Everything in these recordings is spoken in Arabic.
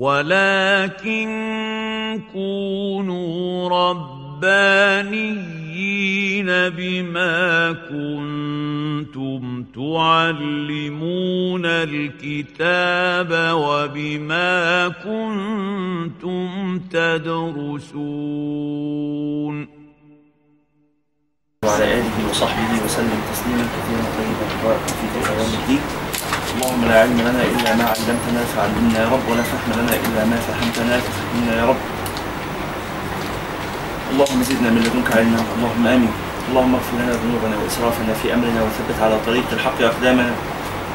ولكن كونوا ربانيين بما كنتم تعلمون الكتاب وبما كنتم تدرسون. وعلى آله وصحبه وسلم تسليما كثيرا طيبا. في يوم الدين. اللهم لا علم لنا إلا ما علمتنا فعلمنا يا رب ولا فهم لنا إلا ما فهمتنا ففهمنا يا رب. اللهم زدنا من لدنك علما اللهم آمين. اللهم اغفر لنا ذنوبنا وإسرافنا في أمرنا وثبت على طريق الحق أقدامنا.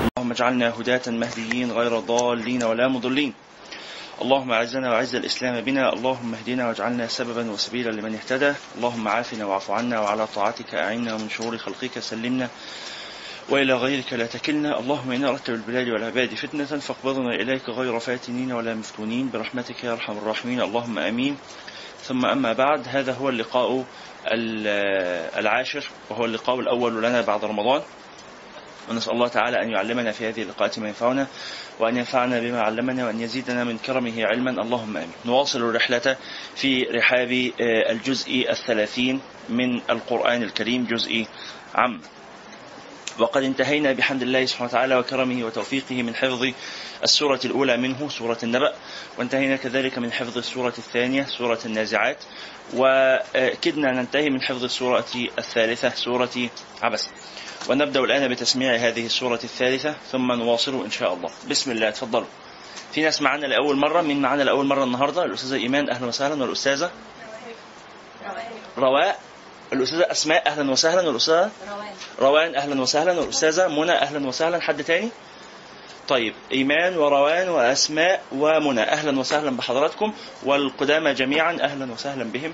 اللهم اجعلنا هداة مهديين غير ضالين ولا مضلين. اللهم أعزنا وأعز الإسلام بنا. اللهم اهدنا واجعلنا سببا وسبيلا لمن اهتدى. اللهم عافنا واعف عنا وعلى طاعتك أعنا ومن شرور خلقك سلمنا. وإلى غيرك لا تكلنا. اللهم إنا اردت بالبلاد والعباد فتنة فاقبضنا إليك غير فاتنين ولا مفتونين برحمتك يا أرحم الراحمين. اللهم آمين. ثم أما بعد هذا هو اللقاء العاشر وهو اللقاء الأول لنا بعد رمضان. ونسأل الله تعالى أن يعلمنا في هذه اللقاءات ما ينفعنا وأن ينفعنا بما علمنا وأن يزيدنا من كرمه علما. اللهم آمين. نواصل الرحلة في رحاب الجزء الثلاثين من القرآن الكريم جزء عم وقد انتهينا بحمد الله سبحانه وتعالى وكرمه وتوفيقه من حفظ السورة الأولى منه سورة النبأ. وانتهينا كذلك من حفظ السورة الثانية سورة النازعات. وكدنا ننتهي من حفظ السورة الثالثة سورة عبس. ونبدأ الآن بتسميع هذه السورة الثالثة ثم نواصل إن شاء الله. بسم الله تفضلوا. في ناس معانا لأول مرة مين معانا لأول مرة النهاردة؟ الأستاذة إيمان أهلا وسهلا. والأستاذة؟ رواء. الأستاذة أسماء أهلا وسهلا والأستاذة روان. أهلا وسهلا والأستاذة منى أهلا وسهلا. حد تاني؟ طيب إيمان وروان وأسماء ومنى. أهلا وسهلا بحضراتكم والقدامى جميعا أهلا وسهلا بهم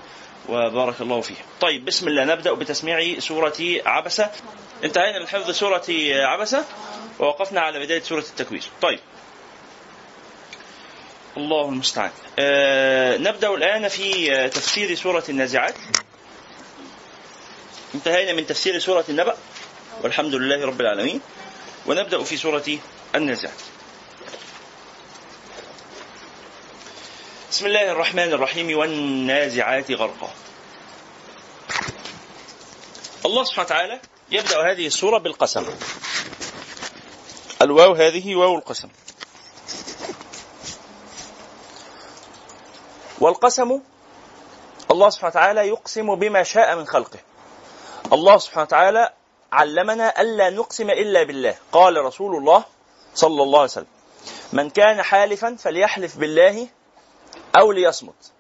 وبارك الله فيهم. طيب بسم الله. نبدأ بتسميع سورة عبسة. انتهينا من حفظ سورة عبسة ووقفنا على بداية سورة التكوير. طيب. الله المستعان. آه نبدأ الآن في تفسير سورة النازعات. انتهينا من تفسير سورة النبأ والحمد لله رب العالمين. ونبدأ في سورة النازعات بسم الله الرحمن الرحيم والنازعات غرقا. الله سبحانه وتعالى يبدأ هذه السورة بالقسم. الواو هذه واو القسم. والقسم الله سبحانه وتعالى يقسم بما شاء من خلقه. الله سبحانه وتعالى علمنا ألا نقسم إلا بالله. قال رسول الله صلى الله عليه وسلم من كان حالفا فليحلف بالله أو ليصمت.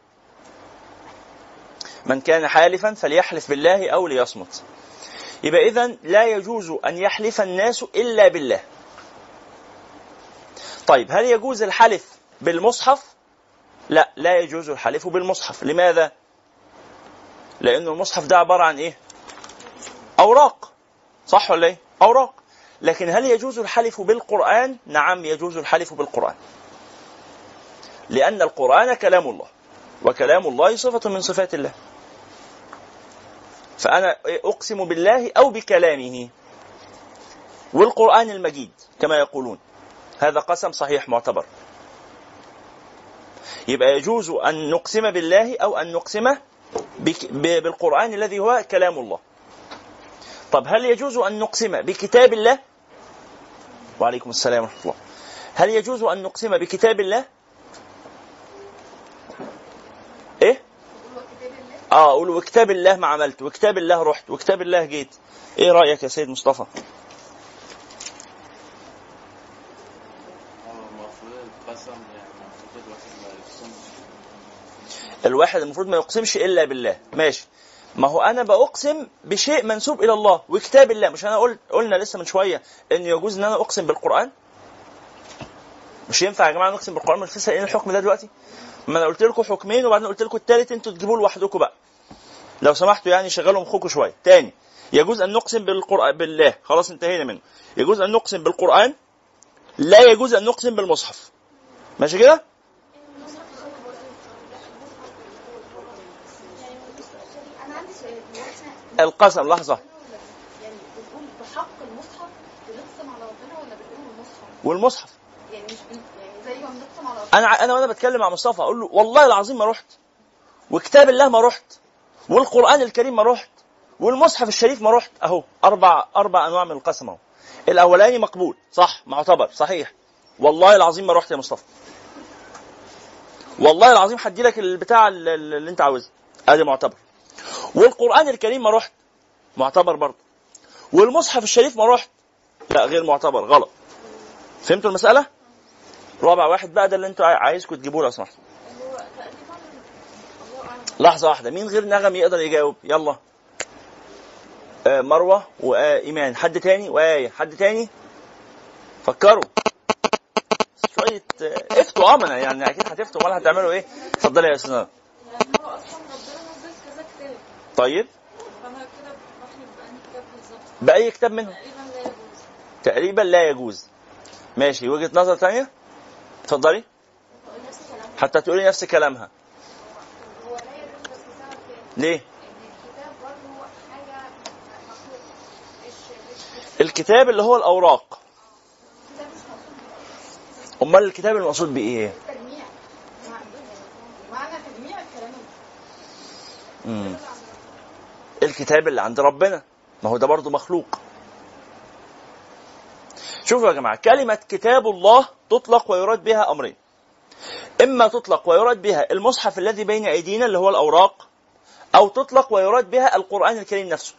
من كان حالفا فليحلف بالله أو ليصمت. يبقى إذا لا يجوز أن يحلف الناس إلا بالله. طيب هل يجوز الحلف بالمصحف؟ لا لا يجوز الحلف بالمصحف. لماذا؟ لأن المصحف ده عبارة عن إيه؟ أوراق. صح ولا إيه؟ أوراق. لكن هل يجوز الحلف بالقرآن؟ نعم يجوز الحلف بالقرآن. لأن القرآن كلام الله وكلام الله صفة من صفات الله. فأنا أقسم بالله أو بكلامه. والقرآن المجيد كما يقولون. هذا قسم صحيح معتبر. يبقى يجوز أن نقسم بالله أو أن نقسم بالقرآن الذي هو كلام الله. طب هل يجوز أن نقسم بكتاب الله؟ وعليكم السلام ورحمة الله. هل يجوز أن نقسم بكتاب الله؟ إيه؟ آه أقول وكتاب الله ما عملت وكتاب الله رحت وكتاب الله جيت. إيه رأيك يا سيد مصطفى؟ الواحد المفروض ما يقسمش إلا بالله. ماشي. ما هو أنا بأقسم بشيء منسوب إلى الله وكتاب الله. مش أنا قلت قلنا لسه من شوية إن يجوز إن أنا أقسم بالقرآن؟ مش ينفع يا جماعة نقسم بالقرآن؟ مش لسه إيه الحكم ده دلوقتي؟ ما أنا قلت لكم حكمين وبعدين قلت لكم الثالث أنتوا تجيبوه لوحدكم بقى. لو سمحتوا يعني شغلوا مخكم شوية. تاني يجوز أن نقسم بالقران بالله. خلاص انتهينا منه. يجوز أن نقسم بالقرآن؟ لا يجوز أن نقسم بالمصحف. ماشي كده؟ القسم لحظة. يعني بنقول بحق المصحف على ربنا ولا بنقول المصحف؟ والمصحف. يعني مش. يعني زي ما بنقسم على أنا أنا وأنا بتكلم مع مصطفى أقول له والله العظيم ما رحت وكتاب الله ما رحت والقرآن الكريم ما رحت والمصحف الشريف ما رحت أهو أربع أربع أنواع من القسم أهو. الأولاني مقبول صح معتبر صحيح. والله العظيم ما رحت يا مصطفى. والله العظيم هدي لك البتاع اللي أنت عاوزه. أدي معتبر. والقرآن الكريم ما رحت معتبر برضه. والمصحف الشريف ما رحت لا غير معتبر غلط. فهمتوا المسألة؟ رابع واحد بقى ده اللي أنتوا عاي- عايزكم تجيبوه لو سمحتوا. لحظة واحدة مين غير نغم يقدر يجاوب؟ يلا. آه مروة وايمان حد تاني؟ وايه حد تاني؟ فكروا. شوية آه، افتوا آه يعني أكيد هتفتوا امال هتعملوا إيه؟ اتفضلي يا أستاذ نغم. لأن هو أصلا ربنا نزل كذا كتاب طيب؟ بأنهي كتاب منهم؟ تقريبا لا يجوز. ماشي وجهة نظر تانية؟ اتفضلي. حتى تقولي نفس كلامها. كده ليه؟ الكتاب اللي هو مش مخلوق أمال الكتاب المقصود تجميع مع- معنى تجميع الكلام. الكتاب اللي عند ربنا. ما هو ده برضه مخلوق. شوفوا يا جماعة كلمة كتاب الله تطلق ويراد بها أمرين. إما تطلق ويراد بها المصحف الذي بين أيدينا اللي هو الأوراق أو تطلق ويراد بها القرآن الكريم نفسه.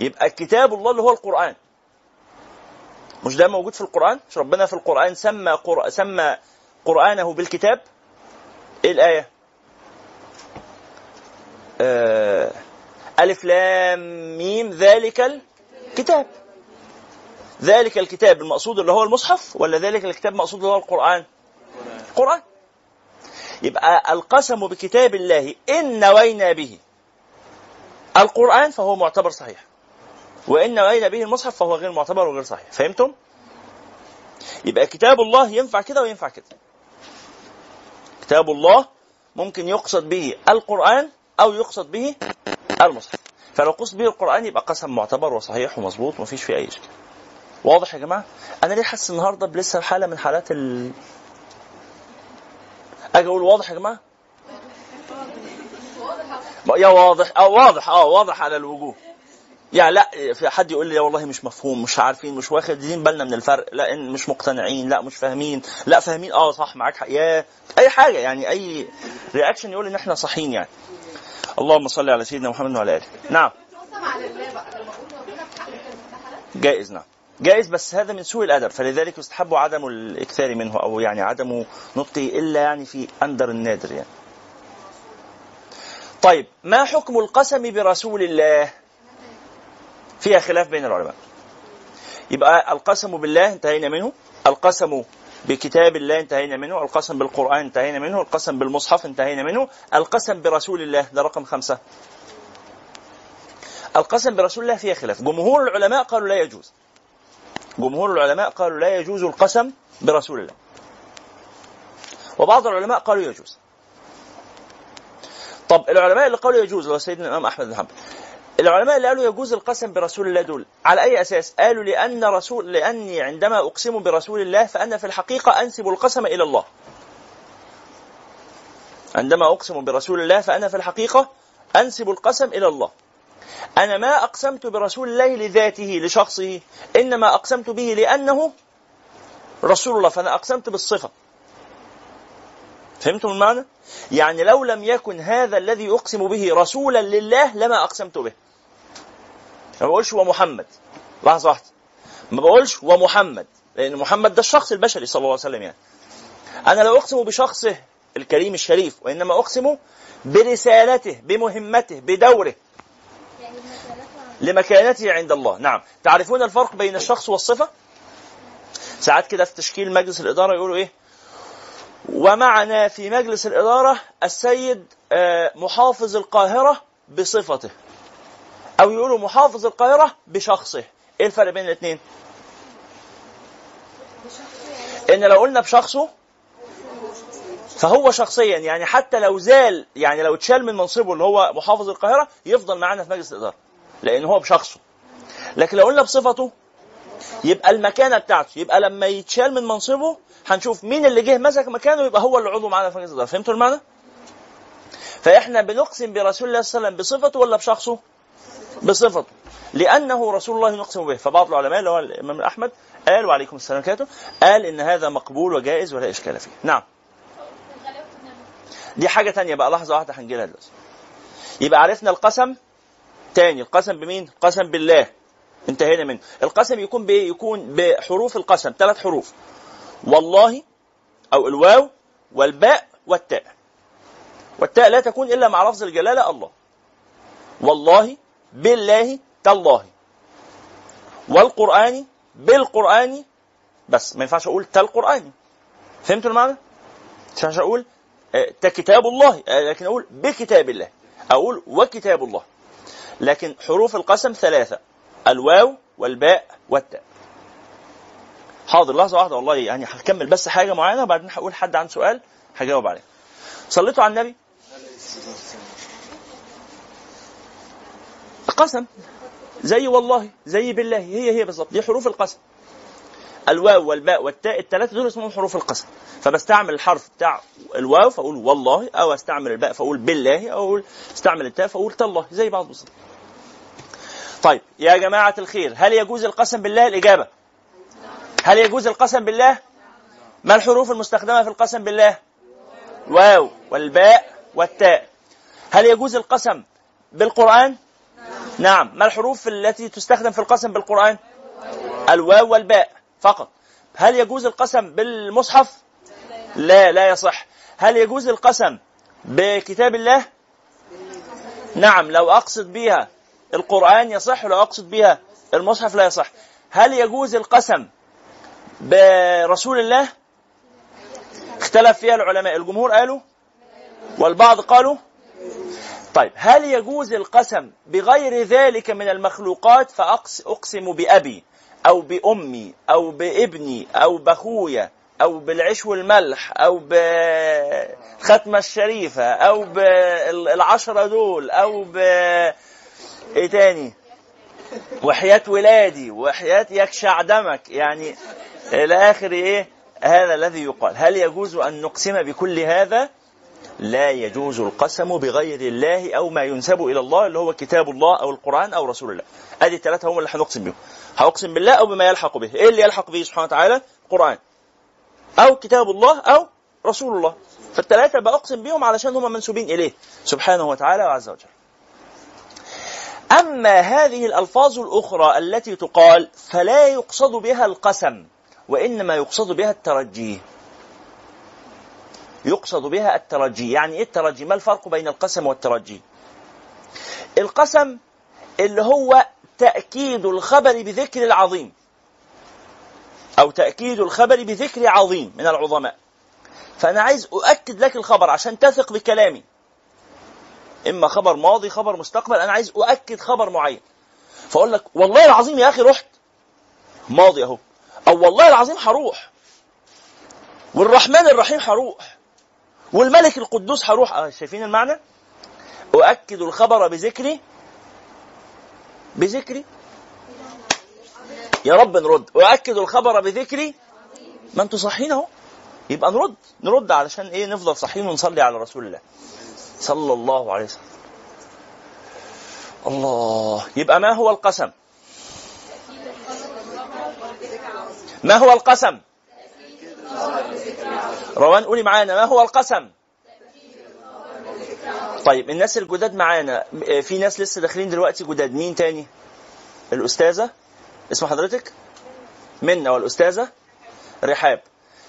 يبقى كتاب الله اللي هو القرآن. مش ده موجود في القرآن؟ مش ربنا في القرآن سمى قر... سمى قرآنه بالكتاب؟ إيه الآية؟ آه ألف لام ميم ذلك الكتاب ذلك الكتاب المقصود اللي هو المصحف ولا ذلك الكتاب المقصود اللي هو القرآن؟ القرآن يبقى القسم بكتاب الله إن نوينا به القرآن فهو معتبر صحيح وإن نوينا به المصحف فهو غير معتبر وغير صحيح فهمتم؟ يبقى كتاب الله ينفع كده وينفع كده كتاب الله ممكن يقصد به القرآن أو يقصد به المصحف. فلو قصد به القرآن يبقى قسم معتبر وصحيح ومظبوط ومفيش فيه أي إشكال. واضح يا جماعة؟ أنا ليه حاسس النهاردة بلسه حالة من حالات ال أجي أقول واضح يا جماعة؟ يا واضح. آه واضح. آه واضح على الوجوه. يعني لا في حد يقول لي والله مش مفهوم مش عارفين مش واخدين بالنا من الفرق. لا مش مقتنعين لا مش فاهمين. لا فاهمين. آه صح معاك حق. يا أي حاجة يعني أي رياكشن يقول إن إحنا صحيين يعني. اللهم صل على سيدنا محمد وعلى آله. نعم. جائز نعم. جائز بس هذا من سوء الأدب. فلذلك يستحب عدم الإكثار منه أو يعني عدم نطقه إلا يعني في أندر النادر يعني. طيب ما حكم القسم برسول الله؟ فيها خلاف بين العلماء. يبقى القسم بالله انتهينا منه. القسم بكتاب الله انتهينا منه القسم بالقرآن انتهينا منه القسم بالمصحف انتهينا منه القسم برسول الله ده رقم خمسة. القسم برسول الله فيها خلاف. جمهور العلماء قالوا لا يجوز. جمهور العلماء قالوا لا يجوز القسم برسول الله. وبعض العلماء قالوا يجوز. طب العلماء اللي قالوا يجوز هو سيدنا الإمام أحمد بن حنبل العلماء اللي قالوا يجوز القسم برسول الله دول على أي أساس؟ قالوا لأن رسول لأني عندما أقسم برسول الله فأنا في الحقيقة أنسب القسم إلى الله. عندما أقسم برسول الله فأنا في الحقيقة أنسب القسم إلى الله. أنا ما أقسمت برسول الله لذاته لشخصه إنما أقسمت به لأنه رسول الله فأنا أقسمت بالصفة. فهمتم المعنى؟ يعني لو لم يكن هذا الذي أقسم به رسولا لله لما أقسمت به. ما بقولش ومحمد لحظة واحدة. ما بقولش ومحمد لأن محمد ده الشخص البشري صلى الله عليه وسلم يعني. أنا لا أقسم بشخصه الكريم الشريف وإنما أقسم برسالته بمهمته بدوره. لمكانته عند الله. نعم. تعرفون الفرق بين الشخص والصفة؟ ساعات كده في تشكيل مجلس الإدارة يقولوا إيه؟ ومعنا في مجلس الإدارة السيد آه، محافظ القاهرة بصفته. أو يقولوا محافظ القاهرة بشخصه. إيه الفرق بين الاثنين إن لو قلنا بشخصه فهو شخصيا. يعني حتى لو زال يعني لو اتشال من منصبه اللي هو محافظ القاهرة يفضل معانا في مجلس الإدارة. لأن هو بشخصه. لكن لو قلنا بصفته يبقى المكانة بتاعته. يبقى لما يتشال من منصبه هنشوف مين اللي جه مسك مكانه يبقى هو اللي عضو معانا في مجلس الإدارة. فهمتوا المعنى؟ فإحنا بنقسم برسول الله صلى الله عليه وسلم بصفته ولا بشخصه؟ بصفته. لأنه رسول الله نقسم به. فبعض العلماء اللي هو الإمام أحمد قال وعليكم السلام وبركاته قال إن هذا مقبول وجائز ولا إشكال فيه. نعم. دي حاجة تانية بقى. لحظة واحدة هنجي لها دلوقتي. يبقى عرفنا القسم تاني. القسم بمين؟ القسم بالله. انتهينا منه. القسم يكون بايه؟ يكون بحروف القسم ثلاث حروف. والله أو الواو والباء والتاء. والتاء لا تكون إلا مع لفظ الجلالة الله. والله بالله تالله. والقرآن بالقرآن بس. ما ينفعش أقول تالقرآن. فهمتوا المعنى؟ ما ينفعش أقول آه، كتاب الله آه، لكن أقول بكتاب الله. أقول وكتاب الله. لكن حروف القسم ثلاثة. الواو والباء والتاء. حاضر لحظة واحدة والله يعني هكمل بس حاجة معينة وبعدين هقول حد عنده سؤال هجاوب عليه. صليتوا على النبي؟ قسم زي والله زي بالله هي هي بالظبط دي حروف القسم. الواو والباء والتاء الثلاثه دول اسمهم حروف القسم. فبستعمل الحرف بتاع الواو فأقول والله أو أستعمل الباء فأقول بالله أو أستعمل التاء فأقول تالله زي بعض بالظبط طيب يا جماعة الخير هل يجوز القسم بالله؟ الإجابة. هل يجوز القسم بالله؟ ما الحروف المستخدمة في القسم بالله؟ واو والباء والتاء. هل يجوز القسم بالقرآن؟ نعم. ما الحروف التي تستخدم في القسم بالقرآن؟ الواو والباء فقط. هل يجوز القسم بالمصحف؟ لا لا يصح. هل يجوز القسم بكتاب الله؟ نعم. لو أقصد بها القرآن يصح ولو أقصد بها المصحف لا يصح. هل يجوز القسم برسول الله؟ اختلف فيها العلماء. الجمهور قالوا والبعض قالوا طيب هل يجوز القسم بغير ذلك من المخلوقات؟ فأقسم بأبي أو بأمي أو بابني أو بأخويا أو بالعيش والملح أو بالختمة الشريفة أو بالعشرة دول أو ب إيه تاني؟ وحياة ولادي وحياة يكشع دمك. يعني إلى آخر إيه؟ هذا الذي يقال. هل يجوز أن نقسم بكل هذا؟ لا يجوز القسم بغير الله أو ما ينسب إلى الله اللي هو كتاب الله أو القرآن أو رسول الله. ادي الثلاثة هم اللي هنقسم بهم. هقسم بالله أو بما يلحق به. إيه اللي يلحق به سبحانه وتعالى؟ القران أو كتاب الله أو رسول الله. فالثلاثة بقسم بهم علشان هم منسوبين إليه سبحانه وتعالى وعز وجل. أما هذه الألفاظ الأخرى التي تقال فلا يقصد بها القسم وإنما يقصد بها الترجي. يقصد بها الترجي يعني إيه الترجي؟ ما الفرق بين القسم والترجي؟ القسم اللي هو تأكيد الخبر بذكر العظيم أو تأكيد الخبر بذكر عظيم من العظماء. فأنا عايز أؤكد لك الخبر عشان تثق بكلامي. إما خبر ماضي خبر مستقبل أنا عايز أؤكد خبر معين. فأقول لك والله العظيم يا أخي رحت. ماضي أهو. أو والله العظيم هروح. والرحمن الرحيم هروح. والملك القدوس هروح. آه شايفين المعنى؟ أؤكد الخبر بذكري. بذكري. يا رب نرد. أؤكد الخبر بذكري. ما أنتوا صحيين أهو. يبقى نرد. نرد علشان إيه؟ نفضل صحيين ونصلي على رسول الله. صلى الله عليه وسلم. الله. يبقى ما هو القسم؟ ما هو القسم؟ روان قولي معانا ما هو القسم؟ طيب الناس الجداد معانا. في ناس لسه داخلين دلوقتي جداد. مين تاني؟ الأستاذة. اسم حضرتك؟ منا والأستاذة؟ رحاب.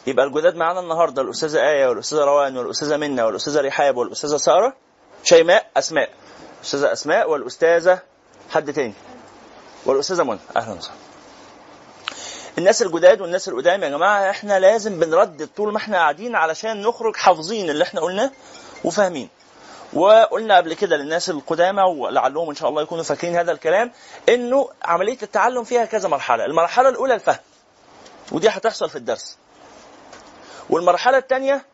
يبقى الجداد معانا النهارده الأستاذة آية والأستاذة روان والأستاذة منا والأستاذة رحاب والأستاذة سارة شيماء أسماء الأستاذة أسماء والأستاذة حد تاني. والأستاذة منى أهلا وسهلا. الناس الجداد والناس القدام يا جماعة إحنا لازم بنردد طول ما إحنا قاعدين علشان نخرج حافظين اللي إحنا قلناه وفاهمين. وقلنا قبل كده للناس القدامى ولعلهم إن شاء الله يكونوا فاكرين هذا الكلام إنه عملية التعلم فيها كذا مرحلة. المرحلة الأولى الفهم ودي هتحصل في الدرس. والمرحلة الثانية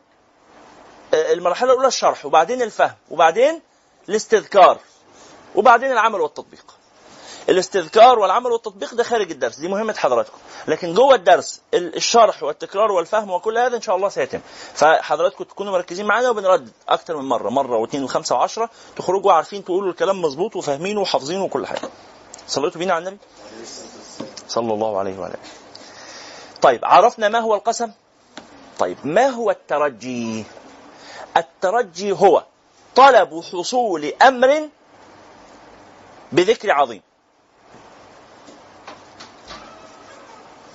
المرحلة الأولى الشرح وبعدين الفهم وبعدين الاستذكار وبعدين العمل والتطبيق. الاستذكار والعمل والتطبيق ده خارج الدرس دي مهمة حضراتكم. لكن جوه الدرس ال- الشرح والتكرار والفهم وكل هذا إن شاء الله سيتم. فحضراتكم تكونوا مركزين معانا وبنردد أكتر من مرة مرة واثنين وخمسة وعشرة تخرجوا عارفين تقولوا الكلام مظبوط وفاهمينه وحافظينه وكل حاجة. صليتوا بينا على النبي؟ صلى الله عليه وعلى طيب عرفنا ما هو القسم؟ طيب ما هو الترجي؟ الترجي هو طلب حصول أمر بذكر عظيم.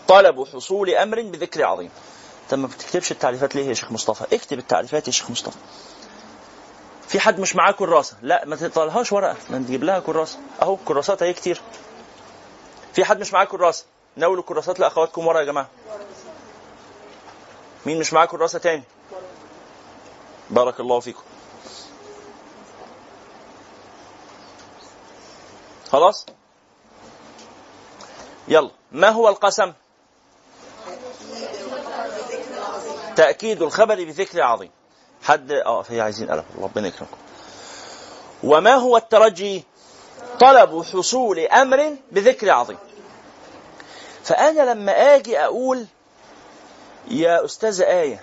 طلب حصول أمر بذكر عظيم. طب ما بتكتبش التعريفات ليه يا شيخ مصطفى؟ اكتب التعريفات يا شيخ مصطفى. في حد مش معاه كراسة؟ لا ما تطلعهاش ورقة. ما نجيب لها كراسة. أهو كراسات أهي كتير. في حد مش معاه كراسة؟ ناولوا كراسات لأخواتكم ورا يا جماعة. مين مش معاه كراسه تاني؟ بارك الله فيكم. خلاص؟ يلا. ما هو القسم؟ تأكيد الخبر بذكر عظيم. حد آه في عايزين قلم ربنا يكرمكم. وما هو الترجي؟ طلب حصول أمر بذكر عظيم. فأنا لما آجي أقول يا أستاذة آية.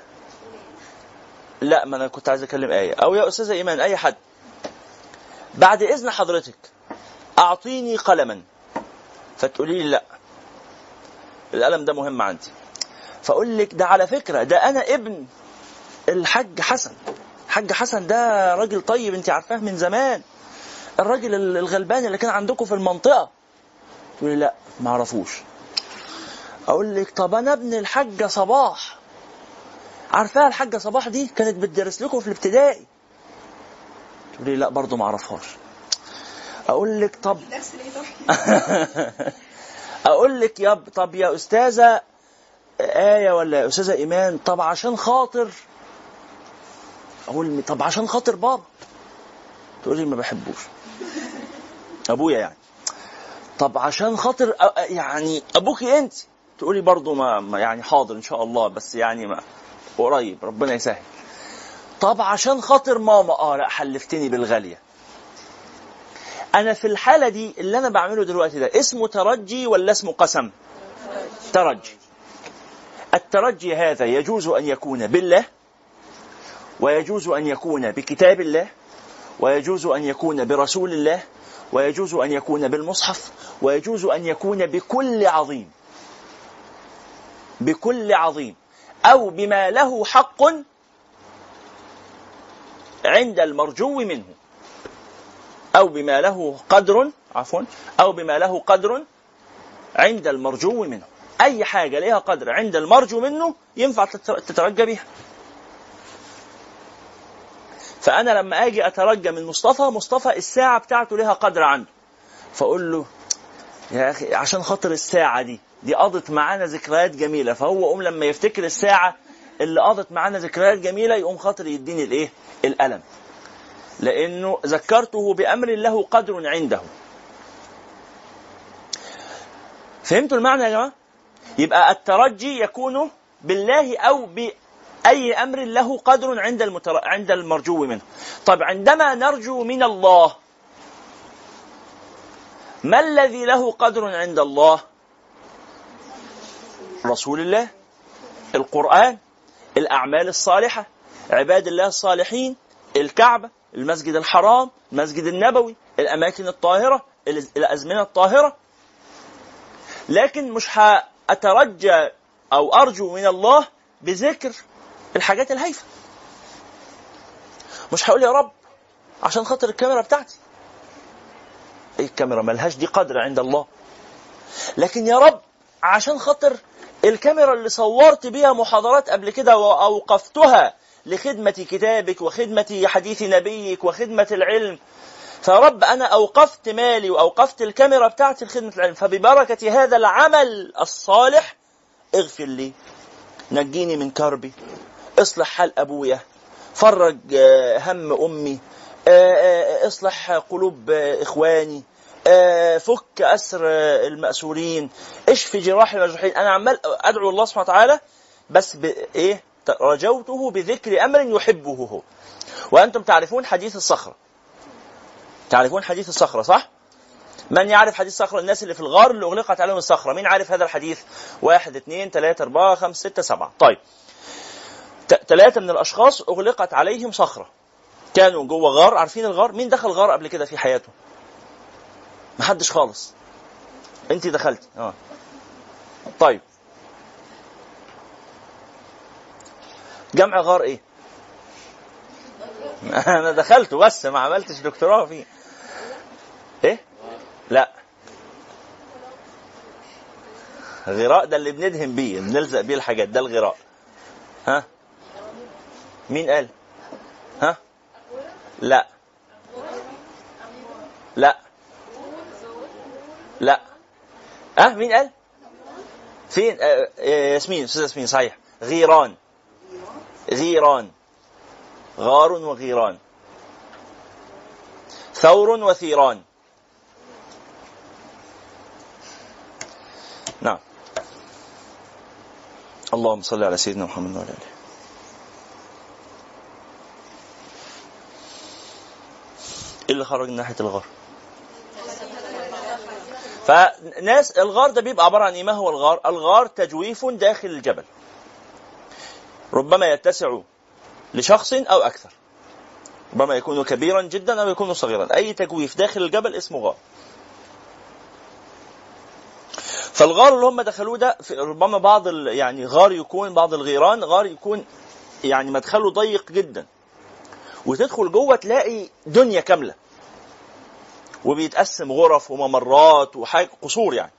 لا ما أنا كنت عايز أكلم آية. أو يا أستاذة إيمان أي حد. بعد إذن حضرتك أعطيني قلما. فتقولي لي لا. القلم ده مهم عندي. فأقول لك ده على فكرة ده أنا ابن الحاج حسن. الحاج حسن ده راجل طيب أنت عارفاه من زمان. الراجل الغلبان اللي كان عندكم في المنطقة. تقولي لا ما أعرفوش. أقول لك طب أنا ابن الحاجة صباح. عارفاها الحاجة صباح دي؟ كانت بتدرس لكم في الابتدائي. تقولي لا برضه ما أعرفهاش. أقول لك طب الايضاحي أقول لك يا طب يا أستاذة آية ولا يا أستاذة إيمان طب عشان خاطر. أقول طب عشان خاطر بابا. تقول لي ما بحبوش. أبويا يعني. طب عشان خاطر يعني أبوكي أنت. تقولي برضو ما يعني حاضر إن شاء الله بس يعني ما قريب ربنا يسهل. طب عشان خاطر ماما آه لا حلفتني بالغالية. أنا في الحالة دي اللي أنا بعمله دلوقتي ده اسمه ترجي ولا اسمه قسم؟ ترجي. الترجي هذا يجوز أن يكون بالله ويجوز أن يكون بكتاب الله ويجوز أن يكون برسول الله ويجوز أن يكون بالمصحف ويجوز أن يكون بكل عظيم. بكل عظيم أو بما له حق عند المرجو منه أو بما له قدر عفوا أو بما له قدر عند المرجو منه. أي حاجة لها قدر عند المرجو منه ينفع تتر- تترجى بها فأنا لما آجي أترجى من مصطفى مصطفى الساعة بتاعته لها قدر عنده. فأقول له يا أخي عشان خاطر الساعة دي. دي قضت معانا ذكريات جميلة. فهو قوم لما يفتكر الساعة اللي قضت معانا ذكريات جميلة يقوم خاطر يديني الايه؟ الألم. لأنه ذكرته بأمر له قدر عنده. فهمتوا المعنى يا جماعة؟ يبقى الترجي يكون بالله أو بأي أمر له قدر عند المتر... عند المرجو منه. طب عندما نرجو من الله ما الذي له قدر عند الله؟ رسول الله القرآن الأعمال الصالحة عباد الله الصالحين الكعبة المسجد الحرام المسجد النبوي الأماكن الطاهرة الأز- الأزمنة الطاهرة. لكن مش هأترجى أو أرجو من الله بذكر الحاجات الهايفة. مش هقول يا رب عشان خاطر الكاميرا بتاعتي. إيه الكاميرا؟ ملهاش دي قدر عند الله. لكن يا رب عشان خاطر الكاميرا اللي صورت بيها محاضرات قبل كده وأوقفتها لخدمة كتابك وخدمة حديث نبيك وخدمة العلم. فيا رب أنا أوقفت مالي وأوقفت الكاميرا بتاعتي لخدمة العلم. فببركة هذا العمل الصالح اغفر لي. نجيني من كربي. اصلح حال أبويا. فرج آه، هم أمي. آه، آه، اصلح قلوب إخواني. آه، فك أسر آه، المأسورين. اشفي جراح المجروحين أنا عمال أدعو الله سبحانه وتعالى بس بايه رجوته بذكر أمر يحبه هو. وأنتم تعرفون حديث الصخرة. تعرفون حديث الصخرة صح؟ من يعرف حديث صخرة الناس اللي في الغار اللي أغلقت عليهم الصخرة. مين عارف هذا الحديث؟ واحد اثنين ثلاثة أربعة خمسة ستة سبعة. طيب. ثلاثة من الأشخاص أغلقت عليهم صخرة. كانوا جوه غار. عارفين الغار؟ مين دخل غار قبل كده في حياته؟ محدش خالص. انت دخلتي. آه. طيب. جمع غار إيه؟ أنا دخلته بس ما عملتش دكتوراه فيه. إيه؟ لا. غراء ده اللي بندهن بيه بنلزق بيه الحاجات ده الغراء. ها؟ مين قال؟ ها؟ لا لا. لا. آه مين قال؟ فين؟ آه آه، ياسمين أستاذ ياسمين صحيح. غيران. غيران. غار وغيران. ثور وثيران. نعم. اللهم صل على سيدنا محمد وعلى آله. اللي خرج من ناحية الغار. فناس الغار ده بيبقى عبارة عن إيه؟ ما هو الغار؟ الغار تجويف داخل الجبل. ربما يتسع لشخص أو أكثر. ربما يكون كبيرا جدا أو يكون صغيرا. أي تجويف داخل الجبل اسمه غار. فالغار اللي هم دخلوه ده ربما بعض يعني غار يكون بعض الغيران غار يكون يعني مدخله ضيق جدا. وتدخل جوه تلاقي دنيا كاملة. وبيتقسم غرف وممرات وحاجة قصور يعني.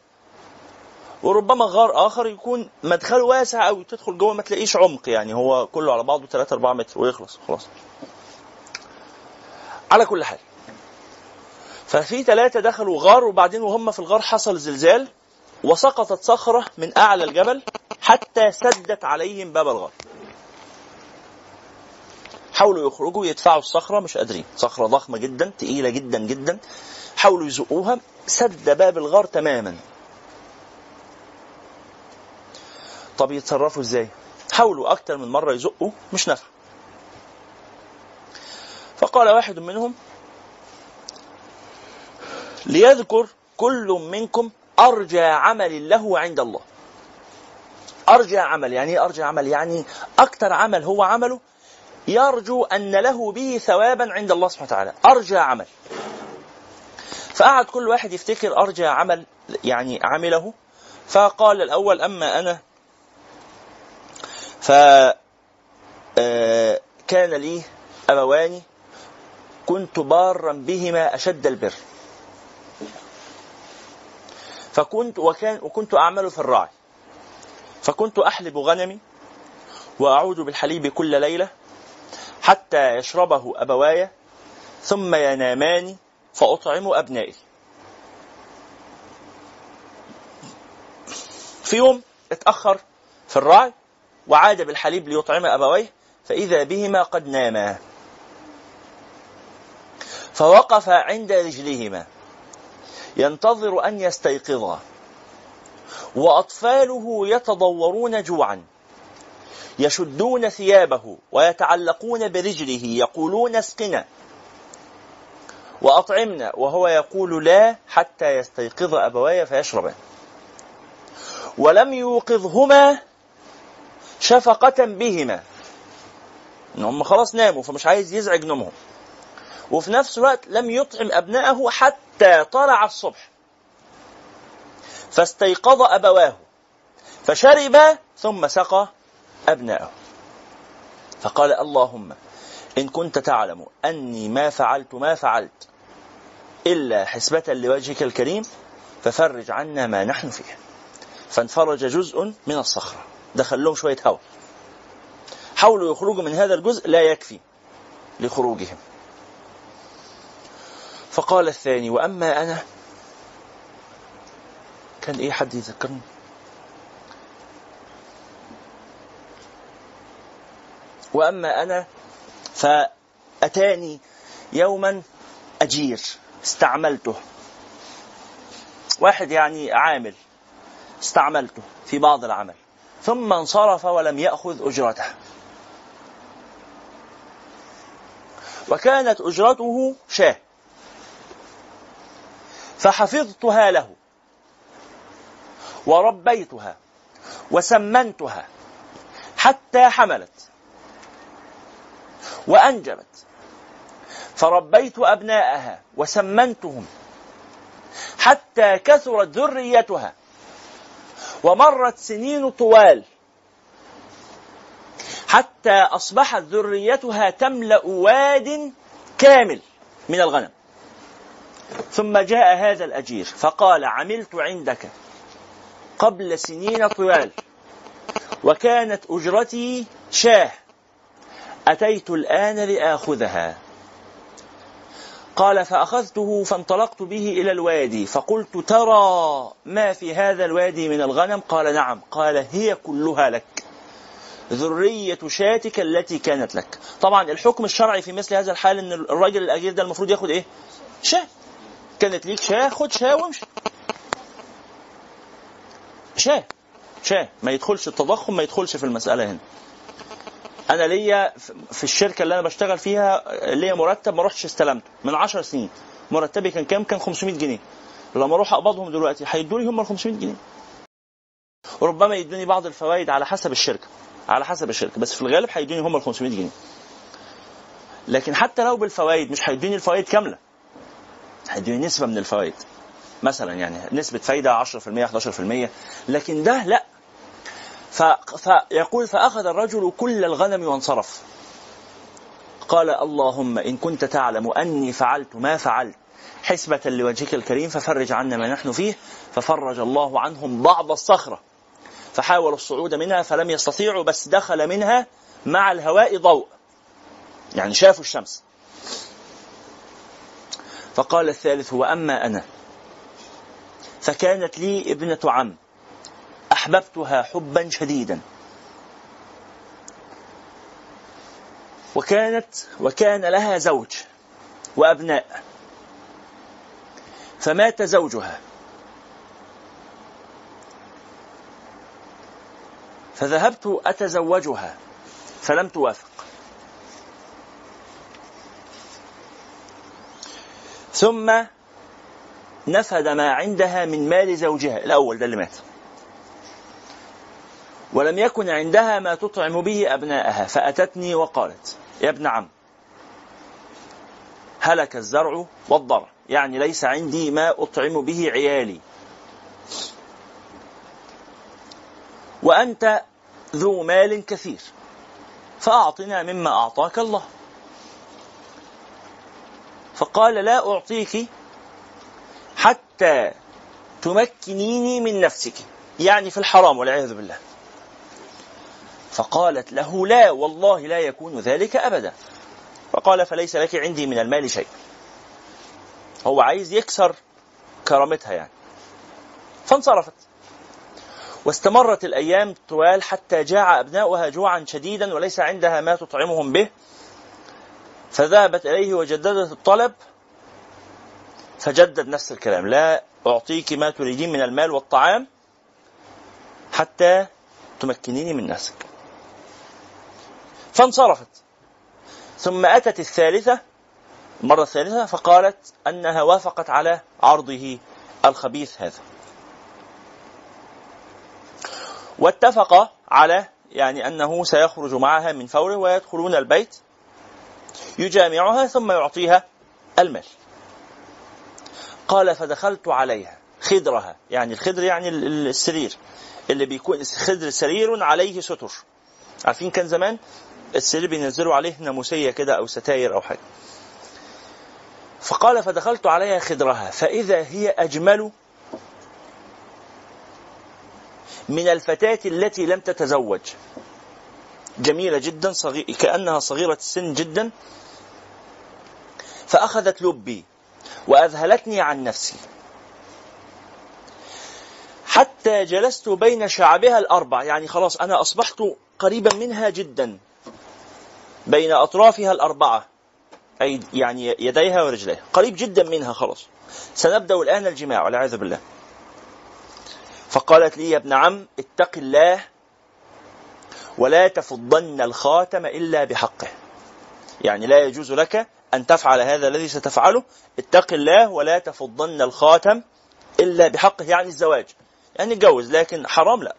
وربما غار آخر يكون مدخله واسع قوي تدخل جوه ما تلاقيش عمق يعني هو كله على بعضه 3 4 متر ويخلص خلاص. على كل حال. ففي ثلاثة دخلوا غار وبعدين وهم في الغار حصل زلزال وسقطت صخرة من أعلى الجبل حتى سدت عليهم باب الغار. حاولوا يخرجوا يدفعوا الصخرة مش قادرين. صخرة ضخمة جدا تقيلة جدا جدا. حاولوا يزقوها. سد باب الغار تماما. طب يتصرفوا إزاي؟ حاولوا أكتر من مرة يزقوا مش نفع فقال واحد منهم ليذكر كل منكم أرجى عمل له عند الله. أرجى عمل يعني إيه أرجى عمل؟ يعني أكتر عمل هو عمله يرجو أن له به ثوابا عند الله سبحانه وتعالى. أرجى عمل. فقعد كل واحد يفتكر أرجى عمل يعني عمله. فقال الأول أما أنا ف آه، كان لي أبوان كنت بارا بهما أشد البر. فكنت وكان وكنت أعمل في الرعي فكنت أحلب غنمي وأعود بالحليب كل ليلة. حتى يشربه أبواي ثم ينامان فأطعم أبنائي. في يوم اتأخر في الرعي وعاد بالحليب ليطعم أبويه فإذا بهما قد ناما. فوقف عند رجلهما ينتظر أن يستيقظا. وأطفاله يتضورون جوعا. يشدون ثيابه ويتعلقون برجله يقولون اسقنا وأطعمنا وهو يقول لا حتى يستيقظ أبواي فيشربان ولم يوقظهما شفقة بهما. إن هم خلاص ناموا فمش عايز يزعج نومهم. وفي نفس الوقت لم يطعم أبنائه حتى طلع الصبح. فاستيقظ أبواه فشرب ثم سقى أبنائه فقال اللهم إن كنت تعلم أني ما فعلت ما فعلت إلا حسبة لوجهك الكريم ففرج عنا ما نحن فيه. فانفرج جزء من الصخرة. دخل لهم شوية هواء حاولوا يخرجوا من هذا الجزء لا يكفي لخروجهم. فقال الثاني وأما أنا كان إيه حد يذكرني؟ وأما أنا فأتاني يوما أجير استعملته. واحد يعني عامل استعملته في بعض العمل ثم انصرف ولم يأخذ أجرته. وكانت أجرته شاة. فحفظتها له وربيتها وسمنتها حتى حملت. وأنجبت. فربيت أبناءها وسمنتهم حتى كثرت ذريتها ومرت سنين طوال حتى أصبحت ذريتها تملأ واد كامل من الغنم. ثم جاء هذا الأجير فقال عملت عندك قبل سنين طوال وكانت أجرتي شاه. أتيت الآن لآخذها. قال فأخذته فانطلقت به إلى الوادي فقلت ترى ما في هذا الوادي من الغنم؟ قال نعم. قال هي كلها لك. ذرية شاتك التي كانت لك. طبعا الحكم الشرعي في مثل هذا الحال إن الراجل الأجير ده المفروض ياخد إيه؟ شاة. كانت ليك شاة خد شاة وامشي. شاة. شاة. ما يدخلش التضخم ما يدخلش في المسألة هنا. أنا ليا في الشركة اللي أنا بشتغل فيها ليا مرتب ما رحتش استلمته من 10 سنين. مرتبي كان كام؟ كان 500 جنيه. لما أروح أقبضهم دلوقتي هيدوا لي هم ال 500 جنيه. وربما يدوني بعض الفوائد على حسب الشركة على حسب الشركة بس في الغالب هيدوني هم ال 500 جنيه. لكن حتى لو بالفوائد مش هيدوني الفوائد كاملة. هيدوني نسبة من الفوائد. مثلا يعني نسبة فايدة 10% 11% لكن ده لأ. فيقول فأخذ الرجل كل الغنم وانصرف. قال اللهم إن كنت تعلم أني فعلت ما فعلت حسبة لوجهك الكريم ففرج عنا ما نحن فيه. ففرج الله عنهم بعض الصخرة. فحاولوا الصعود منها فلم يستطيعوا بس دخل منها مع الهواء ضوء. يعني شافوا الشمس. فقال الثالث وأما أنا فكانت لي ابنة عم. أحببتها حبا شديدا. وكانت وكان لها زوج وأبناء. فمات زوجها. فذهبت أتزوجها فلم توافق. ثم نفد ما عندها من مال زوجها. الأول ده اللي مات. ولم يكن عندها ما تطعم به أبناءها فأتتني وقالت يا ابن عم هلك الزرع والضرع يعني ليس عندي ما أطعم به عيالي. وأنت ذو مال كثير فأعطنا مما أعطاك الله. فقال لا أعطيك حتى تمكنيني من نفسك يعني في الحرام والعياذ بالله. فقالت له لا والله لا يكون ذلك أبدا. فقال فليس لك عندي من المال شيء. هو عايز يكسر كرامتها يعني. فانصرفت. واستمرت الأيام طوال حتى جاع أبناؤها جوعا شديدا وليس عندها ما تطعمهم به. فذهبت إليه وجددت الطلب. فجدد نفس الكلام. لا أعطيك ما تريدين من المال والطعام حتى تمكنيني من نفسك. فانصرفت. ثم أتت الثالثة المرة الثالثة فقالت أنها وافقت على عرضه الخبيث هذا. واتفق على يعني أنه سيخرج معها من فوره ويدخلون البيت يجامعها ثم يعطيها المال. قال فدخلت عليها خدرها. يعني الخدر يعني السرير. اللي بيكون خدر سرير عليه ستر. عارفين كان زمان؟ السرير بينزلوا عليه ناموسية كده أو ستاير أو حاجة. فقال فدخلت عليها خدرها فإذا هي أجمل من الفتاة التي لم تتزوج. جميلة جدا صغير كأنها صغيرة السن جدا. فأخذت لبي وأذهلتني عن نفسي. حتى جلست بين شعبها الأربع يعني خلاص أنا أصبحت قريبا منها جدا. بين أطرافها الأربعة. أي يعني يديها ورجليها. قريب جدا منها خلاص. سنبدأ الآن الجماع والعياذ بالله. فقالت لي يا ابن عم اتق الله ولا تفضن الخاتم إلا بحقه. يعني لا يجوز لك أن تفعل هذا الذي ستفعله. اتق الله ولا تفضن الخاتم إلا بحقه. يعني الزواج. يعني اتجوز لكن حرام لا.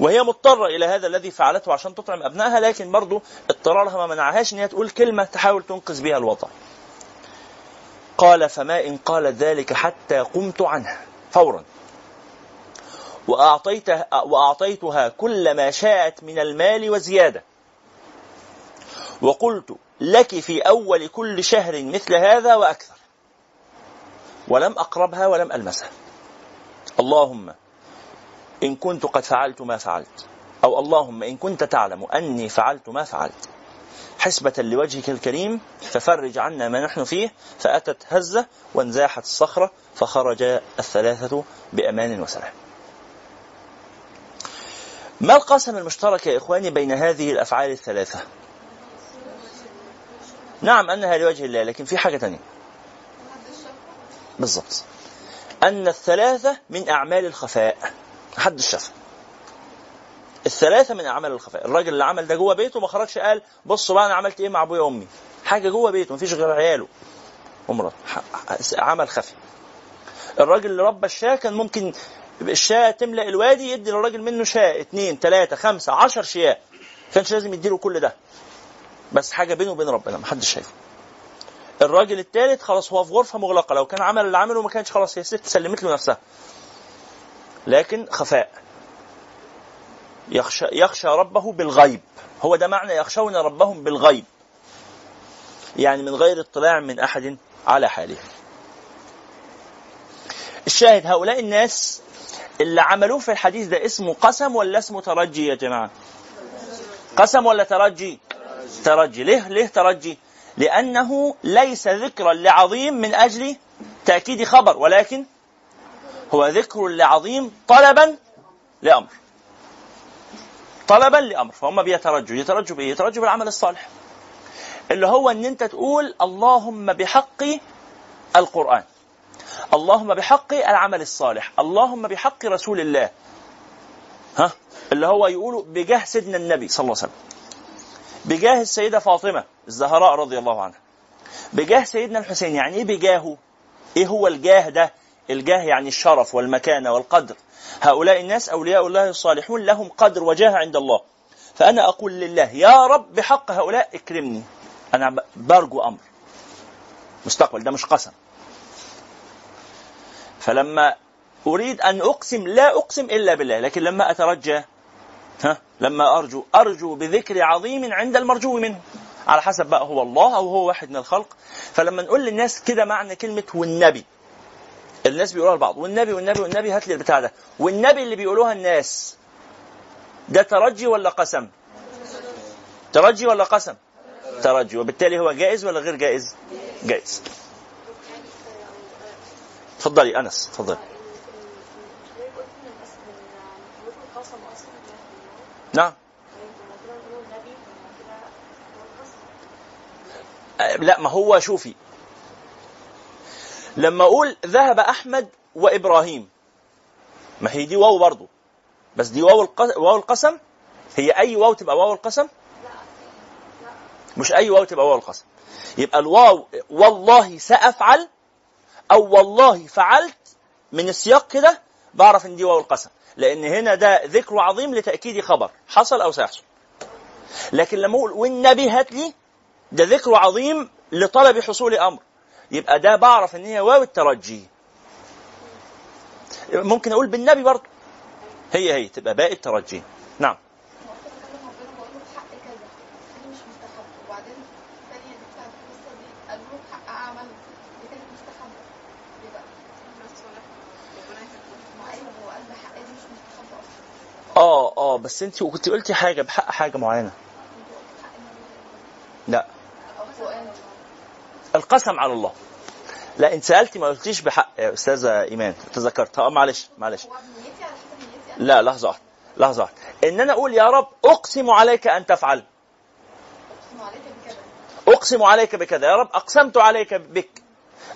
وهي مضطرة إلى هذا الذي فعلته عشان تطعم أبنائها لكن برضو اضطرارها ما منعهاش إن هي تقول كلمة تحاول تنقذ بها الوضع قال فما إن قالت ذلك حتى قمت عنها. فورا. وأعطيتها, وأعطيتها كل ما شاءت من المال وزيادة. وقلت لك في أول كل شهر مثل هذا وأكثر. ولم أقربها ولم ألمسها. اللهم إن كنت قد فعلت ما فعلت. أو اللهم إن كنت تعلم أني فعلت ما فعلت. حسبة لوجهك الكريم ففرج عنا ما نحن فيه فأتت هزة وانزاحت الصخرة فخرج الثلاثة بأمان وسلام. ما القسم المشترك يا إخواني بين هذه الأفعال الثلاثة؟ نعم أنها لوجه الله لكن في حاجة تانية. بالضبط. أن الثلاثة من أعمال الخفاء. حد الشفا الثلاثة من أعمال الخفاء. الراجل اللي عمل ده جوه بيته ما خرجش قال بصوا بقى أنا عملت إيه مع أبويا وأمي؟ حاجة جوه بيته مفيش غير عياله. ومراته. عمل خفي. الراجل اللي ربى الشاة كان ممكن الشاة تملأ الوادي يدي للراجل منه شاة اثنين ثلاثة خمسة عشر شياء كانش لازم يديله كل ده. بس حاجة بينه وبين ربنا محدش شايفه. الراجل الثالث خلاص هو في غرفة مغلقة. لو كان عمل اللي عمله ما كانش خلاص هي ست سلمت له نفسها. لكن خفاء. يخشى, يخشى ربه بالغيب. هو ده معنى يخشون ربهم بالغيب. يعني من غير اطلاع من أحد على حاله. الشاهد هؤلاء الناس اللي عملوه في الحديث ده اسمه قسم ولا اسمه ترجي يا جماعة؟ قسم ولا ترجي؟ ترجي. ليه ليه ترجي؟ لأنه ليس ذكرا لعظيم من أجل تأكيد خبر. ولكن هو ذكر لعظيم طلبا لأمر. طلبا لأمر. فهم بيترجوا. يترجوا بإيه؟ يترجوا بالعمل الصالح. اللي هو أن أنت تقول اللهم بحق القرآن. اللهم بحق العمل الصالح. اللهم بحق رسول الله. ها؟ اللي هو يقولوا بجاه سيدنا النبي صلى الله عليه وسلم. بجاه السيدة فاطمة الزهراء رضي الله عنها. بجاه سيدنا الحسين. يعني إيه بجاهه؟ إيه هو الجاه ده؟ الجاه يعني الشرف والمكانة والقدر. هؤلاء الناس أولياء الله الصالحون لهم قدر وجاه عند الله. فأنا أقول لله يا رب بحق هؤلاء اكرمني. أنا برجو أمر. مستقبل ده مش قسم. فلما أريد أن أقسم لا أقسم إلا بالله لكن لما أترجى ها لما أرجو أرجو بذكر عظيم عند المرجو منه. على حسب بقى هو الله أو هو واحد من الخلق؟ فلما نقول للناس كده معنى كلمة والنبي الناس بيقولوها لبعض. والنبي والنبي والنبي هات لي البتاع ده. والنبي اللي بيقولوها الناس. ده ترجي ولا قسم؟ ترجي ولا قسم؟ ترجي. وبالتالي هو جائز ولا غير جائز؟ جائز. تفضلي أنس تفضلي نعم. لا ما هو شوفي. لما أقول ذهب أحمد وإبراهيم ما هي دي واو برضه بس دي واو واو القسم؟ هي أي واو تبقى واو القسم؟ مش أي واو تبقى واو القسم. يبقى الواو والله سأفعل أو والله فعلت من السياق كده بعرف إن دي واو القسم. لأن هنا ده ذكر عظيم لتأكيد خبر حصل أو سيحصل. لكن لما أقول والنبي هات لي ده ذكر عظيم لطلب حصول أمر. يبقى ده بعرف إن هي واو الترجي. ممكن أقول بالنبي برضه. هي هي تبقى باء الترجي. نعم. آه آه بس أنت كنت قلتي حاجة بحق حاجة معينة. لا. القسم على الله. لا انت سألتي ما قلتيش بحق. يا أستاذة إيمان تذكرت آه معلش معلش. لا لحظة واحدة لحظة واحدة. إن أنا أقول يا رب أقسم عليك أن تفعل. أقسم عليك بكذا. يا رب أقسمت عليك بك.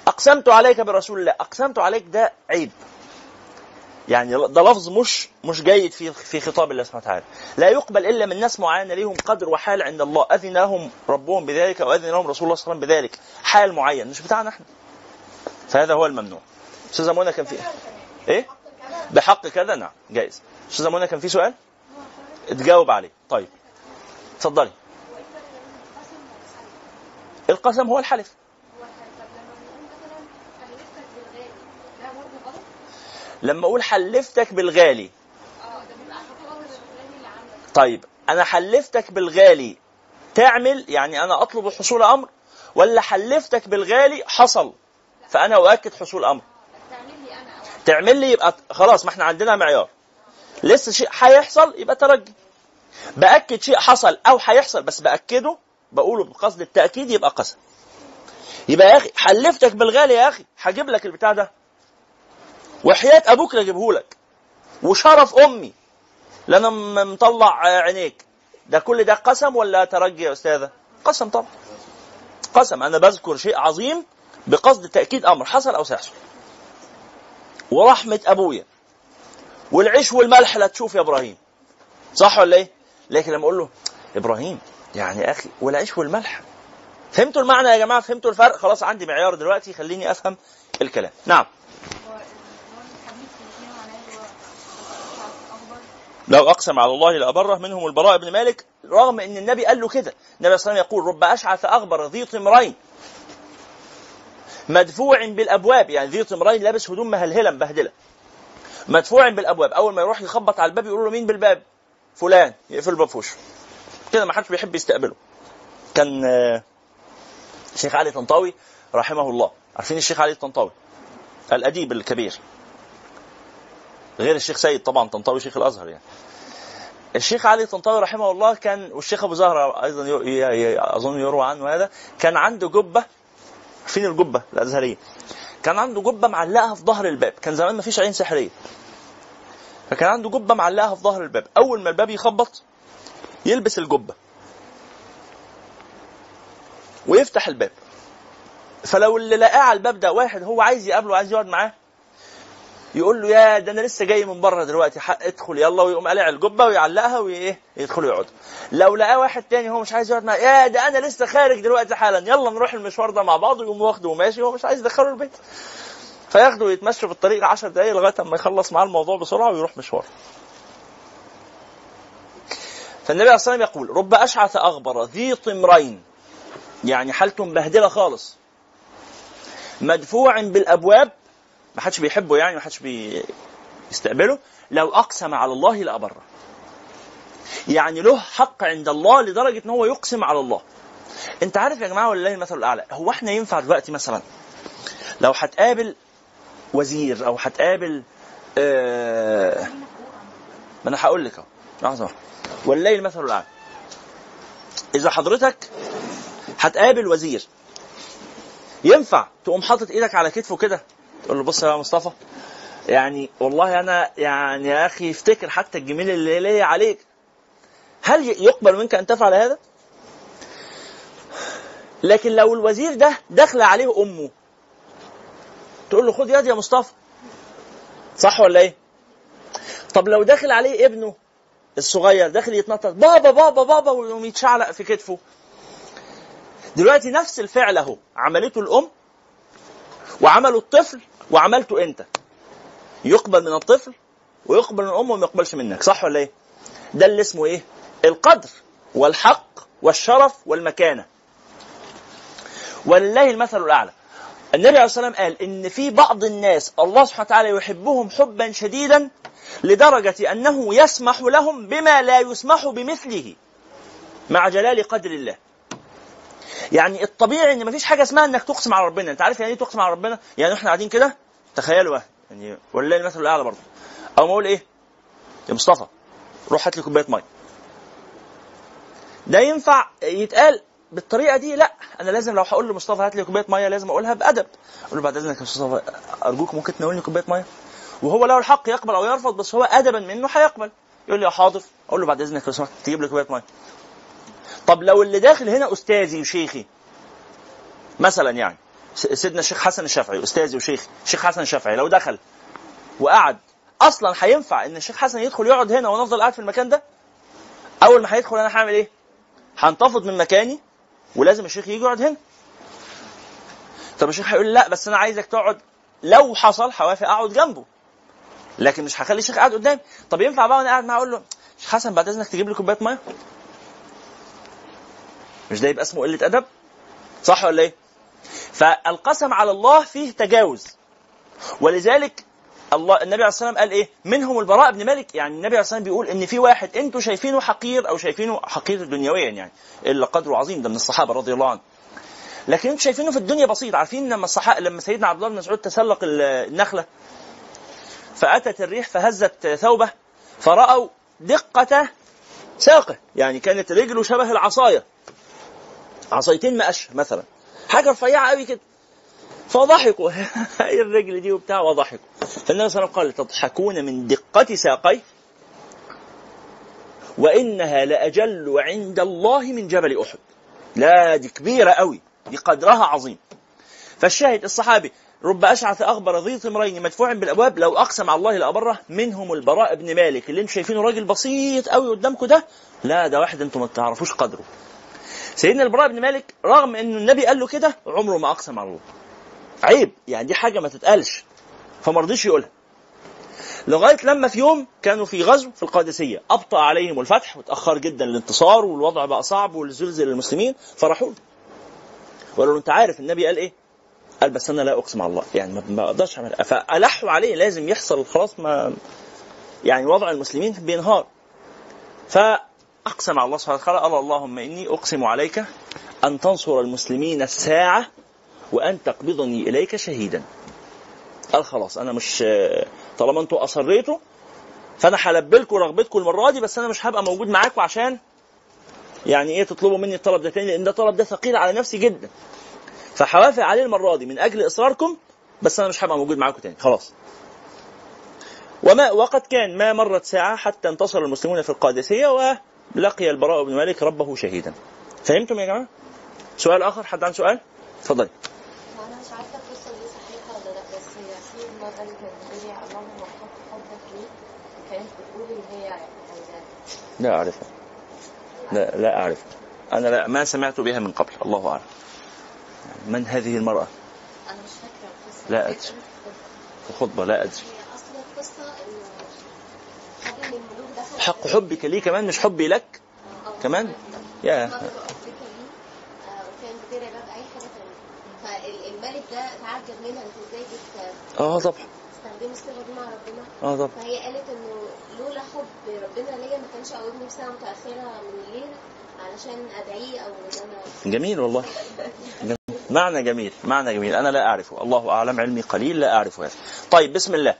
أقسمت عليك برسول الله. أقسمت عليك ده عيب. يعني ده لفظ مش مش جيد في في خطاب الله سبحانه وتعالى. لا يقبل إلا من ناس معينة ليهم قدر وحال عند الله. أذن لهم ربهم بذلك أو أذن لهم رسول الله صلى الله عليه وسلم بذلك. حال معين مش بتاعنا إحنا. فهذا هو الممنوع. استاذه منى كان في إيه؟ بحق كذا؟ نعم جائز. استاذه منى كان في سؤال؟ تجاوب عليه. طيب اتفضلي القسم هو الحلف. لما أقول حلفتك بالغالي. طيب أنا حلفتك بالغالي تعمل يعني أنا أطلب حصول أمر ولا حلفتك بالغالي حصل؟ فأنا أؤكد حصول أمر. تعمل لي يبقى خلاص ما إحنا عندنا معيار. لسه شيء هيحصل يبقى ترجي. بأكد شيء حصل أو هيحصل بس بأكده بقوله بقصد التأكيد يبقى قسم يبقى يا أخي حلفتك بالغالي يا أخي هجيب لك البتاع ده. وحياة أبوك لك. وشرف أمي. لأنا مطلع عينيك. ده كل ده قسم ولا ترجي يا أستاذة؟ قسم طبعا. قسم. أنا بذكر شيء عظيم بقصد تأكيد أمر حصل أو سيحصل. ورحمة أبويا. والعيش والملح لا تشوف يا إبراهيم. صح ولا إيه؟ لكن لما أقول له إبراهيم يعني أخي والعيش والملح. فهمتوا المعنى يا جماعة؟ فهمتوا الفرق؟ خلاص عندي معيار دلوقتي خليني أفهم الكلام. نعم. لو أقسم على الله لأبره منهم البراء بن مالك رغم إن النبي قال له كده. النبي صلى الله عليه وسلم يقول رب أشعث أغبر ذي طمرين. مدفوع بالأبواب يعني ذي طمرين لابس هدوم مهلهلة مبهدلة. مدفوع بالأبواب أول ما يروح يخبط على الباب يقول له مين بالباب؟ فلان. يقفل الباب في وشه. كده ما حدش بيحب يستقبله. كان الشيخ علي طنطاوي رحمه الله. عارفين الشيخ علي الطنطاوي الأديب الكبير. غير الشيخ سيد طبعا طنطاوي شيخ الأزهر يعني. الشيخ علي طنطاوي رحمه الله كان والشيخ أبو زهرة أيضا أظن يروى عنه هذا كان عنده جبة فين الجبة؟ الأزهرية. كان عنده جبة معلقها في ظهر الباب. كان زمان ما فيش عين سحرية. فكان عنده جبة معلقها في ظهر الباب. أول ما الباب يخبط يلبس الجبة ويفتح الباب. فلو اللي لقاه على الباب ده واحد هو عايز يقابله عايز يقعد معاه يقول له يا ده أنا لسه جاي من بره دلوقتي ادخل يلا ويقوم قالع الجبة ويعلقها وإيه يدخلوا يقعدوا لو لقاه واحد تاني هو مش عايز يقعد معاه يا ده أنا لسه خارج دلوقتي حالا يلا نروح المشوار ده مع بعض ويقوم واخده وماشي هو مش عايز يدخله البيت. فياخده ويتمشوا في الطريق 10 دقايق لغاية أما يخلص معاه الموضوع بسرعة ويروح مشوار. فالنبي عليه الصلاة والسلام يقول رب أشعث أغبر ذي طمرين. يعني حالته مبهدلة خالص. مدفوع بالأبواب ما حدش بيحبه يعني ما حدش بيستقبله. لو أقسم على الله لابره يعني له حق عند الله لدرجة إن هو يقسم على الله. أنت عارف يا جماعة ولله المثل الأعلى هو إحنا ينفع دلوقتي مثلا لو هتقابل وزير أو هتقابل آه ما أنا هقول لك أهو. لحظه ولله المثل الأعلى. إذا حضرتك هتقابل وزير ينفع تقوم حاطط إيدك على كتفه كده؟ تقول له بص يا مصطفى يعني والله أنا يعني يا أخي افتكر حتى الجميل اللي ليا عليك هل يقبل منك أن تفعل هذا؟ لكن لو الوزير ده دخل عليه أمه تقول له خد يد يا مصطفى صح ولا إيه؟ طب لو داخل عليه ابنه الصغير داخل يتنطط بابا بابا بابا ويقوم يتشعلق في كتفه دلوقتي نفس الفعل أهو عملته الأم وعمله الطفل وعملته انت. يقبل من الطفل ويقبل من الام وما يقبلش منك صح ولا إيه؟ ده اللي اسمه إيه؟ القدر والحق والشرف والمكانة. ولله المثل الأعلى. النبي عليه الصلاة والسلام قال إن في بعض الناس الله سبحانه وتعالى يحبهم حبا شديدا لدرجة أنه يسمح لهم بما لا يسمح بمثله مع جلال قدر الله. يعني الطبيعي إن مفيش حاجة اسمها إنك تقسم على ربنا. أنت عارف يعني إيه تقسم على ربنا؟ يعني إحنا قاعدين كده تخيلوا يعني ولله المثل الأعلى برضه. أو ما أقول إيه؟ يا مصطفى روح هات لي كوباية مية. ده ينفع يتقال بالطريقة دي؟ لا. أنا لازم لو هقول لمصطفى هات لي كوباية مية لازم أقولها بأدب. أقول له بعد إذنك يا مصطفى أرجوك ممكن تناولني كوباية مية؟ وهو له الحق يقبل أو يرفض بس هو ادبا منه هيقبل. يقول لي يا حاضر أقول له بعد إذنك لو سمحت تجيب لي كوباية مية. طب لو اللي داخل هنا أستاذي وشيخي مثلا يعني سيدنا الشيخ حسن الشافعي أستاذي وشيخي الشيخ حسن الشافعي لو دخل وقعد أصلا هينفع إن الشيخ حسن يدخل يقعد هنا وأنا افضل قاعد في المكان ده؟ أول ما هيدخل أنا هعمل إيه؟ هنتفض من مكاني ولازم الشيخ يجي يقعد هنا. طب الشيخ هيقول لا بس أنا عايزك تقعد لو حصل هوافق أقعد جنبه. لكن مش هخلي الشيخ قاعد قدامي. طب ينفع بقى وأنا قاعد معاه أقول له حسن بعد إذنك تجيب لي كوباية مية؟ مش ده يبقى اسمه قلة أدب؟ صح ولا إيه؟ فالقسم على الله فيه تجاوز. ولذلك الله النبي عليه الصلاة والسلام قال إيه؟ منهم البراء بن مالك. يعني النبي عليه الصلاة والسلام بيقول إن في واحد أنتم شايفينه حقير أو شايفينه حقير دنيويا يعني إلا قدره عظيم ده من الصحابة رضي الله عنهم. لكن أنتم شايفينه في الدنيا بسيط. عارفين لما الصحابه لما سيدنا عبد الله بن مسعود تسلق النخلة؟ فأتت الريح فهزت ثوبه فرأوا دقة ساقه. يعني كانت رجله شبه العصاية. عصايتين مقش مثلا. حاجة رفيعه قوي كده. فضحكوا. هي الرجل دي وبتاع وضحكوا. فالنبي صلى الله عليه وسلم قال تضحكون من دقة ساقي؟ وإنها لأجل عند الله من جبل أحد. لا دي كبيرة قوي. دي قدرها عظيم. فالشاهد الصحابي رب أشعث أخبر ذي طمرين مدفوع بالأبواب لو أقسم على الله لأبره منهم البراء بن مالك اللي أنتم شايفينه راجل بسيط قوي قدامكم ده. لا ده واحد أنتم ما تعرفوش قدره. سيدنا البراء بن مالك رغم إنه النبي قال له كده عمره ما أقسم على الله. عيب يعني دي حاجة ما تتقالش فما رضيش يقولها. لغاية لما في يوم كانوا في غزو في القادسية أبطأ عليهم الفتح وتأخر جدا الانتصار والوضع بقى صعب والزلزل المسلمين فرحوا له. وقالوا له أنت عارف النبي قال إيه؟ قال بس أنا لا أقسم على الله يعني ما- أقدرش أعمل. فألحوا عليه لازم يحصل خلاص ما يعني وضع المسلمين بينهار. فاقسم على الله سبحانه وتعالى قال اللهم إني أقسم عليك أن تنصر المسلمين الساعة وأن تقبضني إليك شهيدا. قال خلاص أنا مش طالما أنتوا أصريتوا فأنا هلبي لكم رغبتكم المرة دي بس أنا مش هبقى موجود معاكم عشان يعني إيه تطلبوا مني الطلب ده تاني لأن ده طلب ده ثقيل على نفسي جدا. فهوافق عليه المرة دي من أجل إصراركم بس أنا مش هبقى موجود معاكم تاني. خلاص. وما وقد كان ما مرت ساعة حتى انتصر المسلمون في القادسية ولقي البراء بن مالك ربه شهيدا. فهمتم يا جماعة؟ سؤال آخر حد عنده سؤال؟ اتفضلي وأنا مش عارفة القصة دي صحيحة ولا لأ بس هي في مرة كانت بتقولي اللهم حط حبك ليه؟ كانت بتقول إن هي لا أعرفها. لا لا أعرف أنا لا ما سمعت بها من قبل الله أعلم. من هذه المرأة؟ أنا مش فاكرة القصة. لا. كانت في خطبة لا أدري هي اصل القصة انه حد من الملوك دخل حق حبك لي كمان مش حبي لك. كمان؟ يا. ده تعجب منها إزاي آه طبعا. تستخدمي الصيغة دي مع ربنا آه طبعا. فهي قالت انه لولا حب ربنا ليا ما كانش قومني بساعة متأخرة من الليل علشان ادعيه أو ان أنا جميل والله. جميل. معنى جميل معنى جميل. أنا لا أعرفه. الله أعلم علمي قليل لا أعرف هذا طيب بسم الله.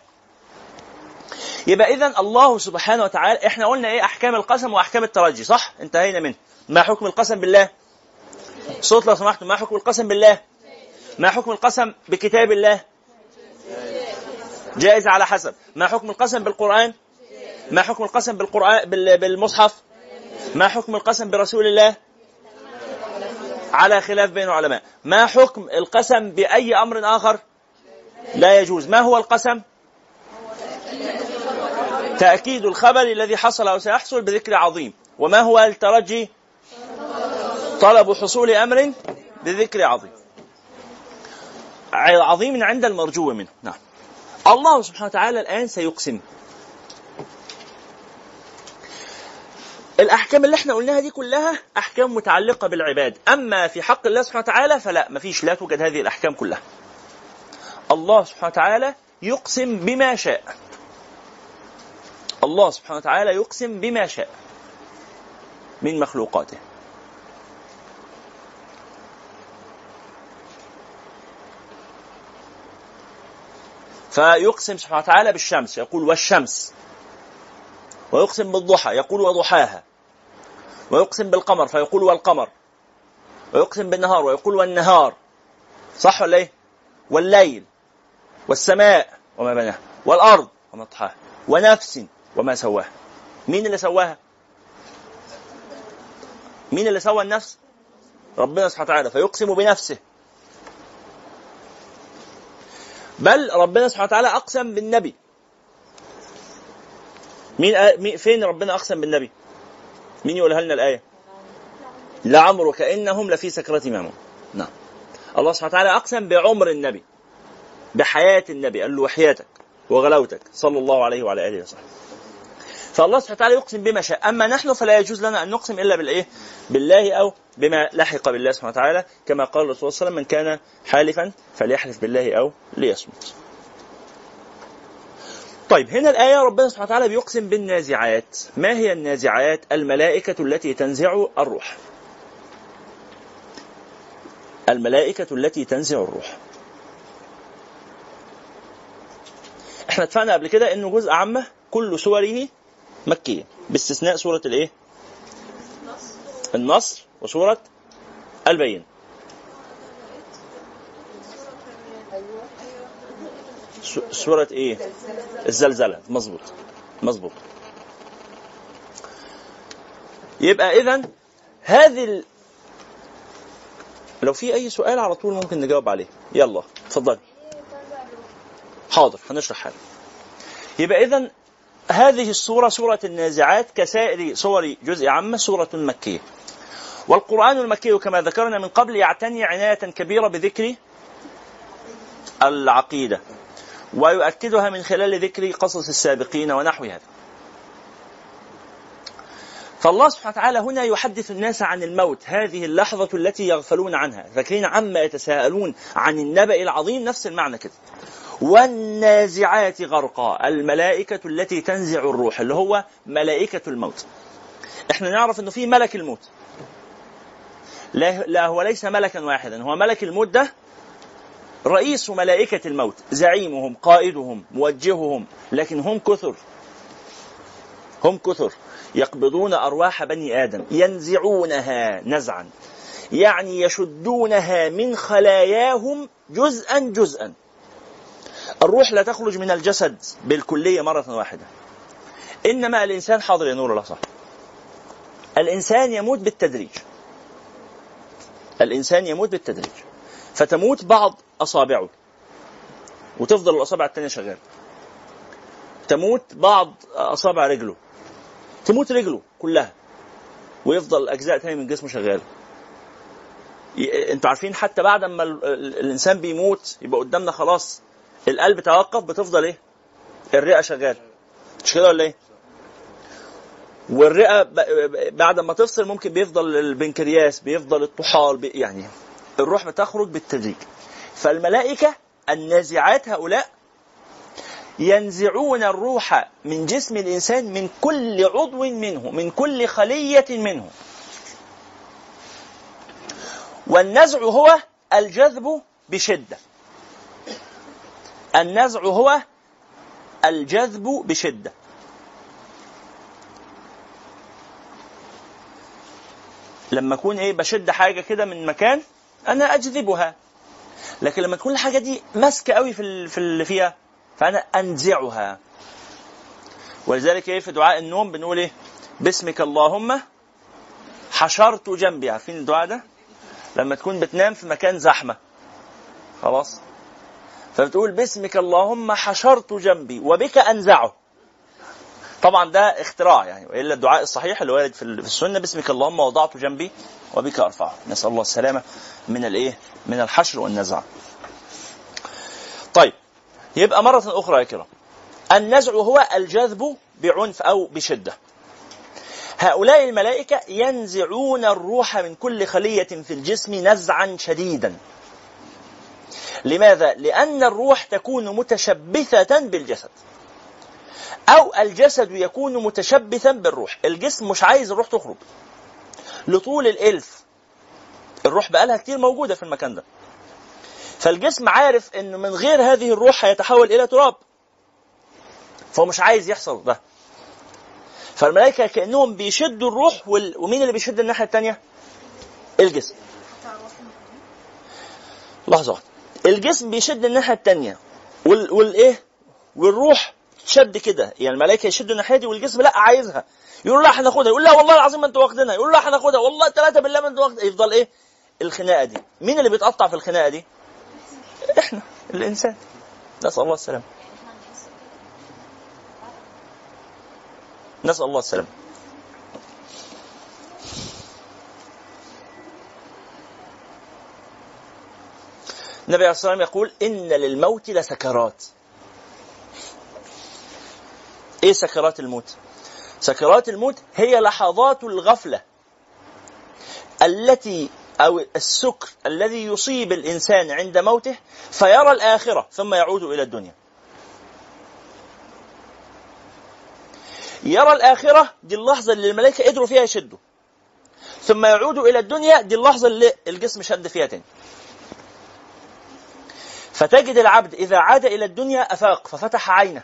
يبقى إذا الله سبحانه وتعالى إحنا قلنا إيه؟ أحكام القسم وأحكام الترجي صح؟ انتهينا منه. ما حكم القسم بالله؟ صوت لو سمحتم. ما حكم القسم بالله؟ ما حكم القسم بكتاب الله؟ جائز على حسب. ما حكم القسم بالقرآن؟ ما حكم القسم بالقرآن بال- بالمصحف؟ ما حكم القسم برسول الله؟ على خلاف بين العلماء. ما حكم القسم بأي أمر آخر؟ لا يجوز. ما هو القسم؟ تأكيد الخبر الذي حصل أو سيحصل بذكر عظيم. وما هو الترجي؟ طلب حصول أمر بذكر عظيم. عظيم عند المرجو منه. نعم. الله سبحانه وتعالى الآن سيقسم. الأحكام اللي إحنا قلناها دي كلها أحكام متعلقة بالعباد. أما في حق الله سبحانه وتعالى فلا مفيش لا توجد هذه الأحكام كلها. الله سبحانه وتعالى يقسم بما شاء. الله سبحانه وتعالى يقسم بما شاء من مخلوقاته. فيقسم سبحانه وتعالى بالشمس يقول والشمس. ويقسم بالضحى يقول وضحاها. ويقسم بالقمر فيقول والقمر. ويقسم بالنهار ويقول والنهار. صح ولا إيه؟ والليل والسماء وما بناها والأرض وما طحاها. ونفس. وما سواها مين اللي سواها؟ مين اللي سوى النفس؟ ربنا سبحانه وتعالى فيقسم بنفسه. بل ربنا سبحانه وتعالى أقسم بالنبي. مين, فين ربنا أقسم بالنبي؟ مين يقولها لنا الآية؟ لعمرك إنهم لفي سكرة يعمهون نعم. الله سبحانه وتعالى أقسم بعمر النبي بحياة النبي قال له وحياتك وغلاوتك. صلى الله عليه وعلى آله وصحبه. فالله سبحانه وتعالى يقسم بما شاء. أما نحن فلا يجوز لنا أن نقسم إلا بالإيه؟ بالله أو بما لحق بالله سبحانه وتعالى. كما قال الرسول صلى الله عليه وسلم من كان حالفا فليحلف بالله أو ليصمت. طيب هنا الآية ربنا سبحانه وتعالى بيقسم بالنازعات. ما هي النازعات؟ الملائكة التي تنزع الروح. الملائكة التي تنزع الروح. إحنا اتفقنا قبل كده إنه جزء عامة كل سوره مكية باستثناء سورة الايه؟ النصر وسورة البين س- سورة إيه؟ الزلزلة. مظبوط مظبوط. يبقى اذا هذه ال... لو في أي سؤال على طول ممكن نجاوب عليه. يلا اتفضل حاضر هنشرح حاجة. يبقى اذا هذه السورة سورة النازعات كسائر سور جزء عامة سورة مكية. والقرآن المكي كما ذكرنا من قبل يعتني عناية كبيرة بذكر العقيدة ويؤكدها من خلال ذكر قصص السابقين ونحو هذا. فالله سبحانه وتعالى هنا يحدث الناس عن الموت هذه اللحظة التي يغفلون عنها. فاكرين عما يتساءلون عن النبأ العظيم؟ نفس المعنى كده. والنازعات غرقا الملائكة التي تنزع الروح اللي هو ملائكة الموت. إحنا نعرف إنه في ملك الموت. لا, لا هو ليس ملكا واحدا هو ملك الموت ده رئيس ملائكة الموت زعيمهم قائدهم موجههم لكن هم كثر. هم كثر. يقبضون أرواح بني آدم ينزعونها نزعا. يعني يشدونها من خلاياهم جزءا جزءا. الروح لا تخرج من الجسد بالكلية مرة واحدة. إنما الإنسان حاضر يا نور الله صح. الإنسان يموت بالتدريج. الإنسان يموت بالتدريج. فتموت بعض أصابعه. وتفضل الأصابع التانية شغالة تموت بعض أصابع رجله. تموت رجله كلها. ويفضل أجزاء تانية من جسمه شغالة أنتوا عارفين حتى بعد ما ال- ال- الإنسان بيموت يبقى قدامنا خلاص القلب توقف بتفضل إيه؟ الرئة شغاله مش كده ولا إيه؟ والرئة بعد ما تفصل ممكن بيفضل البنكرياس بيفضل الطحال يعني الروح بتخرج بالتدريج. فالملائكة النازعات هؤلاء ينزعون الروح من جسم الإنسان من كل عضو منه من كل خلية منه. والنزع هو الجذب بشدة. النزع هو الجذب بشدة. لما أكون إيه بشد حاجة كده من مكان أنا أجذبها. لكن لما تكون الحاجة دي ماسكة قوي في في اللي فيها فأنا أنزعها. ولذلك إيه في دعاء النوم بنقول إيه باسمك اللهم حشرت جنبي. عارفين الدعاء ده؟ لما تكون بتنام في مكان زحمة. خلاص؟ فبتقول باسمك اللهم حشرت جنبي وبك أنزعه. طبعا ده اختراع يعني وإلا الدعاء الصحيح اللي وارد في السنة باسمك اللهم وضعت جنبي وبك أرفعه. نسأل الله السلامة من الايه من الحشر والنزع. طيب يبقى مرة أخرى يا كرام. النزع هو الجذب بعنف أو بشدة. هؤلاء الملائكة ينزعون الروح من كل خلية في الجسم نزعا شديدا. لماذا؟ لأن الروح تكون متشبثة بالجسد. أو الجسد يكون متشبثا بالروح. الجسم مش عايز الروح تخرج. لطول الإلف. الروح بقالها كتير موجودة في المكان ده. فالجسم عارف إنه من غير هذه الروح هيتحول إلى تراب. فهو مش عايز يحصل ده. فالملائكة كأنهم بيشدوا الروح وال... ومين اللي بيشد الناحية التانية؟ الجسم. لحظة واحدة. الجسم بيشد الناحية التانية. وال... والإيه؟ والروح شد كده. يعني الملائكة يشدوا الناحية دي والجسم لأ عايزها. يقول لا هناخدها. يقول لا والله العظيم ما أنتوا واخدينها. يقول لا هناخدها. والله ثلاثة بالله ما أنتوا واخدينها يفضل إيه؟ الخناقة دي. مين اللي بيتقطع في الخناقة دي؟ إحنا الإنسان. نسأل الله السلامة. نسأل الله السلامة. النبي عليه الصلاة والسلام يقول إن للموت لسكرات. إيه سكرات الموت؟ سكرات الموت هي لحظات الغفلة التي أو السكر الذي يصيب الإنسان عند موته فيرى الآخرة ثم يعود إلى الدنيا. يرى الآخرة دي اللحظة اللي الملائكة قدروا فيها يشدوا. ثم يعود إلى الدنيا دي اللحظة اللي الجسم شد فيها تاني. فتجد العبد إذا عاد إلى الدنيا أفاق ففتح عينه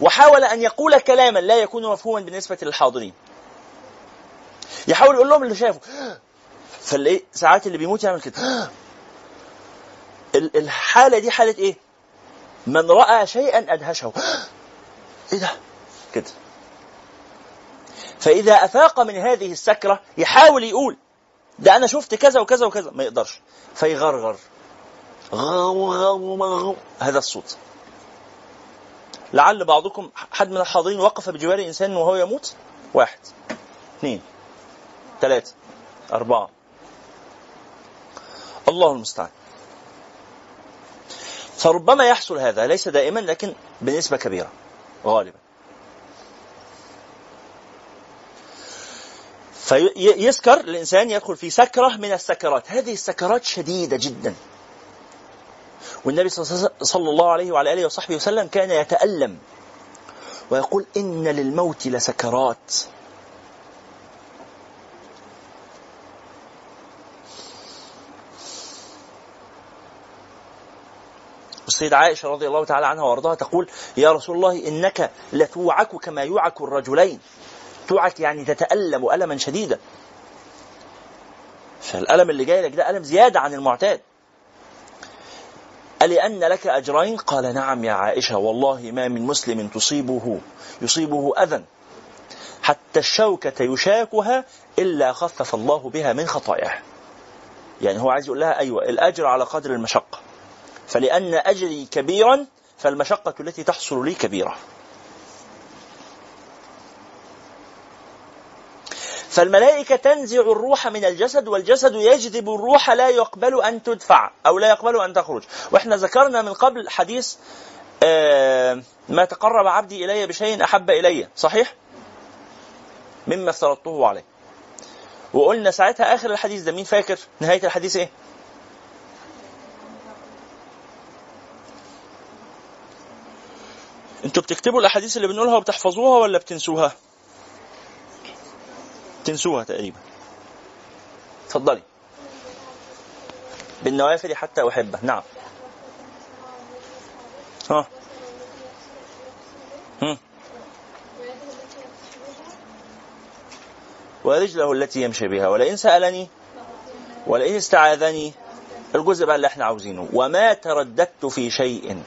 وحاول أن يقول كلاما لا يكون مفهوما بالنسبة للحاضرين. يحاول يقول لهم اللي شافه فاللي ساعات اللي بيموت يعمل كده. الحالة دي حالة إيه؟ من رأى شيئا أدهشه. إيه ده؟ كده. فإذا أفاق من هذه السكرة يحاول يقول ده أنا شفت كذا وكذا وكذا. ما يقدرش. فيغرغر. هذا الصوت. لعل بعضكم حد من الحاضرين وقف بجوار إنسان وهو يموت؟ واحد. اثنين. ثلاثة. أربعة. الله المستعان. فربما يحصل هذا ليس دائما لكن بنسبة كبيرة. غالبا. فيسكر الإنسان يدخل في سكرة من السكرات. هذه السكرات شديدة جدا. والنبي صلى الله عليه وعلى آله وصحبه وسلم كان يتألم ويقول إن للموت لسكرات. والسيدة عائشة رضي الله تعالى عنها وأرضاها تقول يا رسول الله إنك لتوعك كما يوعك الرجلين. توعك يعني تتألم ألما شديدا. فالألم اللي جاي لك ده ألم زيادة عن المعتاد. ألأن لك أجرين؟ قال نعم يا عائشة والله ما من مسلم تصيبه يصيبه أذى. حتى الشوكة يشاكها إلا خفف الله بها من خطاياه. يعني هو عايز يقول لها أيوة الأجر على قدر المشقة. فلأن أجري كبيرا فالمشقة التي تحصل لي كبيرة. فالملائكة تنزع الروح من الجسد والجسد يجذب الروح لا يقبل أن تدفع أو لا يقبل أن تخرج وإحنا ذكرنا من قبل حديث آه، ما تقرب عبدي إلي بشيء أحب إلي صحيح؟ مما افترضته عليه وقلنا ساعتها آخر الحديث ده مين فاكر نهاية الحديث إيه؟ أنتوا بتكتبوا الأحاديث اللي بنقولها وبتحفظوها ولا بتنسوها؟ تنسوها تقريبا. تفضلي بالنوافل حتى أحبه. نعم. ها. هم. ورجله التي يمشي بها. ولئن سألني ولئن استعاذني الجزء بقى اللي إحنا عاوزينه. وما ترددت في شيء.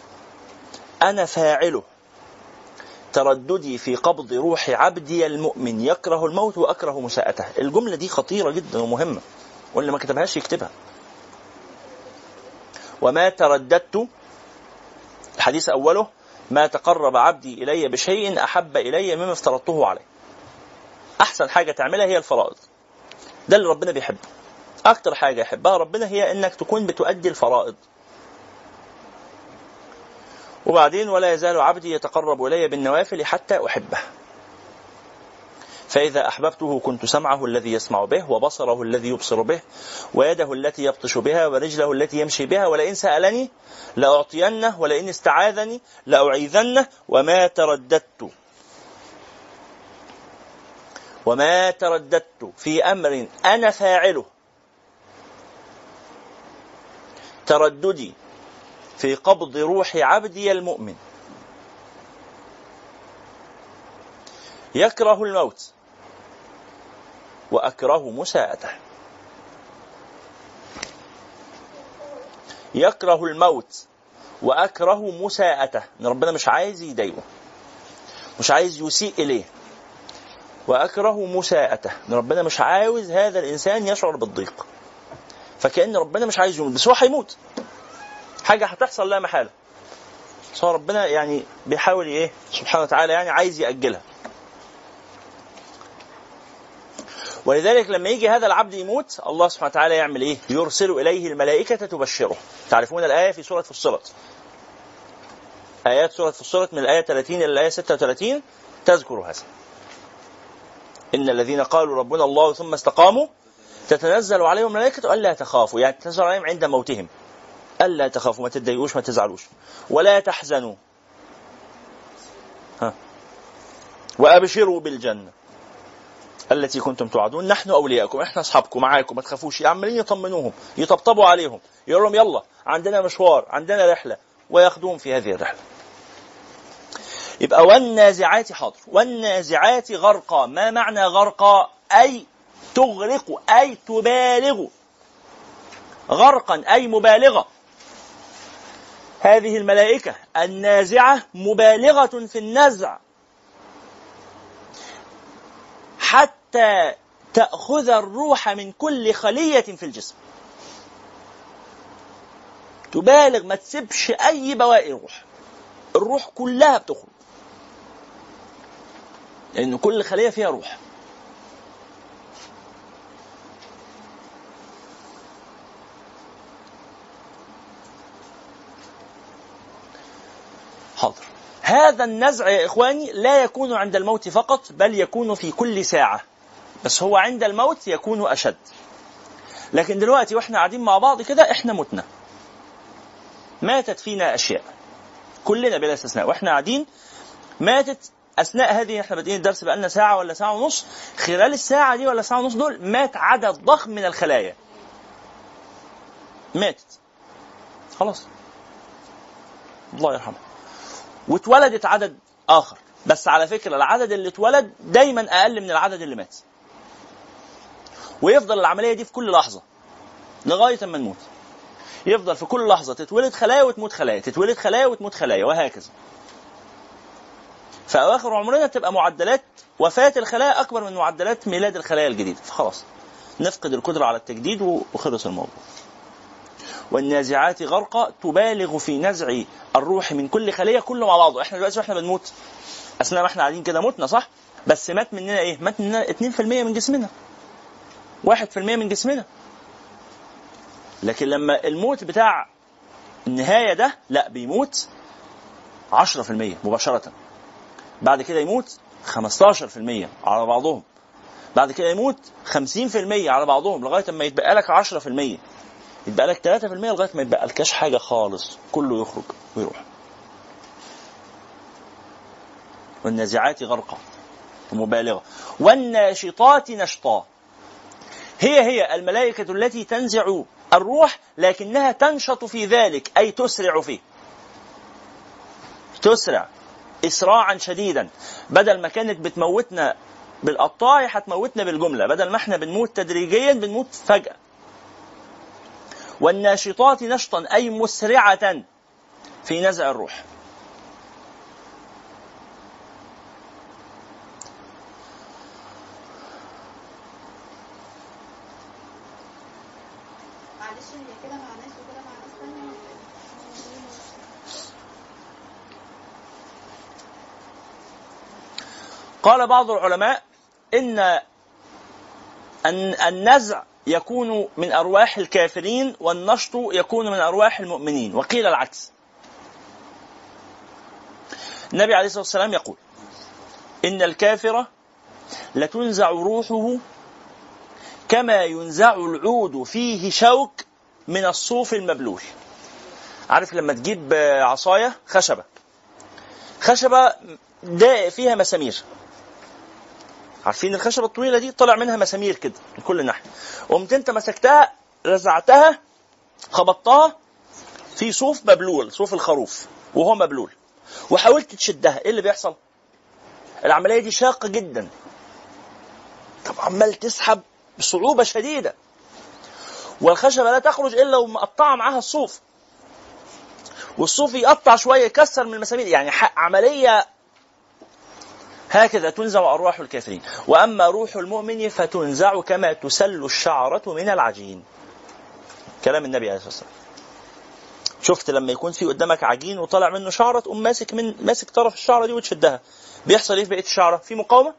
أنا فاعله. ترددي في قبض روح عبدي المؤمن. يكره الموت وأكره مساءته. الجملة دي خطيرة جدا ومهمة واللي ما كتبهاش يكتبها. وما ترددت الحديث أوله ما تقرب عبدي إلي بشيء أحب إلي مما افترضته عليه. أحسن حاجة تعملها هي الفرائض. ده اللي ربنا بيحبه. أكتر حاجة يحبها ربنا هي إنك تكون بتؤدي الفرائض. وبعدين ولا يزال عبدي يتقرب إلي بالنوافل حتى أحبه. فإذا أحببته كنت سمعه الذي يسمع به وبصره الذي يبصر به ويده التي يبطش بها ورجله التي يمشي بها ولئن سألني لأعطينه ولئن استعاذني لأعيذنه وما ترددت. وما ترددت في أمر أنا فاعله. ترددي في قبض روح عبدي المؤمن. يكره الموت وأكره مساءته. يكره الموت وأكره مساءته. إن ربنا مش عايز يضايقه. مش عايز يسيء إليه. وأكره مساءته. إن ربنا مش عاوز هذا الإنسان يشعر بالضيق. فكأن ربنا مش عايز يموت. بس هو هيموت. حاجة هتحصل لا محالة بس هو ربنا يعني بيحاول إيه سبحانه وتعالى يعني عايز يأجلها ولذلك لما يجي هذا العبد يموت الله سبحانه وتعالى يعمل إيه؟ يرسل إليه الملائكة تبشره. تعرفون الآية في سورة فصلت. آيات سورة فصلت من الآية 30 إلى الآية 36 تذكر هذا. إن الذين قالوا ربنا الله ثم استقاموا تتنزل عليهم الملائكة ألا تخافوا يعني تتنزل عليهم عند موتهم. ألا تخافوا ما تتضايقوش ما تزعلوش. ولا تحزنوا. ها. وأبشروا بالجنة التي كنتم توعدون. نحن أولياءكم إحنا أصحابكم معاكم ما تخافوش. عمالين يطمنوهم يطبطبوا عليهم يقول لهم يلا عندنا مشوار عندنا رحلة وياخذوهم في هذه الرحلة. يبقى والنازعات حاضر. والنازعات غرقا. ما معنى غرقا؟ أي تغرق أي تبالغ. غرقا أي مبالغة. هذه الملائكة النازعة مبالغة في النزع. حتى تأخذ الروح من كل خلية في الجسم. تبالغ ما تسيبش أي بواقي روح. الروح كلها بتخرج. لأن كل خلية فيها روح. حاضر. هذا النزع يا إخواني لا يكون عند الموت فقط بل يكون في كل ساعة. بس هو عند الموت يكون أشد. لكن دلوقتي وإحنا قاعدين مع بعض كده إحنا متنا. ماتت فينا أشياء. كلنا بلا استثناء. وإحنا قاعدين ماتت أثناء هذه إحنا بادئين الدرس بقالنا ساعة ولا ساعة ونص. خلال الساعة دي ولا ساعة ونص دول مات عدد ضخم من الخلايا. ماتت. خلاص. الله يرحمه. واتولدت عدد آخر. بس على فكرة العدد اللي اتولد دايما أقل من العدد اللي مات. ويفضل العملية دي في كل لحظة لغاية أما نموت. يفضل في كل لحظة تتولد خلايا وتموت خلايا تتولد خلايا وتموت خلايا وهكذا. في اواخر عمرنا تبقى معدلات وفاة الخلايا أكبر من معدلات ميلاد الخلايا الجديده فخلاص نفقد القدرة على التجديد وخلص الموضوع. والنازعات غرقا تبالغ في نزع الروح من كل خلية كله مع بعضه. إحنا دلوقتي وإحنا بنموت. أثناء ما إحنا قاعدين كده متنا صح؟ بس مات مننا إيه؟ مات مننا 2% من جسمنا. 1% من جسمنا. لكن لما الموت بتاع النهاية ده لا بيموت 10% مباشرة. بعد كده يموت 15% على بعضهم. بعد كده يموت 50% على بعضهم لغاية ما يتبقى لك 10% يتبقى لك 3% لغاية ما يتبقى لكش حاجة خالص. كله يخرج ويروح. والنازعات غرقا مبالغة والناشطات نشطا هي هي الملائكة التي تنزع الروح لكنها تنشط في ذلك أي تسرع فيه. تسرع. إسراعا شديدا. بدل ما كانت بتموتنا بالقطاع هتموتنا بالجملة. بدل ما إحنا بنموت تدريجيا بنموت فجأة. والناشطات نشطا أي مسرعة في نزع الروح. قال بعض العلماء إن النزع يكون من أرواح الكافرين والنشط يكون من أرواح المؤمنين. وقيل العكس. النبي عليه الصلاة والسلام يقول إن الكافر لتنزع روحه كما ينزع العود فيه شوك من الصوف المبلول. عارف لما تجيب عصاية؟ خشبة. خشبة ده فيها مسامير. عارفين الخشبة الطويلة دي؟ طلع منها مسامير كده من كل ناحية. قمت انت مسكتها رزعتها خبطتها في صوف مبلول صوف الخروف وهو مبلول. وحاولت تشدها إيه اللي بيحصل؟ العملية دي شاقة جدا. طب عمال تسحب بصعوبة شديدة. والخشبة لا تخرج إلا ومقطعة معاها الصوف. والصوف يقطع شوية يكسر من المسامير. يعني عملية هكذا تنزع أرواح الكافرين. وأما روح المؤمن فتنزع كما تسل الشعرة من العجين. كلام النبي عليه الصلاة والسلام. شفت لما يكون في قدامك عجين وطالع منه شعرة تقوم ماسك من ماسك طرف الشعرة دي وتشدها. بيحصل إيه في بقية الشعرة؟ في مقاومة؟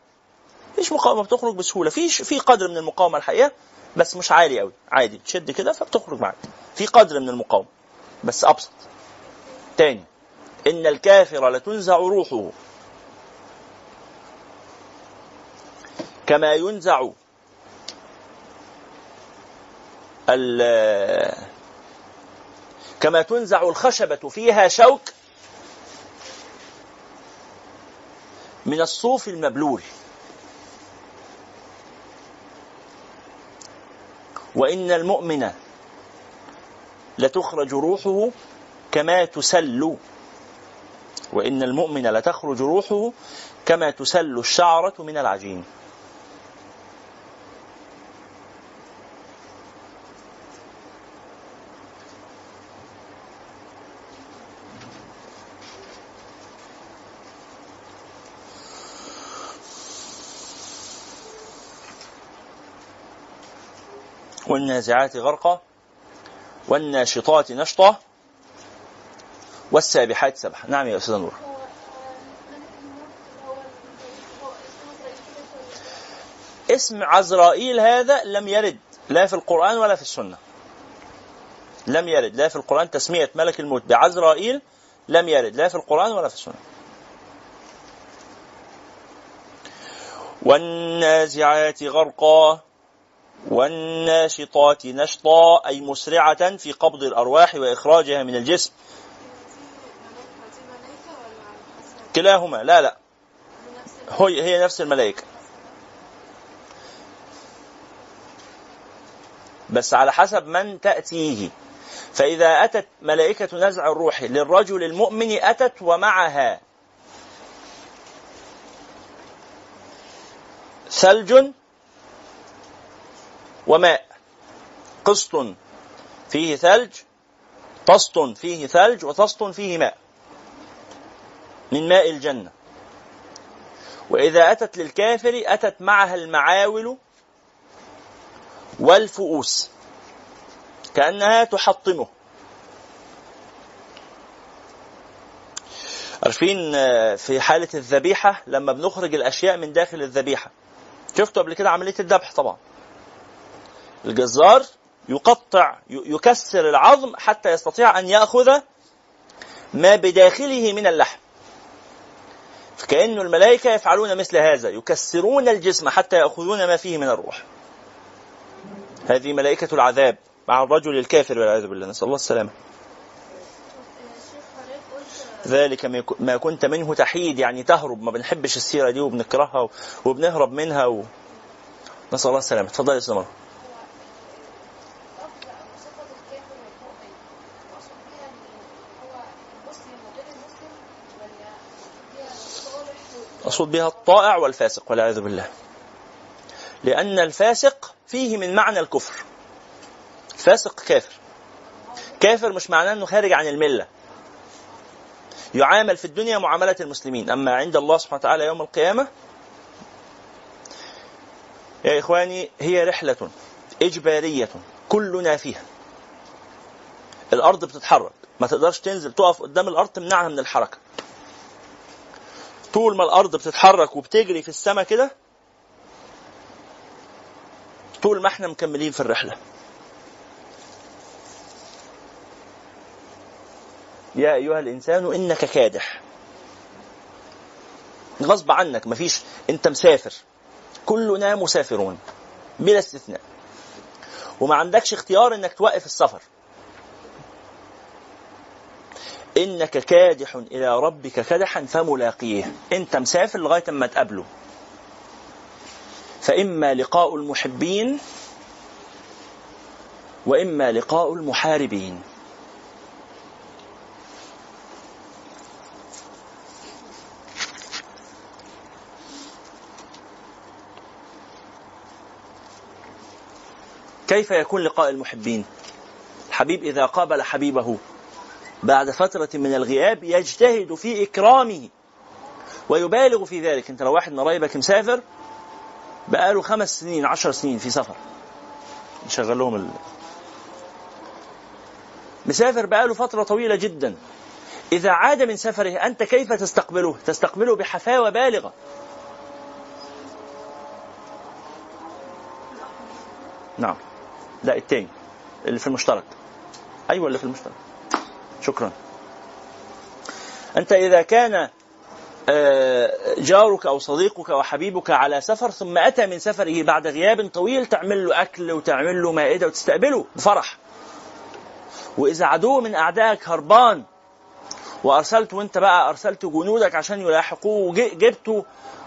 مفيش مقاومة بتخرج بسهولة. في في قدر من المقاومة الحقيقة بس مش عالي قوي عادي تشد كده فبتخرج معاك. في قدر من المقاومة بس أبسط. تاني إن الكافر لتنزع روحه. كما ينزع كما تنزع الخشبة فيها شوك من الصوف المبلول. وإن المؤمن لتخرج روحه كما تسل. وإن المؤمن لتخرج روحه كما تسل الشعرة من العجين. والنازعات غرقا والناشطات نشطا والسابحات سبحا. نعم يا أستاذ نور. اسم عزرائيل هذا لم يرد لا في القرآن ولا في السنة. لم يرد لا في القرآن تسمية ملك الموت بعزرائيل لم يرد لا في القرآن ولا في السنة. والنازعات غرقا والناشطات نشطا أي مسرعة في قبض الأرواح وإخراجها من الجسم. كلاهما لا لا. هي هي نفس الملائكة. بس على حسب من تأتيه. فإذا أتت ملائكة نزع الروح للرجل المؤمن أتت ومعها ثلج وماء. قسط فيه ثلج طسط فيه ثلج وطسط فيه ماء. من ماء الجنة. وإذا أتت للكافر أتت معها المعاول والفؤوس. كأنها تحطمه. عارفين آه، في حالة الذبيحة لما بنخرج الأشياء من داخل الذبيحة. شفتوا قبل كده عملية الذبح؟ طبعا. الجزار يقطع يكسر العظم حتى يستطيع أن يأخذ ما بداخله من اللحم. فكأن الملائكة يفعلون مثل هذا يكسرون الجسم حتى يأخذون ما فيه من الروح. هذه ملائكة العذاب مع الرجل الكافر والعياذ بالله. نسأل الله السلامة. ذلك ما كنت منه تحيد يعني تهرب ما بنحبش السيرة دي وبنكرهها وبنهرب منها و... نسأل الله السلامة. تفضل يا أستاذ مقصود بها الطائع والفاسق والعياذ بالله. لأن الفاسق فيه من معنى الكفر. فاسق كافر. كافر مش معناه أنه خارج عن الملة. يعامل في الدنيا معاملة المسلمين. أما عند الله سبحانه وتعالى يوم القيامة يا إخواني هي رحلة إجبارية كلنا فيها. الأرض بتتحرك. ما تقدرش تنزل تقف قدام الأرض تمنعها من الحركة. طول ما الأرض بتتحرك وبتجري في السماء كده طول ما إحنا مكملين في الرحلة. يا أيها الإنسان إنك كادح. غصب عنك مفيش أنت مسافر. كلنا مسافرون بلا استثناء. وما عندكش اختيار إنك توقف السفر. إنك كادح إلى ربك كدحا فملاقيه. أنت مسافر لغاية ما تقابله. فإما لقاء المحبين وإما لقاء المحاربين. كيف يكون لقاء المحبين؟ الحبيب إذا قابل حبيبه. بعد فترة من الغياب يجتهد في إكرامه ويبالغ في ذلك. أنت لو واحد من قرايبك مسافر بقاله خمس سنين عشر سنين في سفر نشغل لهم ال... مسافر بقاله فترة طويلة جدا. إذا عاد من سفره أنت كيف تستقبله؟ تستقبله بحفاوة بالغة. نعم. لا التاني اللي في المشترك. أيوه اللي في المشترك. شكرا. أنت إذا كان آه، جارك أو صديقك وحبيبك على سفر ثم أتى من سفره بعد غياب طويل تعمل له أكل وتعمل له مائدة وتستقبله بفرح. وإذا عدو من أعدائك هربان وأرسلت وأنت بقى أرسلت جنودك عشان يلاحقوه وجبته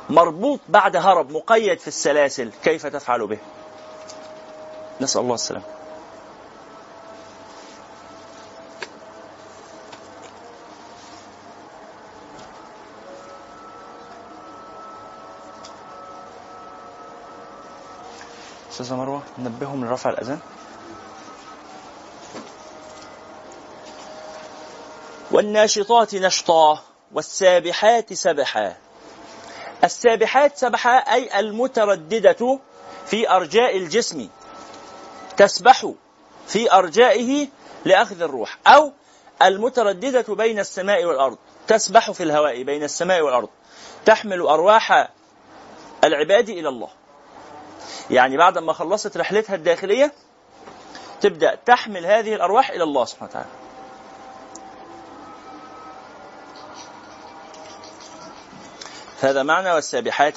مربوط بعد هرب مقيد في السلاسل كيف تفعل به؟ نسأل الله السلامة. أستاذة مروة نبههم لرفع الأذان. والناشطات نشطا والسابحات سبحا. السابحات سبحا أي المترددة في أرجاء الجسم. تسبح في أرجائه لأخذ الروح. أو المترددة بين السماء والأرض. تسبح في الهواء بين السماء والأرض. تحمل أرواح العباد إلى الله. يعني بعد ما خلصت رحلتها الداخلية تبدأ تحمل هذه الأرواح إلى الله سبحانه وتعالى. هذا معنى والسابحات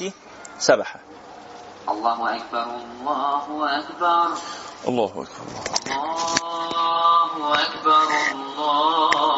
سبحا الله أكبر الله أكبر. الله أكبر. الله أكبر الله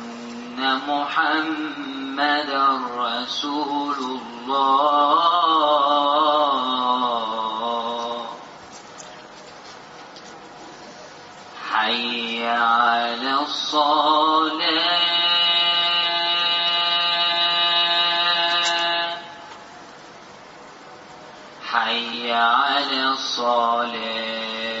محمد رسول الله. حي على الصلاة. حي على الصلاة.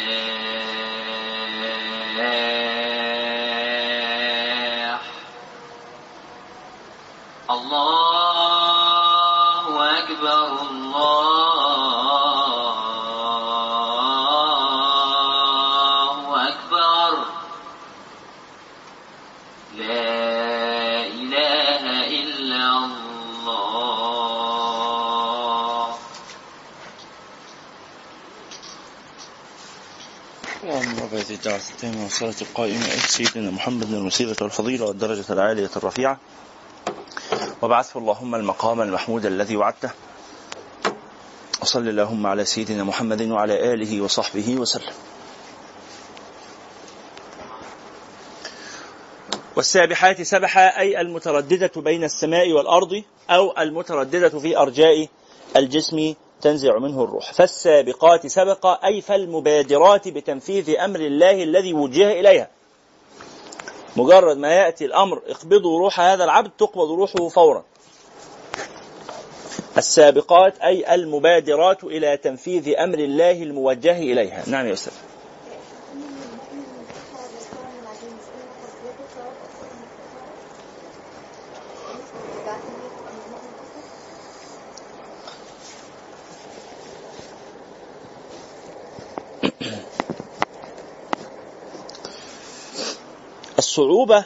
الدعوة التامة والصلاة القائمة سيدنا محمد الوسيلة والفضيلة والدرجة العالية الرفيعة. وابعثه اللهم المقام المحمود الذي وعدته. وصل اللهم على سيدنا محمد وعلى آله وصحبه وسلم. والسابحات سبحا أي المترددة بين السماء والأرض أو المترددة في أرجاء الجسم تنزع منه الروح. فالسابقات سبقا أي فالمبادرات بتنفيذ أمر الله الذي وجه إليها. مجرد ما يأتي الأمر اقبضوا روح هذا العبد تقبض روحه فورا. السابقات أي المبادرات إلى تنفيذ أمر الله الموجه إليها. نعم يا أستاذ. الصعوبة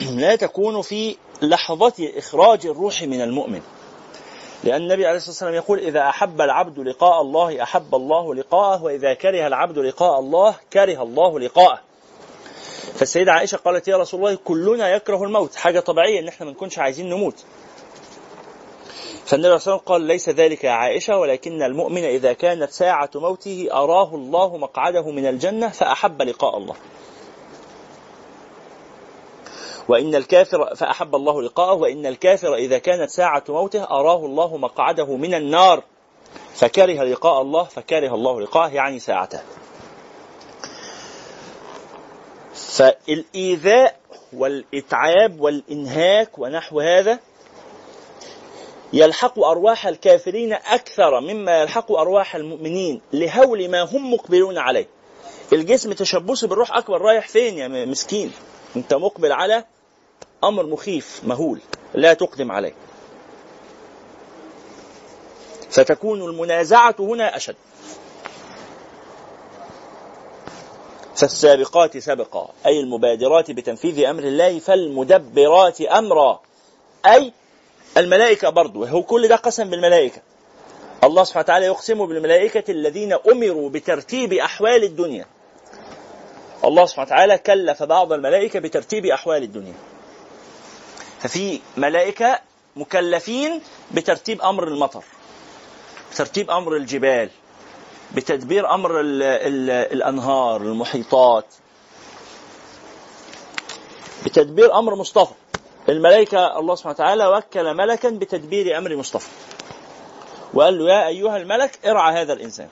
لا تكون في لحظة إخراج الروح من المؤمن. لأن النبي عليه الصلاة والسلام يقول إذا أحب العبد لقاء الله أحب الله لقاءه وإذا كره العبد لقاء الله كره الله لقاءه. فالسيدة عائشة قالت يا رسول الله كلنا يكره الموت. حاجة طبيعية إن إحنا ما نكونش عايزين نموت. فالنبي عليه الصلاة والسلام قال ليس ذلك يا عائشة ولكن المؤمن إذا كانت ساعة موته أراه الله مقعده من الجنة فأحب لقاء الله. وإن الكافر فأحب الله لقاءه وإن الكافر إذا كانت ساعة موته أراه الله مقعده من النار فكره لقاء الله فكره الله لقاءه يعني ساعته. فالإيذاء والإتعاب والإنهاك ونحو هذا يلحق أرواح الكافرين أكثر مما يلحق أرواح المؤمنين لهول ما هم مقبلون عليه. الجسم تشبثه بالروح أكبر رايح فين يا مسكين؟ أنت مقبل على أمر مخيف مهول لا تقدم عليه. فتكون المنازعة هنا أشد. فالسابقات سبقا أي المبادرات بتنفيذ أمر الله فالمدبرات أمرا. أي الملائكة برضو هو كل ده قسم بالملائكة. الله سبحانه وتعالى يقسم بالملائكة الذين أمروا بترتيب أحوال الدنيا. الله سبحانه وتعالى كلف بعض الملائكة بترتيب أحوال الدنيا. ففي ملائكة مكلفين بترتيب أمر المطر بترتيب أمر الجبال بتدبير أمر ال ال الأنهار المحيطات بتدبير أمر مصطفى. الملائكة الله سبحانه وتعالى وكل ملكا بتدبير أمر مصطفى. وقال له يا أيها الملك ارعى هذا الإنسان.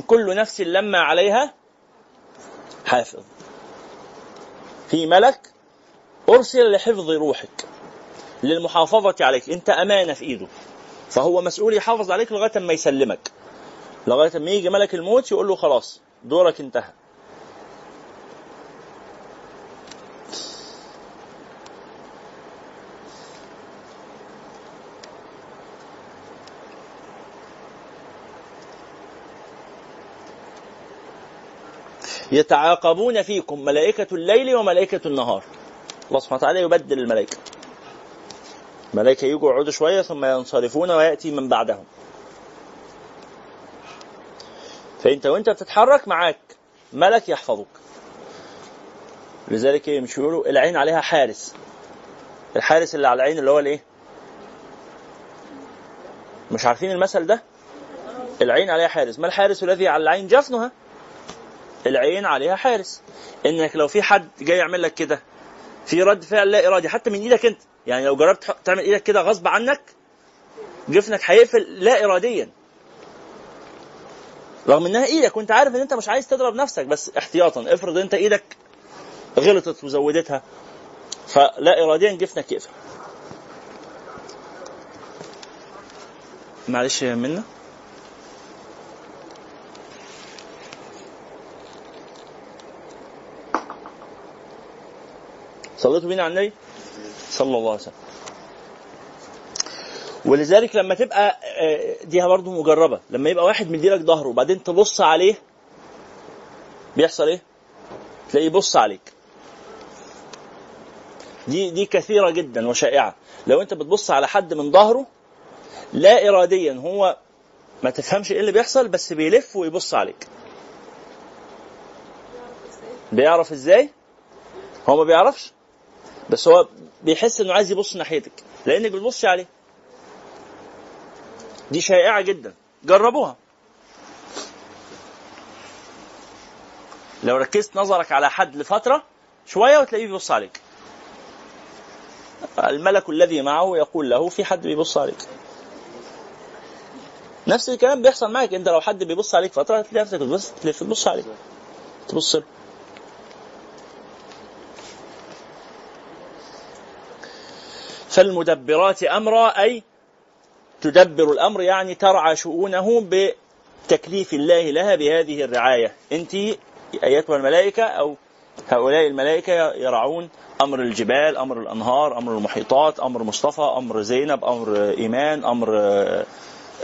إن كل نفس لما عليها حافظ. في ملك أرسل لحفظ روحك للمحافظة عليك. أنت أمانة في إيده. فهو مسؤول يحافظ عليك لغاية ما يسلمك. لغاية ما يجي ملك الموت يقول له خلاص دورك انتهى. يتعاقبون فيكم ملائكة الليل وملائكة النهار. الله سبحانه وتعالى يبدل الملائكة. ملائكة يجوا يقعدوا شوية ثم ينصرفون ويأتي من بعدهم. فأنت وأنت بتتحرك معاك ملك يحفظك. لذلك مش يقولوا العين عليها حارس. الحارس اللي على العين اللي هو الإيه؟ مش عارفين المثل ده؟ العين عليها حارس. ما الحارس الذي على العين جفنها؟ العين عليها حارس. إنك لو في حد جاي يعمل لك كده في رد فعل لا إرادي حتى من إيدك أنت. يعني لو جربت تعمل إيدك كده غصب عنك جفنك هيقفل لا اراديا. رغم إنها إيدك وأنت عارف إن أنت مش عايز تضرب نفسك بس احتياطا. افرض أنت إيدك غلطت وزودتها فلا اراديا جفنك يقفل. معلش منا صليتوا بينا على النبي؟ صلى الله عليه وسلم. ولذلك لما تبقى آه، دي برضه مجربة. لما يبقى واحد مديلك ظهره وبعدين تبص عليه بيحصل إيه؟ تلاقيه يبص عليك. دي دي كثيرة جدا وشائعة. لو أنت بتبص على حد من ظهره لا اراديا هو ما تفهمش إيه اللي بيحصل بس بيلف ويبص عليك. بيعرف إزاي؟ هو ما بيعرفش؟ بس هو بيحس إنه عايز يبص ناحيتك. لأنك بتبصي عليه. دي شائعة جدا. جربوها. لو ركزت نظرك على حد لفترة شوية وتلاقيه بيبص عليك. الملك الذي معه يقول له في حد بيبص عليك. نفس الكلام بيحصل معك أنت لو حد بيبص عليك فترة هتلاقي نفسك بتبص تبص عليه. تبص له. فالمدبرات أمرا أي تدبر الأمر يعني ترعى شؤونه بتكليف الله لها بهذه الرعاية. أنت أيتها الملائكة أو هؤلاء الملائكة يرعون أمر الجبال أمر الأنهار أمر المحيطات أمر مصطفى أمر زينب أمر آه،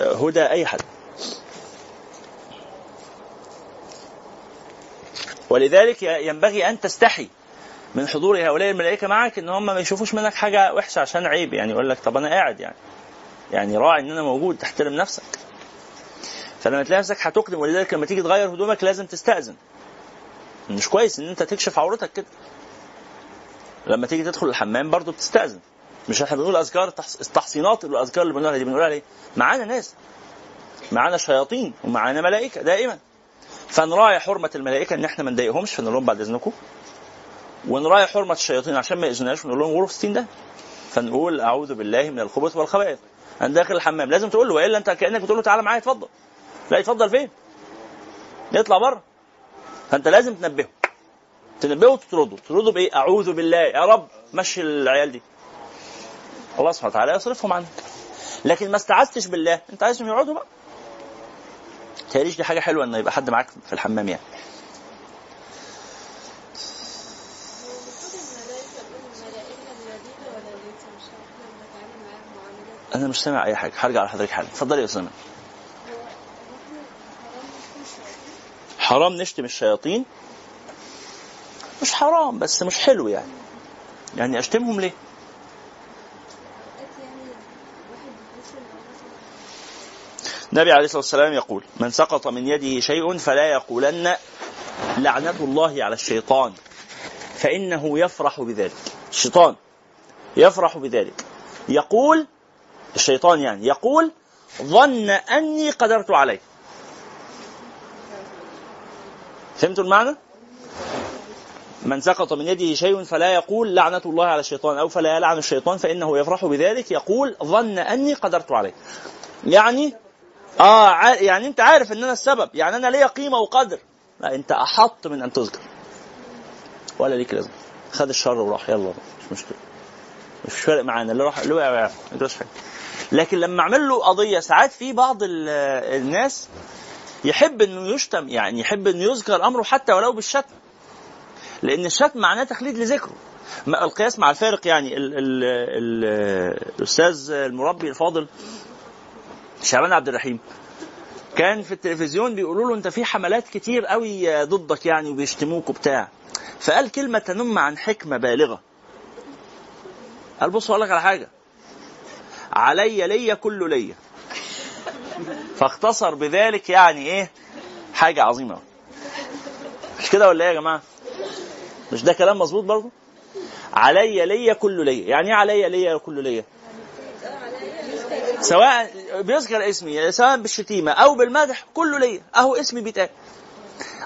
آه، هدى أي حد. ولذلك ينبغي أن تستحي من حضور هؤلاء الملائكة معك إن هم ما يشوفوش منك حاجة وحشة عشان عيب يعني يقول لك طب أنا قاعد يعني. يعني راعي إن أنا موجود تحترم نفسك. فلما تلاقي نفسك هتقدم ولذلك لما تيجي تغير هدومك لازم تستأذن. مش كويس إن أنت تكشف عورتك كده. لما تيجي تدخل الحمام برضو بتستأذن. مش إحنا بنقول أذكار التحص- التحصينات والاذكار اللي بنقولها دي بنقولها ليه؟ معانا ناس. معانا شياطين ومعانا ملائكة دائما. فنراعي حرمة الملائكة إن إحنا ما نضايقهمش فنقول لهم بعد إذنكم. ونراعي حرمه الشياطين عشان ما ياذوناش ونقول لهم غرف 60 ده فنقول أعوذ بالله من الخبث والخبائث. أنا داخل الحمام. لازم تقول له والا أنت كأنك بتقول له تعالى معايا اتفضل. لا يتفضل فين؟ يطلع بره. فأنت لازم تنبهه. تنبهه وتطرده. تطرده بإيه؟ أعوذ بالله. يا رب مشي العيال دي. الله سبحانه وتعالى يصرفهم عنك. لكن ما استعذتش بالله. أنت عايزهم يقعدوا بقى. تهيأليش دي حاجة حلوة إن يبقى حد معاك في الحمام يعني. أنا مش سامع أي حاجة. هرجع لحضرتك حالا. اتفضلي يا اسامه حرام نشتم الشياطين؟ مش حرام بس مش حلو يعني. يعني أشتمهم ليه؟ النبي عليه الصلاة والسلام يقول من سقط من يده شيء فلا يقولن لعنة الله على الشيطان. فإنه يفرح بذلك. الشيطان يفرح بذلك. يقول الشيطان يعني يقول ظن أني قدرت عليه. فهمتوا المعنى؟ من سقط من يده شيء فلا يقول لعنة الله على الشيطان أو فلا يلعن الشيطان فإنه يفرح بذلك يقول ظن أني قدرت عليه. يعني آه يعني أنت عارف أن أنا السبب يعني أنا ليا قيمة وقدر. لا أنت أحط من أن تذكر. ولا ليك لازمة. خد الشر وراح يلا مش مشكلة. مش فارق معانا اللي راح اللي وقع وقع. يجراش حاجة. لكن لما اعمل له قضية ساعات في بعض ال- الناس يحب إنه يشتم يعني يحب إنه يذكر أمره حتى ولو بالشتم. لأن الشتم معناه تخليد لذكره. القياس مع الفارق يعني ال ال ال الأستاذ المربي الفاضل شعبان عبد الرحيم. كان في التلفزيون بيقولوا له أنت في حملات كتير قوي ضدك يعني وبيشتموك وبتاع. فقال كلمة تنم عن حكمة بالغة. قال بص أقول لك على حاجة. علي لي كل لي فاختصر بذلك يعني إيه؟ حاجة عظيمة أوي. مش كده ولا إيه يا جماعة؟ مش ده كلام مظبوط برضه؟ علي لي كل لي يعني إيه علي لي كل لي سواء بيذكر اسمي سواء بالشتيمة أو بالمدح كله لي أهو اسمي بيتقال.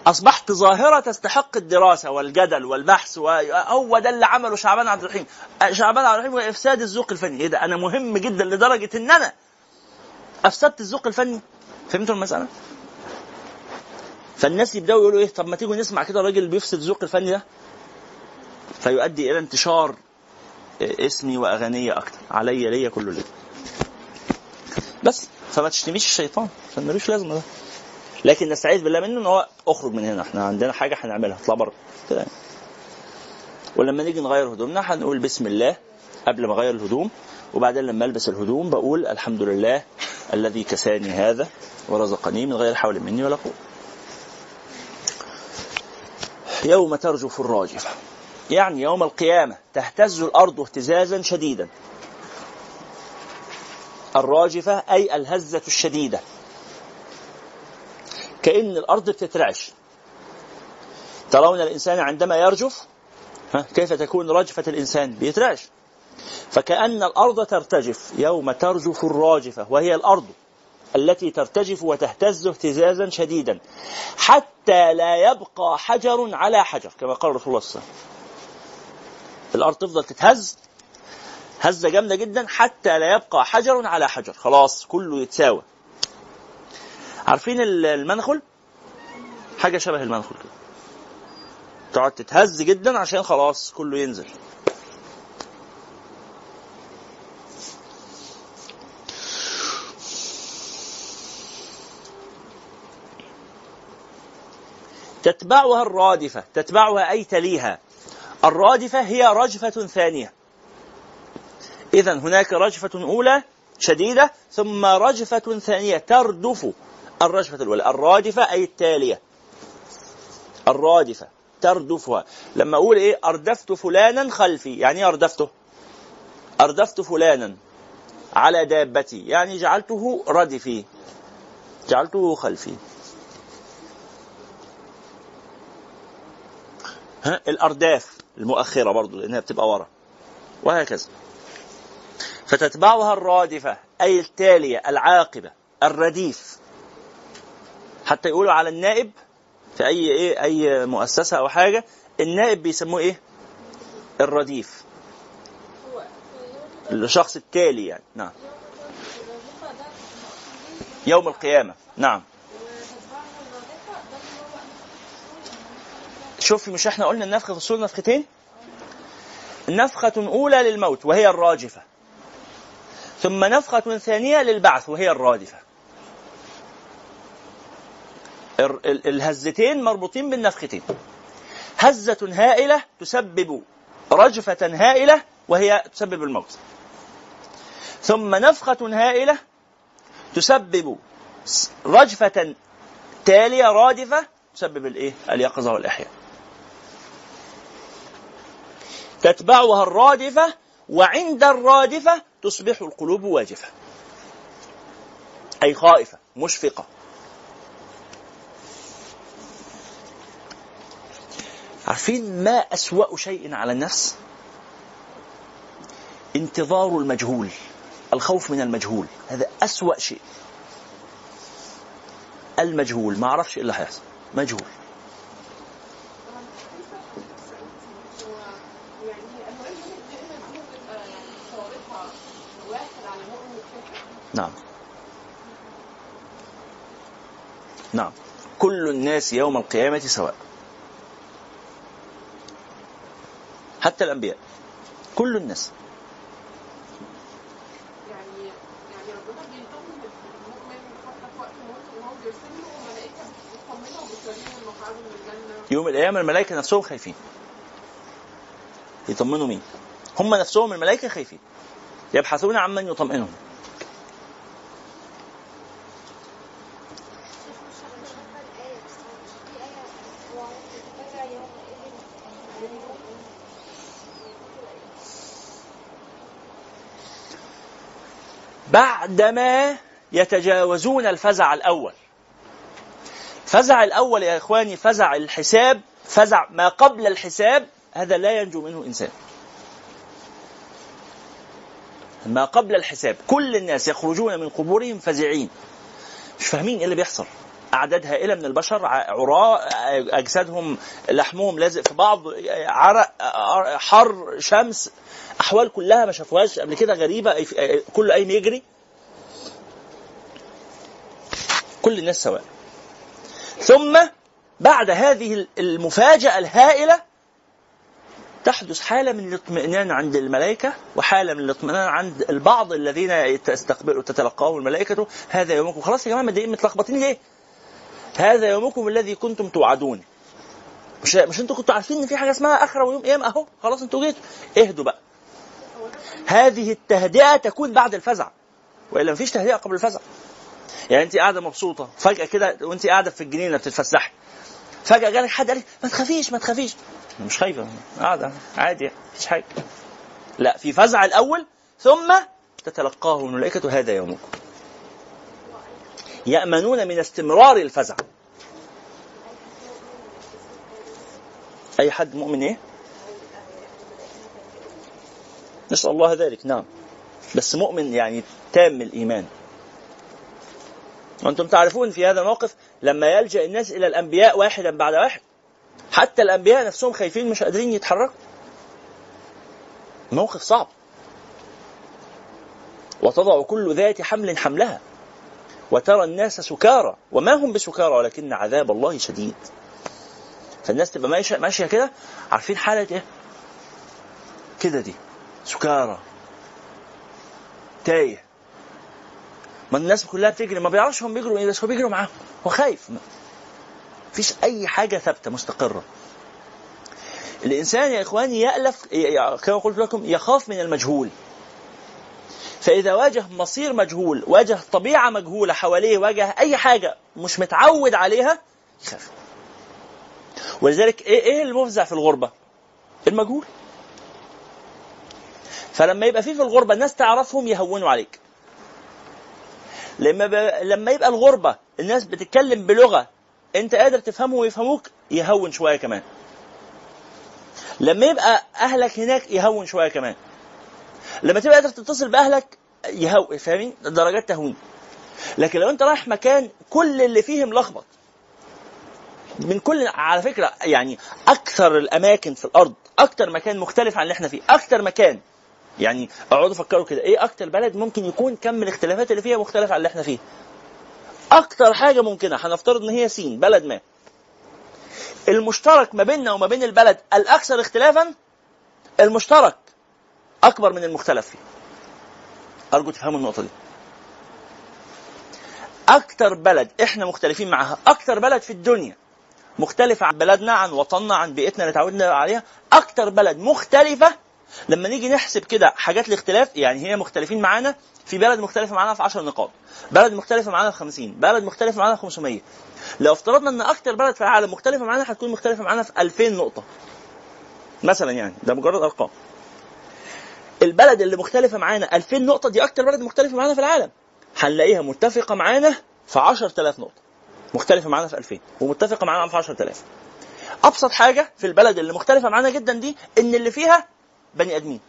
أصبحت ظاهرة تستحق الدراسة والجدل والبحث وهو ده اللي عمله شعبان عبد الرحيم. شعبان عبد الرحيم وافساد الذوق الفني. إيه ده؟ أنا مهم جدا لدرجة إن أنا أفسدت الذوق الفني. فهمتوا المسألة؟ فالناس يبدأوا يقولوا إيه؟ طب ما تيجوا نسمع كده الراجل بيفسد الذوق الفني ده. فيؤدي إلى انتشار اسمي واغانيه أكتر. علي ليا كله ليا. بس فما تشتميش الشيطان. عشان ملوش لازمة ده. لكن نستعيذ بالله منه إن هو أخرج من هنا. إحنا عندنا حاجة هنعملها. اطلع بره. كده. ولما نيجي نغير هدومنا هنقول بسم الله قبل ما أغير الهدوم. وبعدين لما ألبس الهدوم بقول الحمد لله الذي كساني هذا ورزقني من غير حول مني ولا قوة. يوم ترجف الراجفه يعني يوم القيامة تهتز الأرض اهتزازا شديدا. الراجفة أي الهزة الشديدة. كأن الأرض بتترعش. ترون الإنسان عندما يرجف ها كيف تكون رجفة الإنسان؟ بيترعش. فكأن الأرض ترتجف يوم ترجف الراجفة وهي الأرض التي ترتجف وتهتز اهتزازا شديدا حتى لا يبقى حجر على حجر كما قال رسول الله صلى الله عليه وسلم. الأرض تفضل تتهز هزة جامدة جدا حتى لا يبقى حجر على حجر. خلاص كله يتساوى. عارفين المنخل؟ حاجة شبه المنخل كده. تقعد تتهز جدا عشان خلاص كله ينزل. تتبعها الرادفة تتبعها أي تليها. الرادفة هي رجفة ثانية. إذا هناك رجفة أولى شديدة ثم رجفة ثانية تردف. الرجفة الأولى. الرادفة أي التالية؟ الرادفة تردفها. لما أقول إيه؟ أردفت فلانا خلفي. يعني إيه أردفته؟ أردفت فلانا على دابتي. يعني جعلته ردفي. جعلته خلفي. ها؟ الأرداف المؤخرة برضو لأنها بتبقى ورا. وهكذا. فتتبعها الرادفة أي التالية العاقبة الرديف. حتى يقولوا على النائب في أي إيه أي مؤسسة أو حاجة النائب بيسموه إيه؟ الرديف. الشخص التالي يعني نعم. يوم القيامة نعم. شوف مش إحنا قلنا النفخة في الصور نفختين؟ نفخة أولى للموت وهي الراجفة. ثم نفخة ثانية للبعث وهي الرادفة. ال- ال- الهزتين مربوطين بالنفختين هزة هائلة تسبب رجفة هائلة وهي تسبب الموت ثم نفخة هائلة تسبب رجفة تالية رادفة تسبب الايه؟ اليقظة والإحياء. تتبعها الرادفة وعند الرادفة تصبح القلوب واجفة. أي خائفة مشفقة. عارفين ما أسوأ شيء على النفس؟ انتظار المجهول الخوف من المجهول هذا أسوأ شيء. المجهول ما أعرفش إيه اللي هيحصل مجهول. نعم. نعم. كل الناس يوم القيامة سواء حتى الأنبياء كل الناس يعني يعني ربنا بيطمن المؤمن حتى في وقت موته ان هو بيرسل له ملائكه بتطمنه وبتوريه مقعده من الجنة. يوم القيامة الملائكة نفسهم خايفين. يطمنوا مين؟ هم نفسهم الملائكة خايفين. يبحثون عن من يطمئنهم. بعدما يتجاوزون الفزع الأول. فزع الأول يا إخواني فزع الحساب فزع ما قبل الحساب هذا لا ينجو منه إنسان. ما قبل الحساب كل الناس يخرجون من قبورهم فزعين. مش فاهمين إيه اللي بيحصل. اعداد هائله من البشر ع- عراة أجسادهم لحمهم لازق في بعض عرق حر شمس أحوال كلها ما شافوهاش قبل كده غريبة أي- كل قايم يجري. كل الناس سواء. ثم بعد هذه المفاجأة الهائلة تحدث حالة من الاطمئنان عند الملائكة وحالة من الاطمئنان عند البعض الذين تستقبل تتلقاه الملائكة هذا يومكم. خلاص يا جماعة متلخبطين ليه؟ هذا يومكم الذي كنتم توعدون. مش مش أنتوا كنتوا عارفين إن في حاجة اسمها اخره ويوم قيامه أهو. خلاص أنتوا جيتوا. اهدوا بقى. هذه التهدئة تكون بعد الفزع. وإلا مفيش تهدئة قبل الفزع. يعني انت قاعدة مبسوطة. فجأة كده وانت قاعدة في الجنينة بتتفسحي. فجأة جالك حد قال لك ما تخافيش ما تخافيش. مش خايفة. قاعدة. عادي مفيش حاجة. لا في فزع الأول ثم تتلقاه الملائكة هذا يومكم. يأمنون من استمرار الفزع. أي حد مؤمن إيه؟ نسأل الله ذلك نعم. بس مؤمن يعني تام الإيمان. وأنتم تعرفون في هذا الموقف لما يلجأ الناس إلى الأنبياء واحدا بعد واحد حتى الأنبياء نفسهم خايفين مش قادرين يتحركوا. موقف صعب. وتضع كل ذات حمل حملها. وترى الناس سكارى. وما هم بسكارى ولكن عذاب الله شديد. فالناس تبقى ماشيه ماشية كده عارفين حالة إيه؟ كده دي سكارى. تايه. ما الناس كلها بتجري ما بيعرفش هم بيجروا إيه بس هو بيجروا معاهم. هو خايف. مفيش أي حاجة ثابتة مستقرة. الإنسان يا إخواني يألف كما قلت لكم يخاف من المجهول. فإذا واجه مصير مجهول واجه طبيعة مجهولة حواليه واجه أي حاجة مش متعود عليها يخاف. ولذلك إيه إيه المفزع في الغربة؟ المجهول. فلما يبقى في في الغربة الناس تعرفهم يهونوا عليك. لما ب... لما يبقى الغربة الناس بتتكلم بلغة أنت قادر تفهمه ويفهموك يهون شوية كمان. لما يبقى أهلك هناك يهون شوية كمان. لما تبقى قادر تتصل بأهلك يهو فاهمين درجات تهوين. لكن لو أنت رايح مكان كل اللي فيه ملخبط من كل على فكرة يعني أكثر الأماكن في الأرض أكثر مكان مختلف عن اللي إحنا فيه أكثر مكان يعني اقعدوا فكروا كده إيه أكتر بلد ممكن يكون كم الاختلافات اللي فيها مختلف عن اللي إحنا فيه؟ أكتر حاجة ممكنة هنفترض إن هي سين بلد ما. المشترك ما بيننا وما بين البلد الأكثر اختلافا المشترك. أكبر من المختلف فيه. أرجو تفهموا النقطة دي. أكتر بلد إحنا مختلفين معاها أكتر بلد في الدنيا مختلفة عن بلدنا عن وطننا عن بيئتنا اللي اتعودنا عليها أكتر بلد مختلفة. لما نيجي نحسب كده حاجات الاختلاف يعني هي مختلفين معانا في بلد مختلفة معانا في 10 نقاط بلد مختلفة معانا في 50 بلد مختلفة معانا في 500 لو افترضنا إن أكتر بلد في العالم مختلفة معانا هتكون مختلفة معانا في 2000 نقطة. مثلا يعني ده مجرد أرقام. البلد اللي مختلفة معانا 2000 نقطة دي أكتر بلد مختلفة معانا في العالم. هنلاقيها متفقة معانا في 10000 نقطة. مختلفة معانا في 2000 ومتفقة معانا في 10000 أبسط حاجة في البلد اللي مختلفة معانا جدا دي إن اللي فيها بني آدمين.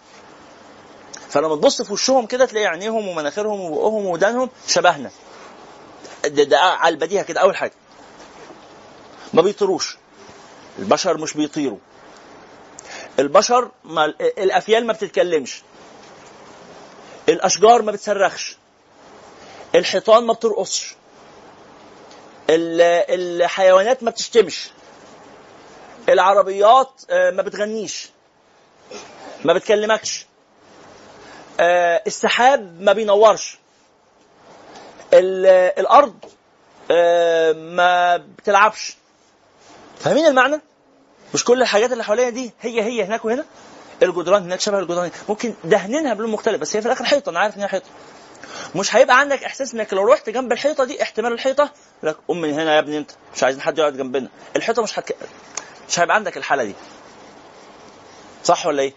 فلما تبص في وشهم كده تلاقي عينيهم ومناخيرهم وبقهم ودانهم شبهنا. ده, ده على البديهة كده أول حاجة. ما بيطيروش. البشر مش بيطيروا. البشر ما الأفيال ما بتتكلمش. الأشجار ما بتصرخش. الحيطان ما بترقصش. ال- الحيوانات ما بتشتمش. العربيات آه، ما بتغنيش. ما بتكلمكش. آه، السحاب ما بينورش. ال- الأرض آه، ما بتلعبش. فاهمين المعنى؟ مش كل الحاجات اللي حوالينا دي هي هي هناك وهنا؟ الجدران هناك شبه الجدران. ممكن دهنينها بلون مختلف بس هي في الآخر حيطة أنا عارف ان هي حيطة. مش هيبقى عندك إحساس إنك لو رحت جنب الحيطة دي احتمال الحيطة لك قوم من هنا يا ابني أنت مش عايزين حد يقعد جنبنا. الحيطة مش هتك... مش هيبقى عندك الحالة دي. صح ولا إيه؟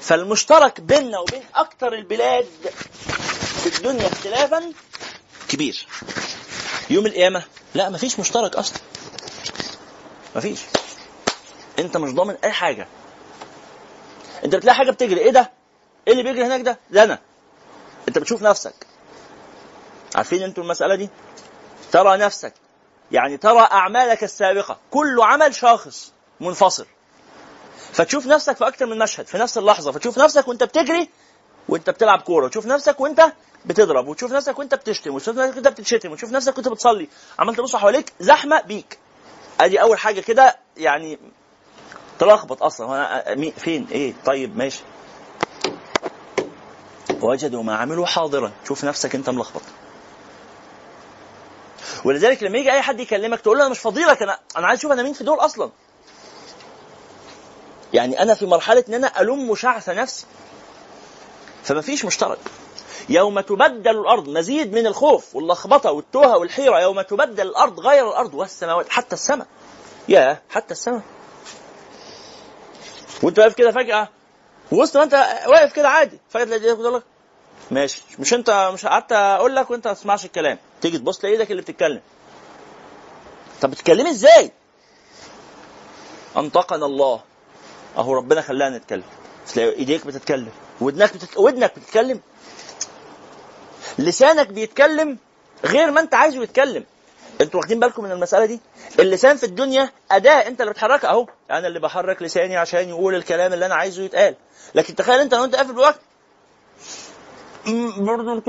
فالمشترك بيننا وبين أكتر البلاد في الدنيا اختلافا كبير. يوم القيامة لا مفيش مشترك أصلا. مفيش. انت مش ضامن اي حاجة. انت بتلاقي حاجة بتجري. إيه ده؟ إيه اللي بيجري هناك ده؟ ده أنا. انت بتشوف نفسك. عارفين أنتوا المسألة دي؟ ترى نفسك. يعني ترى أعمالك السابقة. كل عمل شاخص منفصل. فتشوف نفسك في أكتر من مشهد في نفس اللحظة. فتشوف نفسك وانت بتجري وانت بتلعب كورة. وتشوف نفسك وانت بتضرب. وتشوف نفسك وانت بتشتم. وتشوف نفسك وانت بتتشتم. وتشوف نفسك وانت بتصلي. عمال تبص حواليك زحمة بيك. ادي أول حاجة كده يعني تلخبط أصلا. مين فين؟ إيه؟ طيب ماشي. وجدوا ما عملوا حاضرا. شوف نفسك أنت ملخبط. ولذلك لما يجي أي حد يكلمك تقول له أنا مش فضيلك أنا أنا عايز أشوف أنا مين في دول أصلا. يعني أنا في مرحلة إن أنا ألم شعث نفسي. فما فيش مشترك. يوم تبدل الأرض مزيد من الخوف واللخبطة والتوهة والحيرة يوم تبدل الأرض غير الأرض والسماوات حتى السماء. يا حتى السماء. وانت واقف كده فجأة وسط ما انت واقف كده عادي. فجأة تلاقي يقول لك. ماشي. مش انت مش قعدت أقول لك وانت ما تسمعش الكلام. تيجي تبص تلاقي إيدك اللي بتتكلم. طب بتتكلمي إزاي؟ انطقنا الله. اهو ربنا خلانا نتكلم. تلاقي ايديك بتتكلم. ودنك بتت... ودنك بتتكلم. لسانك بيتكلم غير ما انت عايزه يتكلم. أنتوا واخدين بالكم من المسألة دي؟ اللسان في الدنيا أداة أنت اللي بتحركها أهو. أنا اللي بحرك لساني عشان يقول الكلام اللي أنا عايزه يتقال. لكن تخيل أنت لو أنت قافل بوقت برضه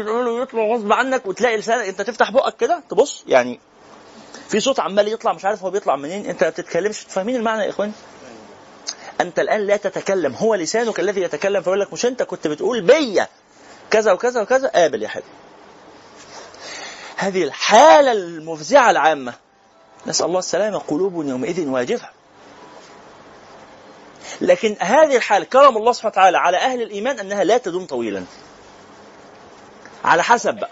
يقولوا يطلع غصب عنك وتلاقي لسانك أنت تفتح بقك كده تبص. يعني في صوت عمال يطلع مش عارف هو بيطلع منين. أنت ما بتتكلمش. فاهمين المعنى يا إخوان؟ أنت الآن لا تتكلم. هو لسانك الذي يتكلم فيقول لك مش أنت كنت بتقول بيا. كذا وكذا وكذا. قابل يا حبيبي. هذه الحالة المفزعة العامة. نسأل الله السلامة قلوب يومئذ واجفة لكن هذه الحالة كرم الله سبحانه وتعالى على أهل الإيمان أنها لا تدوم طويلا. على حسب بقى.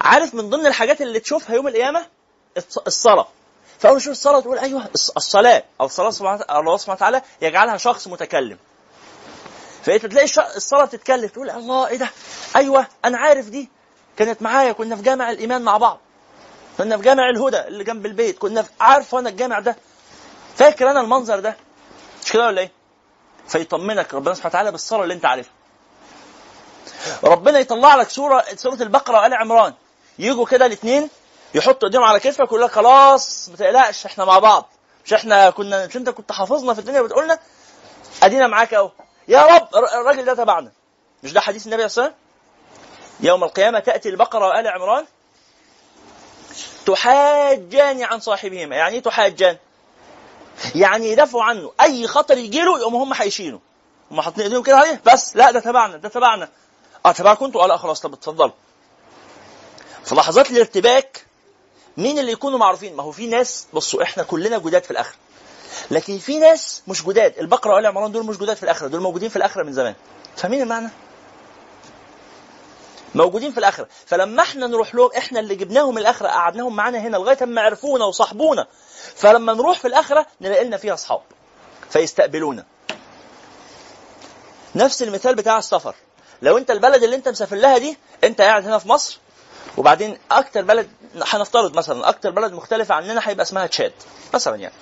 عارف من ضمن الحاجات اللي تشوفها يوم القيامة؟ الص- الصلاة. فأول ما تشوف الصلاة تقول أيوه الص- الصلاة. أو الصلاة الله سبحانه وتعالى يجعلها شخص متكلم. فانت تلاقي الصلاة بتتكلم تقول الله إيه ده؟ أيوه أنا عارف دي. كانت معايا كنا في جامع الإيمان مع بعض. كنا في جامع الهدى اللي جنب البيت. كنا في عارف أنا الجامع ده؟ فاكر أنا المنظر ده؟ مش كده ولا إيه؟ فيطمنك ربنا سبحانه وتعالى بالصلاة اللي أنت عارفها. ربنا يطلع لك سورة سورة البقرة وآل عمران. يجوا كده الاثنين يحطوا إيديهم على كتفك ويقول لك خلاص ما تقلقش إحنا مع بعض. مش إحنا كنا مش أنت كنت حافظنا في الدنيا وبتقول لنا أدينا معاك أهو. يا رب الر- الراجل ده تبعنا. مش ده حديث النبي صلى الله عليه وسلم؟ يوم القيامة تأتي البقرة وآل عمران تحاجان عن صاحبهما. يعني إيه تحاجان؟ يعني يدافعوا عنه. أي خطر يجي له يقوموا هم هيشيلوا هم حاطين إيديهم كده عليه؟ بس. لا ده تبعنا ده تبعنا. آه تبعكم أنتوا؟ آه لا خلاص. طب اتفضلوا. في لحظات الارتباك مين اللي يكونوا معروفين؟ ما هو في ناس بصوا إحنا كلنا جداد في الاخره لكن في ناس مش جداد. البقرة وآل عمران دول مش جداد في الآخرة. دول موجودين في الآخرة من زمان. فاهمين المعنى؟ موجودين في الآخرة. فلما إحنا نروح لهم إحنا اللي جبناهم الآخرة قعدناهم معانا هنا لغاية أما عرفونا وصاحبونا. فلما نروح في الآخرة نلاقي لنا فيها أصحاب. فيستقبلونا. نفس المثال بتاع السفر. لو انت البلد اللي انت مسافر لها دي انت قاعد هنا في مصر وبعدين أكتر بلد هنفترض مثلا أكتر بلد مختلفة عننا هيبقى اسمها تشاد مثلا يعني.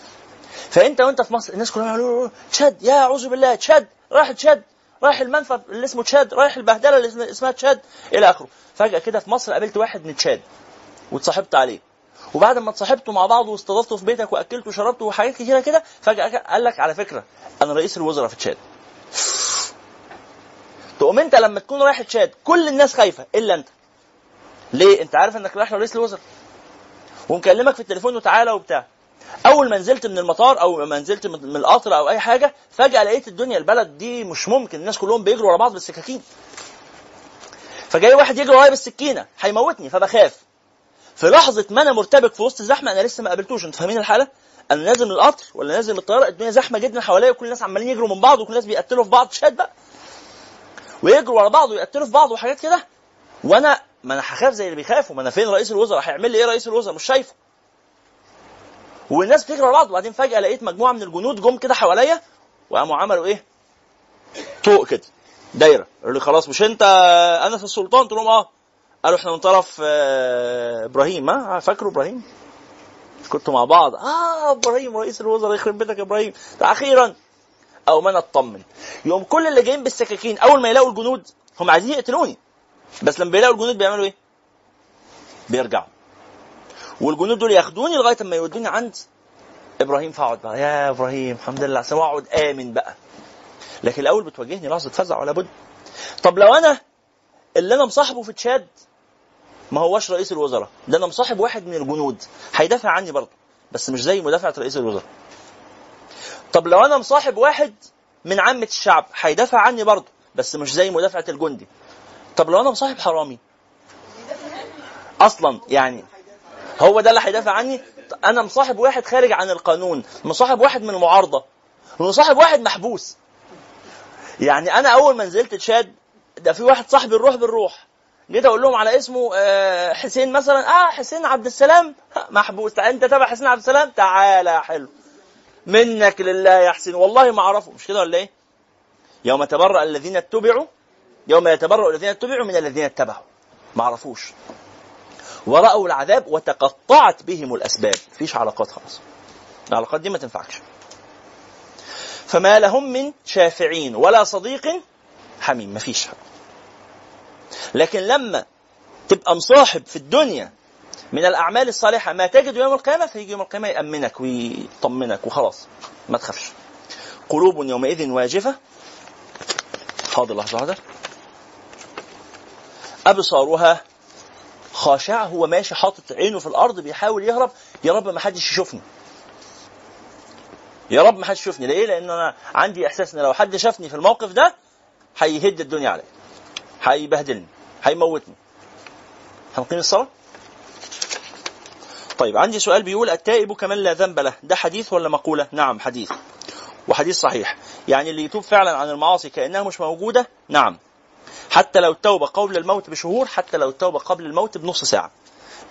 فأنت وأنت في مصر الناس كلها تشاد يا أعوذ بالله تشاد رايح تشاد. رايح المنفى اللي اسمه تشاد رايح البهدلة اللي اسمها- تشاد إلى آخره. فجأة كده في مصر قابلت واحد من تشاد واتصاحبت عليه. وبعد ما اتصاحبتوا مع بعض واستضفتوا في بيتك وأكلتوا وشربتوا وحاجات كتيرة كده فجأة قال لك على فكرة أنا رئيس الوزراء في تشاد. تقوم أنت لما تكون رايح تشاد كل الناس خايفة إلا أنت. ليه؟ أنت عارف إنك رايح لرئيس الوزراء. ومكلمك في التليفون وتعالى وبتاع. أول ما نزلت من المطار أو ما نزلت من القطر أو أي حاجة فجأة لقيت الدنيا البلد دي مش ممكن الناس كلهم بيجروا ورا بعض بالسكاكين. فجاي واحد يجري ورايا بالسكينة هيموتني فبخاف. في لحظة ما أنا مرتبك في وسط الزحمه أنا لسه ما قابلتوش أنتوا فاهمين الحالة؟ أنا نازل من القطر ولا نازل من الطيارة الدنيا زحمة جدا حواليا وكل الناس عمالين يجروا من بعض وكل الناس بيقتلوا في بعض شاد بقى. ويجروا ورا بعض ويقتلوا في بعض وحاجات كده. وأنا ما أنا هخاف زي اللي بيخافوا ما أنا فين رئيس الوزراء؟ هيعمل لي إيه رئيس الوزراء؟ مش شايفه. والناس بتجري ورا بعض. وبعدين فجأة لقيت مجموعة من الجنود جم كده حواليا وقاموا عملوا إيه؟ طوق كده. دايرة. قالوا لي خلاص مش أنت انس السلطان؟ قلت لهم آه. قالوا إحنا من طرف آه، إبراهيم. ها؟ فاكروا إبراهيم؟ كنتوا مع بعض. آه إبراهيم رئيس الوزراء يخرب بيتك يا إبراهيم. أخيرا. أو أنا اطمن يوم كل اللي جايين بالسكاكين أول ما يلاقوا الجنود هم عايزين يقتلوني. بس لما بيلاقوا الجنود بيعملوا إيه؟ بيرجعوا. والجنود دول ياخدوني لغاية أما يودوني عند إبراهيم فأقعد بقى يا إبراهيم الحمد لله عشان أقعد آمن بقى. لكن الأول بتواجهني لحظة فزع ولا بد. طب لو أنا اللي أنا مصاحبه في تشاد ما هوش رئيس الوزراء ده أنا مصاحب واحد من الجنود هيدافع عني برضه بس مش زي مدافعة رئيس الوزراء. طب لو أنا مصاحب واحد من عامة الشعب هيدافع عني برضه بس مش زي مدافعة الجندي. طب لو أنا مصاحب حرامي؟ أصلا يعني هو ده اللي هيدافع عني؟ أنا مصاحب واحد خارج عن القانون مصاحب واحد من المعارضة ومصاحب واحد محبوس. يعني أنا أول ما نزلت تشاد ده في واحد صاحبي نروح بالروح. جيت أقول لهم على اسمه آه، حسين مثلا آه حسين عبد السلام. محبوس. أنت تبع حسين عبد السلام؟ تعالى يا حلو. منك لله يا حسين. والله ما أعرفه. مش كده ولا إيه؟ يوم تبرأ الذين اتبعوا يوم يتبرأ الذين اتبعوا من الذين اتبعوا. ما عرفوش ورأوا العذاب وتقطعت بهم الأسباب. مفيش علاقات خلاص. العلاقات دي ما تنفعكش. فما لهم من شافعين ولا صديق حميم. مفيش لكن لما تبقى مصاحب في الدنيا من الأعمال الصالحة ما تجد يوم القيامة فيجي يوم القيامة يأمنك ويطمنك وخلاص. ما تخافش. قلوب يومئذ واجفة. حاضر لحظة واحدة. أبصارها خاشعة هو ماشي حاطط عينه في الأرض بيحاول يهرب يا رب ما حدش يشوفني. يا رب ما حدش يشوفني. ليه؟ لأن أنا عندي إحساس إن لو حد شافني في الموقف ده هيهد الدنيا عليا هيبهدلني هيموتني. هنقيم الصلاة؟ طيب عندي سؤال بيقول التائب كمن لا ذنب له. ده حديث ولا مقولة؟ نعم حديث. وحديث صحيح. يعني اللي يتوب فعلا عن المعاصي كأنها مش موجودة؟ نعم. حتى لو التوبة قبل الموت بشهور حتى لو التوبة قبل الموت بنص ساعة.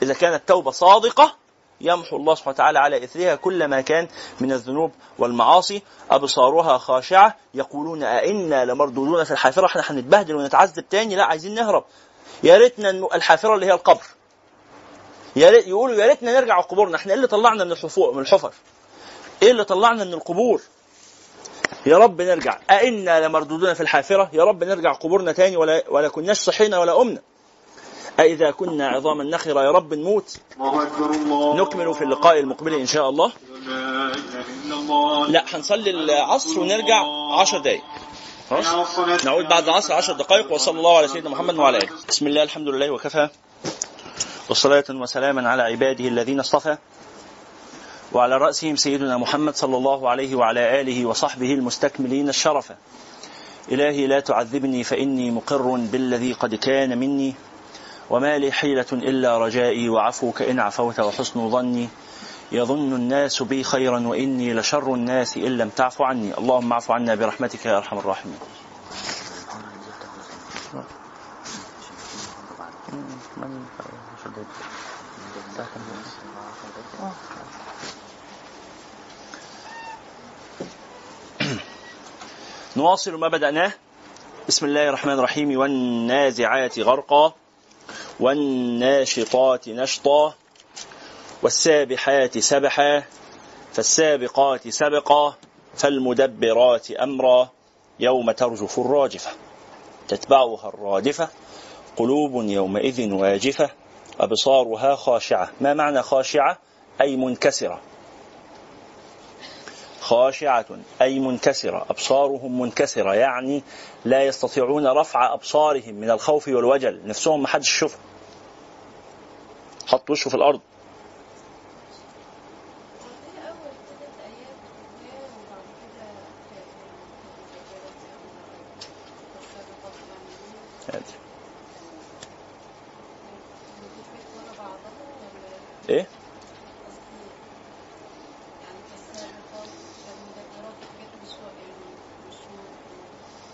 إذا كانت توبة صادقة يمحو الله سبحانه وتعالى على إثرها كل ما كان من الذنوب والمعاصي. أبصارها خاشعة يقولون أئنا لمردودون في الحافرة إحنا هنتبهدل ونتعذب تاني لا عايزين نهرب. يا ريتنا الحافرة اللي هي القبر. يا ريت يقولوا يا ريتنا نرجع قبورنا إحنا إيه اللي طلعنا من الحفور من الحفر؟ إيه اللي طلعنا من القبور؟ يا رب نرجع. أئنا لمردودون في الحافرة. يا رب نرجع قبورنا تاني ولا, ولا كناش صحينا ولا أمنا أإذا كنا عظاما نخرة يا رب نموت. نكمل في اللقاء المقبل إن شاء الله. لا هنصلي العصر ونرجع عشر دقايق. خلاص؟ نعود بعد العصر عشر دقائق وصلى الله على سيدنا محمد وعلى آله. بسم الله الحمد لله وكفى. والصلاة وسلاما على عباده الذين اصطفى. وعلى رأسهم سيدنا محمد صلى الله عليه وعلى آله وصحبه المستكملين الشرف إلهي لا تعذبني فإني مقر بالذي قد كان مني وما لي حيلة إلا رجائي وعفوك إن عفوت وحسن ظني يظن الناس بي خيرا وإني لشر الناس إن لم تعف عني اللهم اعف عنا برحمتك يا أرحم الراحمين نواصل ما بدأناه. بسم الله الرحمن الرحيم. والنازعات غرقا والناشطات نشطا والسابحات سبحا فالسابقات سبقا فالمدبرات أمرا يوم ترجف الراجفة. تتبعها الرادفة قلوب يومئذ واجفة أبصارها خاشعة. ما معنى خاشعة؟ أي منكسرة. خاشعة أي منكسرة أبصارهم منكسرة يعني لا يستطيعون رفع أبصارهم من الخوف والوجل نفسهم ما حدش يشوفهم. حط وشه في الأرض في أول ثلاث آيات وكان وبعد كده والسابقات يعني هادي. الكتاب ورا بعضها ولا إيه قصدي يعني كالسابقات كالمدبرات حاجات مش يعني مش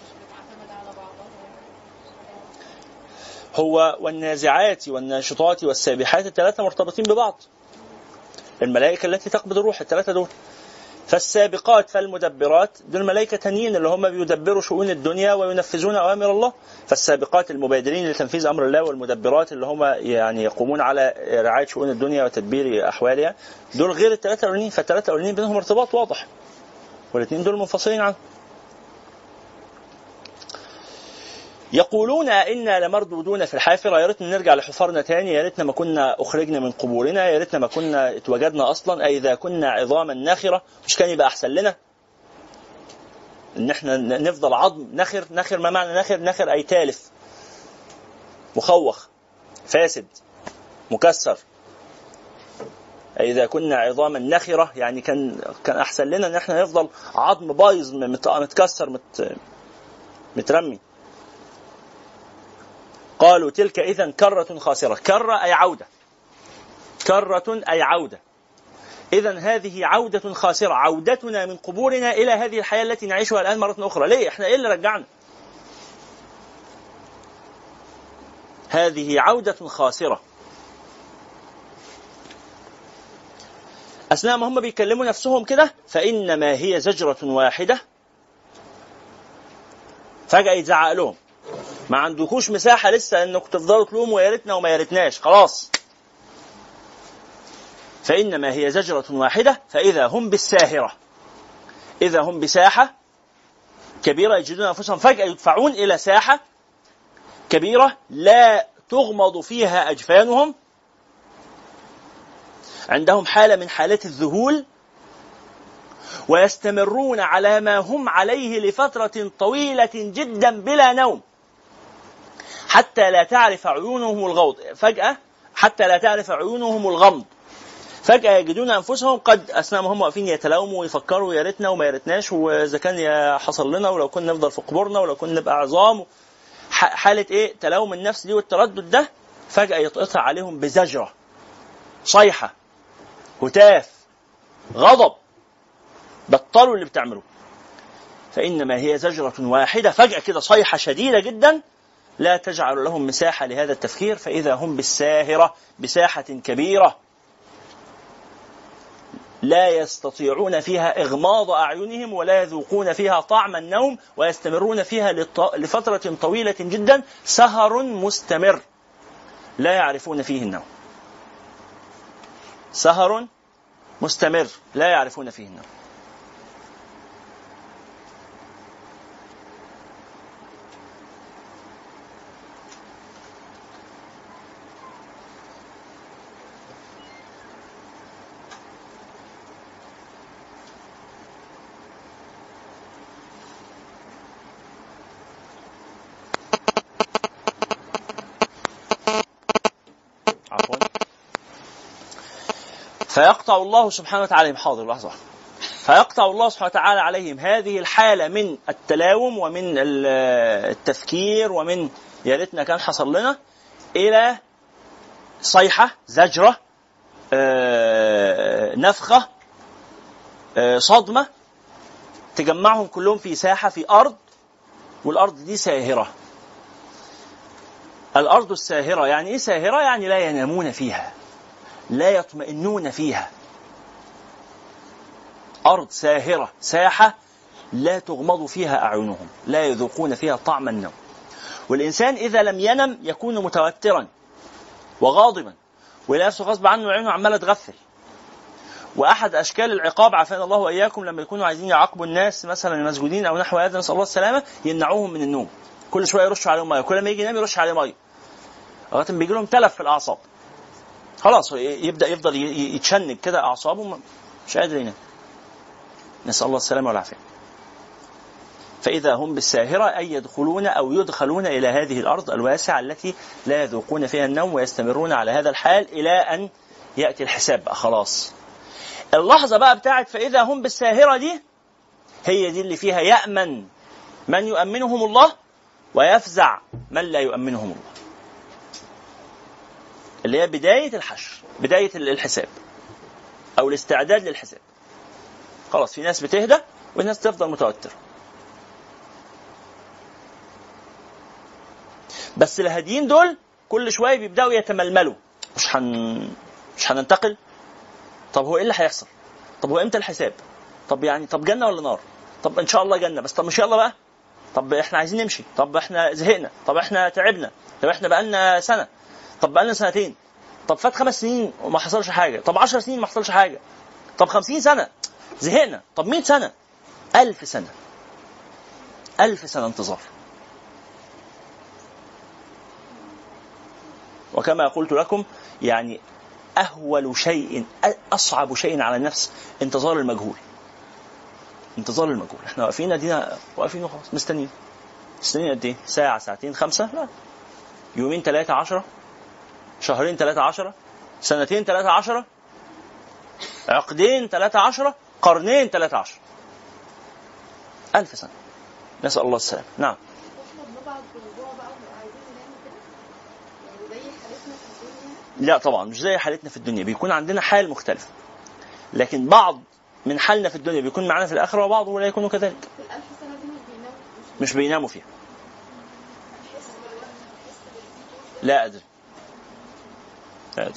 مش بتعتمد على بعضها هو والنازعات والناشطات والسابحات الثلاثة مرتبطين ببعض. الملائكة التي تقبض الروح الثلاثة دول. فالسابقات فالمدبرات دول ملائكة تانيين اللي هم بيدبروا شؤون الدنيا وينفذون أوامر الله. فالسابقات المبادرين لتنفيذ أمر الله والمدبرات اللي هم يعني يقومون على رعاية شؤون الدنيا وتدبير أحوالها. دول غير الثلاثة الأولين فالثلاثة الأولين بينهم ارتباط واضح. والاثنين دول منفصلين عنه. يقولون إنا لمردودون في الحافرة. يا ريتنا نرجع لحفرنا تاني. يا ريتنا ما كنا أخرجنا من قبورنا. يا ريتنا ما كنا اتوجدنا أصلا. أي إذا كنا عظاما ناخرة مش كان يبقى أحسن لنا؟ إن إحنا نفضل عظم نخر نخر ما معنى نخر؟ نخر أي تالف. مخوخ فاسد مكسر. إذا كنا عظاما نخرة يعني كان كان أحسن لنا إن إحنا نفضل عظم بايظ مت- متكسر مت مترمي. قالوا تلك إذا كرة خاسرة. كرة أي عودة. كرة أي عودة. إذا هذه عودة خاسرة. عودتنا من قبورنا إلى هذه الحياة التي نعيشها الآن مرة أخرى. ليه؟ إحنا إيه اللي رجعنا؟ هذه عودة خاسرة. أثناء ما هم بيكلموا نفسهم كده فإنما هي زجرة واحدة. فجأة يتزعق لهم ما عندكوش مساحة لسه إنكم تفضلوا تلوموا يا ريتنا وما يا ريتناش. خلاص. فإنما هي زجرة واحدة فإذا هم بالساهرة. إذا هم بساحة كبيرة يجدون أنفسهم فجأة يدفعون إلى ساحة كبيرة لا تغمض فيها أجفانهم. عندهم حالة من حالات الذهول ويستمرون على ما هم عليه لفترة طويلة جدا بلا نوم. حتى لا تعرف عيونهم الغوض فجأة حتى لا تعرف عيونهم الغمض. فجأة يجدون أنفسهم قد أثناء ما هم واقفين يتلاوموا ويفكروا يا ريتنا وما يا ريتناش وإذا كان حصل لنا ولو كنا نفضل في قبورنا ولو كنا نبقى عظام. حالة إيه؟ تلاوم النفس دي والتردد ده فجأة يتقطع عليهم بزجرة صيحة هتاف غضب. بطلوا اللي بتعملوه. فإنما هي زجرة واحدة. فجأة كده صيحة شديدة جدا لا تجعل لهم مساحة لهذا التفكير فإذا هم بالساهرة بساحة كبيرة لا يستطيعون فيها إغماض أعينهم ولا يذوقون فيها طعم النوم ويستمرون فيها لفترة طويلة جدا سهر مستمر لا يعرفون فيه النوم. سهر مستمر لا يعرفون فيه النوم. فيقطع الله سبحانه وتعالى حاضر لحظة. فيقطع الله سبحانه وتعالى عليهم هذه الحالة من التلاوم ومن ال- التفكير ومن يا ريتنا كان حصل لنا إلى صيحة زجرة آه، نفخة آه، صدمة تجمعهم كلهم في ساحة في أرض والأرض دي ساهرة الأرض الساهرة يعني إيه ساهرة؟ يعني لا ينامون فيها لا يطمئنون فيها. أرض ساهرة ساحة لا تغمض فيها أعينهم لا يذوقون فيها طعم النوم. والإنسان إذا لم ينم يكون متوترا وغاضبا ويلاقي غصب عنه عينه عمالة تغفل. وأحد أشكال العقاب عافانا الله وإياكم لما يكونوا عايزين يعاقبوا الناس مثلا المسجونين أو نحو هذا نسأل الله السلامة يمنعوهم من النوم. كل شوية يرشوا عليهم مية كل ما يجي ينام يرش عليه مية. لغاية ما بيجي لهم تلف في الأعصاب. خلاص يبدأ يفضل يتشنج كده أعصابه مش قادر ينام. نسأل الله السلامة والعافية. فإذا هم بالساهرة أي يدخلون أو يدخلون إلى هذه الأرض الواسعة التي لا يذوقون فيها النوم ويستمرون على هذا الحال إلى أن يأتي الحساب. بقى خلاص. اللحظة بقى بتاعت فإذا هم بالساهرة دي هي دي اللي فيها يأمن من يؤمنهم الله ويفزع من لا يؤمنهم الله. اللي هي بداية الحشر بداية الحساب أو الاستعداد للحساب خلاص في ناس بتهدى وناس تفضل متوترة بس الهاديين دول كل شوية بيبدأوا يتململوا مش هن مش هننتقل طب هو إيه اللي هيحصل؟ طب هو إمتى الحساب؟ طب يعني طب جنة ولا نار؟ طب إن شاء الله جنة بس طب مش يلا بقى؟ طب إحنا عايزين نمشي، طب إحنا زهقنا، طب إحنا تعبنا، طب إحنا بقالنا سنة، طب بقالنا سنتين، طب فات خمس سنين وما حصلش حاجة، طب 10 سنين ما حصلش حاجة، طب 50 سنة. زهقنا، طب 100 سنة، 1000 سنة. 1000 سنة انتظار. وكما قلت لكم يعني أهول شيء أصعب شيء على النفس انتظار المجهول. انتظار المجهول. إحنا واقفين أدينا واقفين وخلاص مستنيين. مستنيين قد إيه؟ ساعة ساعتين خمسة؟ لا. يومين ثلاثة عشرة. شهرين ثلاثة عشرة سنتين ثلاثة عشرة عقدين ثلاثة عشرة قرنين ثلاثة عشرة. ألف سنة. نسأل الله السلامة. نعم. لا طبعا مش زي حالتنا في الدنيا. بيكون عندنا حال مختلف. لكن بعض من حالنا في الدنيا بيكون معنا في الآخرة وبعض لا يكون كذلك. مش بيناموا فيها. لا أدري. لا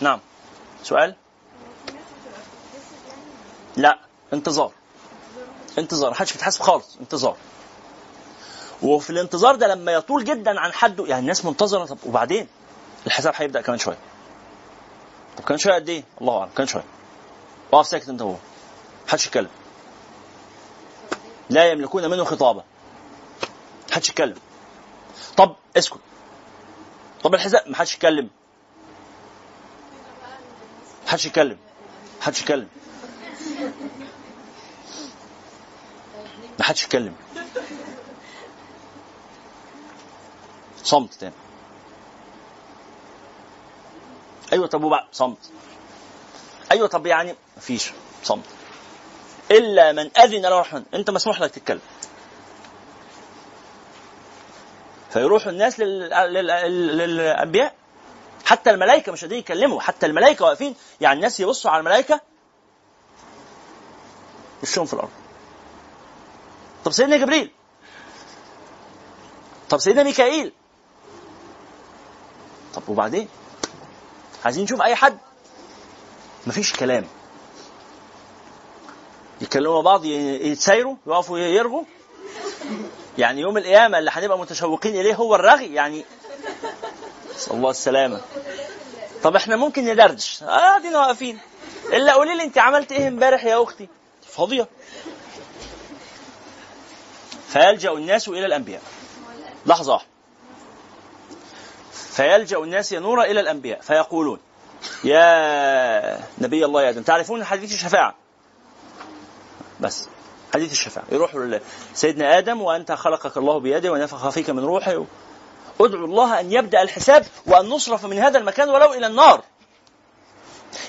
نعم. سؤال؟ لا. انتظار. انتظار. محدش بيتحاسب خالص. انتظار. وفي الانتظار ده لما يطول جدا عن حده يعني الناس منتظرة. طب وبعدين؟ الحساب هيبدأ كمان شوية. طب كمان شوية قد إيه؟ الله أعلم. كمان شوية. أقف ساكت أنت هو محدش يتكلم. لا يملكون منه خطابه محدش يتكلم. طب اسكت. طب الحساب. محدش يتكلم. محدش يتكلم. محدش يتكلم. محدش يتكلم. صمت تاني. أيوه طب وبعد؟ صمت. أيوه طب يعني مفيش صمت. إلا من أذن له الرحمن أنت مسموح لك تتكلم. فيروح الناس لل... لل... لل... للأنبياء. حتى الملائكة مش قادرين يتكلموا حتى الملائكة واقفين يعني الناس يبصوا على الملائكة وشهم في الأرض. طب سيدنا جبريل طب سيدنا ميكائيل طب وبعدين؟ عايزين نشوف أي حد؟ مفيش كلام. يتكلموا بعض ي- يتسايروا يقفوا يرغوا. يعني يوم القيامة اللي هنبقى متشوقين إليه هو الرغي يعني نسال الله السلامة. طب إحنا ممكن ندردش. آه دينا واقفين. إلا قولي لي أنت عملت إيه امبارح يا أختي؟ فاضية. فيلجأ الناس إلى الأنبياء. لحظة. واحدة فيلجأ الناس يا نورا إلى الأنبياء. فيقولون يا نبي الله يا آدم. تعرفون حديث الشفاعة؟ بس. حديث الشفاعة. يروحوا سيدنا آدم وأنت خلقك الله بيده ونفخ فيك من روحه. ادعوا الله أن يبدأ الحساب وأن نصرف من هذا المكان ولو إلى النار.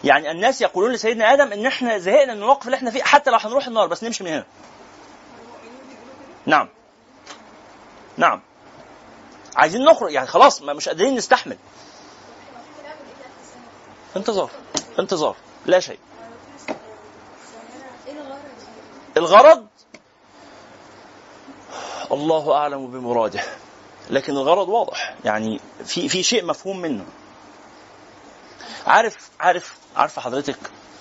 يعني الناس يقولون لسيدنا آدم إن إحنا زهقنا من الموقف اللي إحنا فيه حتى لو هنروح النار بس نمشي من هنا. نعم. نعم. عايزين نخرج يعني خلاص ما مش قادرين نستحمل. انتظار انتظار لا شيء. الغرض؟ الله أعلم بمراده. لكن الغرض واضح. يعني في في شيء مفهوم منه. عارف عارف عارفه حضرتك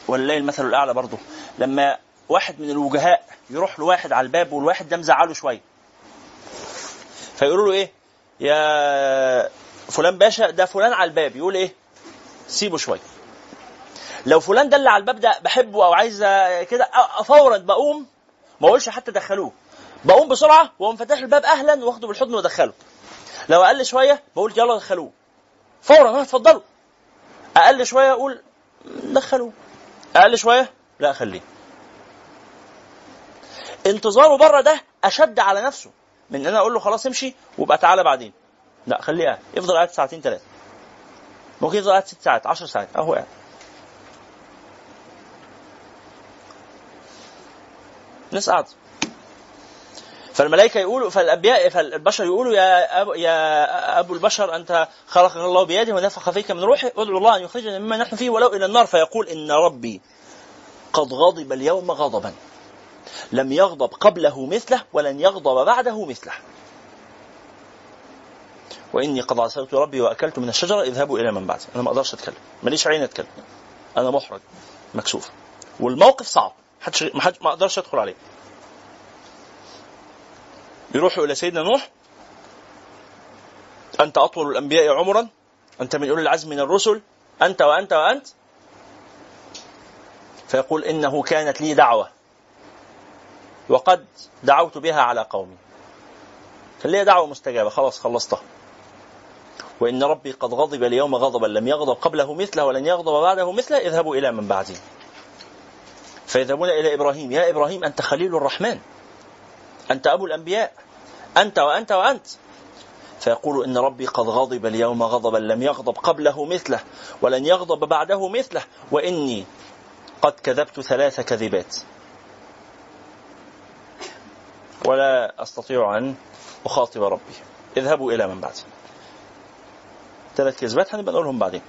ولله المثل الأعلى برضه. لما واحد من الوجهاء يروح لواحد على الباب والواحد ده مزعله شوية. فيقولوا له إيه؟ يا فلان باشا ده فلان على الباب. يقول إيه؟ سيبه شوية. لو فلان ده اللي على الباب ده بحبه أو عايز كده فورا بقوم ما أقولش حتى دخلوه. بقوم بسرعة وأقوم فاتح الباب أهلا وأخده بالحضن وأدخله. لو أقل شوية بقول يلا دخلوه. فورا ها اتفضلوا. أقل شوية أقول دخلوه. أقل شوية؟ لا خليه. انتظاره بره ده أشد على نفسه من إن أنا أقول له خلاص امشي وابقى تعالى بعدين. لا خليه قاعد. يفضل قاعد ساعتين ثلاثة ممكن يفضل قاعد ست ساعات عشر ساعات. أهو قاعد. ناس قاعدة فالملائكة يقولوا فالانبياء فالبشر يقولوا يا أبو يا أبو البشر أنت خلقك الله بيده ونفخ فيك من روحه ادعو الله أن يخرجنا مما نحن فيه ولو إلى النار. فيقول إن ربي قد غضب اليوم غضبا. لم يغضب قبله مثله ولن يغضب بعده مثله. وإني قد عصيت ربي وأكلت من الشجرة اذهبوا إلى من بعدي أنا ما أقدرش أتكلم. ماليش عين أتكلم. أنا محرج. مكسوف. والموقف صعب. حدش ما حد ما أقدرش أدخل عليه. يروحوا إلى سيدنا نوح. أنت أطول الأنبياء عمرا. أنت من أولي العزم من الرسل. أنت وأنت وأنت. فيقول إنه كانت لي دعوة. وقد دعوت بها على قومي. كان لي دعوة مستجابة. خلاص خلصتها. وإن ربي قد غضب اليوم غضبا. لم يغضب قبله مثله ولن يغضب بعده مثله. اذهبوا إلى من بعدي فيذهبون إلى إبراهيم. يا إبراهيم أنت خليل الرحمن. أنت أبو الأنبياء. أنت وأنت وأنت. فيقول إن ربي قد غضب اليوم غضبا لم يغضب قبله مثله ولن يغضب بعده مثله وإني قد كذبت ثلاث كذبات. ولا أستطيع أن أخاطب ربي. اذهبوا إلى من بعدي ثلاث كذبات هنبقى نقولهم بعدين.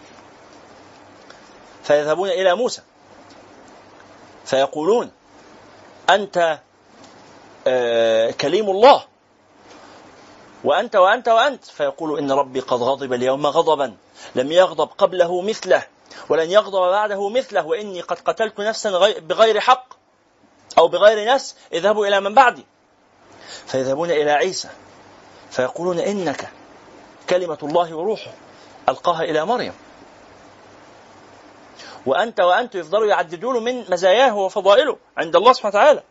فيذهبون إلى موسى. فيقولون آه، كليم الله. وأنت وأنت وأنت. فيقول إن ربي قد غضب اليوم غضبا. لم يغضب قبله مثله ولن يغضب بعده مثله. وإني قد قتلت نفسا غي- بغير حق أو بغير نفس. اذهبوا إلى من بعدي. فيذهبون إلى عيسى. فيقولون إنك كلمة الله وروحه ألقاها إلى مريم. وأنت وأنت يفضلوا يعددوا له من مزاياه وفضائله عند الله سبحانه وتعالى.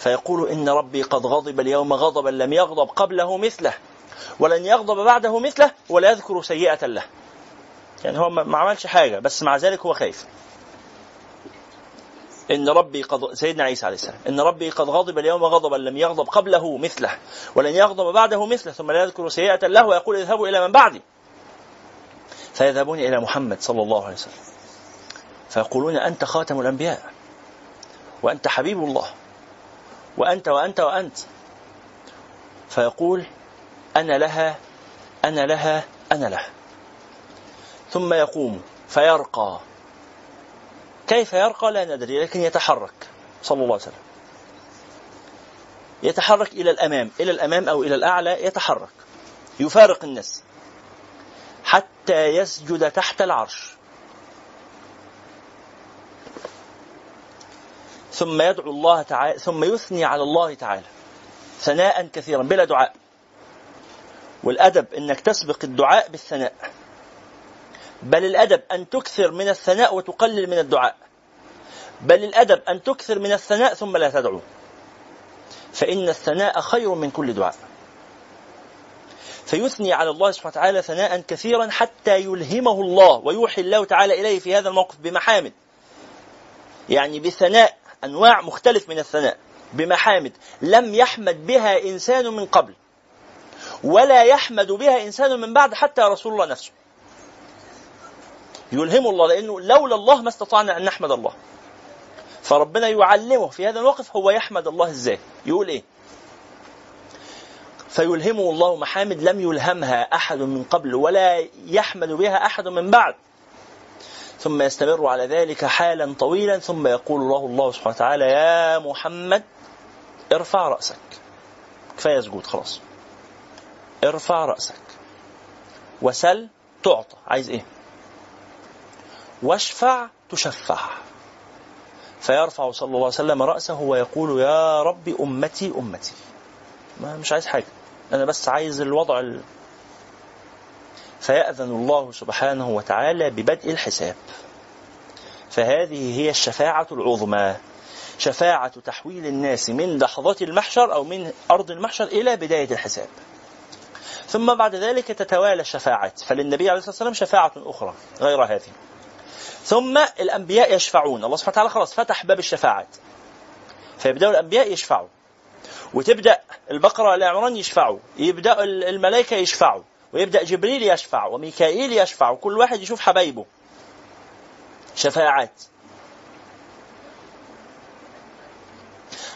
فيقول إن ربي قد غضب اليوم غضبا لم يغضب قبله مثله ولن يغضب بعده مثله ولا يذكر سيئة له. يعني هو ما عملش حاجة بس مع ذلك هو خايف. إن ربي قد سيدنا عيسى عليه السلام إن ربي قد غضب اليوم غضبا لم يغضب قبله مثله ولن يغضب بعده مثله ثم لا يذكر سيئة له ويقول اذهبوا إلى من بعدي. فيذهبون إلى محمد صلى الله عليه وسلم. فيقولون أنت خاتم الأنبياء وأنت حبيب الله. وأنت وأنت وأنت. فيقول أنا لها أنا لها أنا لها. ثم يقوم فيرقى. كيف يرقى؟ لا ندري لكن يتحرك صلى الله عليه وسلم. يتحرك إلى الأمام إلى الأمام أو إلى الأعلى يتحرك يفارق الناس حتى يسجد تحت العرش. ثم يدعو الله تعالى ثم يثني على الله تعالى ثناء كثيرا بلا دعاء. والأدب إنك تسبق الدعاء بالثناء. بل الأدب أن تكثر من الثناء وتقلل من الدعاء. بل الأدب أن تكثر من الثناء ثم لا تدعو. فإن الثناء خير من كل دعاء. فيثني على الله سبحانه وتعالى ثناء كثيرا حتى يلهمه الله ويوحي الله تعالى إليه في هذا الموقف بمحامد. يعني بثناء أنواع مختلف من الثناء بمحامد لم يحمد بها إنسان من قبل ولا يحمد بها إنسان من بعد حتى رسول الله نفسه. يلهمه الله لأنه لولا الله ما استطعنا أن نحمد الله. فربنا يعلمه في هذا الموقف هو يحمد الله إزاي يقول إيه؟ فيلهمه الله محامد لم يلهمها أحد من قبل ولا يحمد بها أحد من بعد. ثم يستمر على ذلك حالا طويلا ثم يقول له الله سبحانه وتعالى يا محمد ارفع رأسك. كفاية سجود خلاص. ارفع رأسك. وسل تعطى. عايز إيه؟ واشفع تشفع. فيرفع صلى الله عليه وسلم رأسه ويقول يا رب أمتي أمتي. ما مش عايز حاجة. أنا بس عايز الوضع ال... فيأذن الله سبحانه وتعالى ببدء الحساب. فهذه هي الشفاعة العظمى. شفاعة تحويل الناس من لحظات المحشر أو من أرض المحشر إلى بداية الحساب. ثم بعد ذلك تتوالى الشفاعات. فللنبي عليه الصلاة والسلام شفاعة أخرى غير هذه. ثم الأنبياء يشفعون. الله سبحانه وتعالى خلاص فتح باب الشفاعات. فيبدأوا الأنبياء يشفعوا. وتبدأ البقرة والعمران يشفعوا. يبدأ الملائكة يشفعوا. ويبدأ جبريل يشفع وميكائيل يشفع وكل واحد يشوف حبايبه. شفاعات.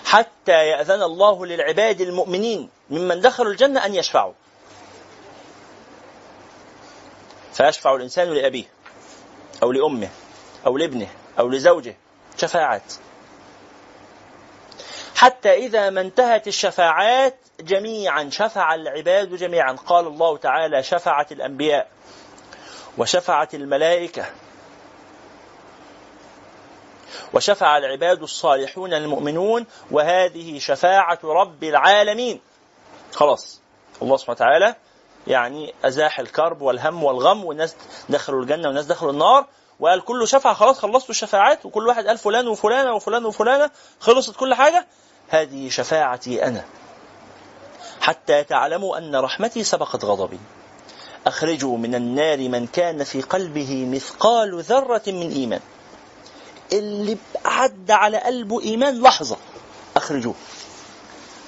حتى يأذن الله للعباد المؤمنين ممن دخلوا الجنة أن يشفعوا. فيشفع الإنسان لأبيه أو لأمه أو لابنه أو لزوجه. شفاعات. حتى إذا ما انتهت الشفاعات جميعا شفع العباد جميعا. قال الله تعالى شفعت الأنبياء وشفعت الملائكة وشفع العباد الصالحون المؤمنون وهذه شفاعة رب العالمين. خلاص. الله سبحانه وتعالى يعني أزاح الكرب والهم والغم والناس دخلوا الجنة والناس دخلوا النار. وقال كله شفع خلاص خلصتوا الشفاعات وكل واحد قال فلان وفلانة وفلان وفلانة خلصت كل حاجة. هذه شفاعتي أنا. حتى تعلموا أن رحمتي سبقت غضبي. أخرجوا من النار من كان في قلبه مثقال ذرة من إيمان. اللي عدى على قلبه إيمان لحظة أخرجوه.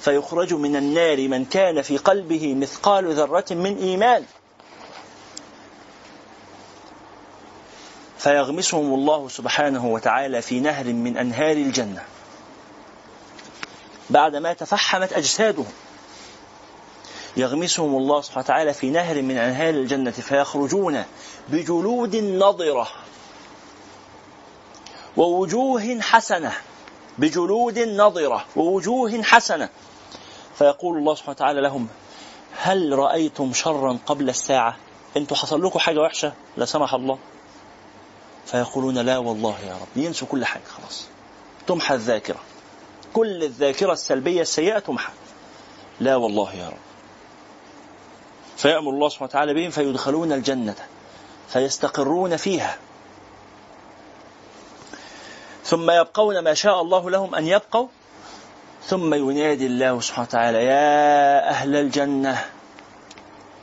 فيخرج من النار من كان في قلبه مثقال ذرة من إيمان. فيغمسهم الله سبحانه وتعالى في نهر من أنهار الجنة. بعدما تفحمت أجسادهم يغمسهم الله سبحانه وتعالى في نهر من أنهار الجنة فيخرجون بجلود نضرة ووجوه حسنة بجلود نضرة ووجوه حسنة. فيقول الله سبحانه وتعالى لهم هل رأيتم شرا قبل الساعة؟ أنتوا حصل لكم حاجة وحشة لا سمح الله. فيقولون لا والله يا رب. ينسوا كل حاجة خلاص. تمحى الذاكرة. كل الذاكرة السلبية السيئة تمحى. لا والله يا رب. فيأمر الله سبحانه وتعالى بهم فيدخلون الجنة. فيستقرون فيها. ثم يبقون ما شاء الله لهم أن يبقوا. ثم ينادي الله سبحانه وتعالى يا أهل الجنة.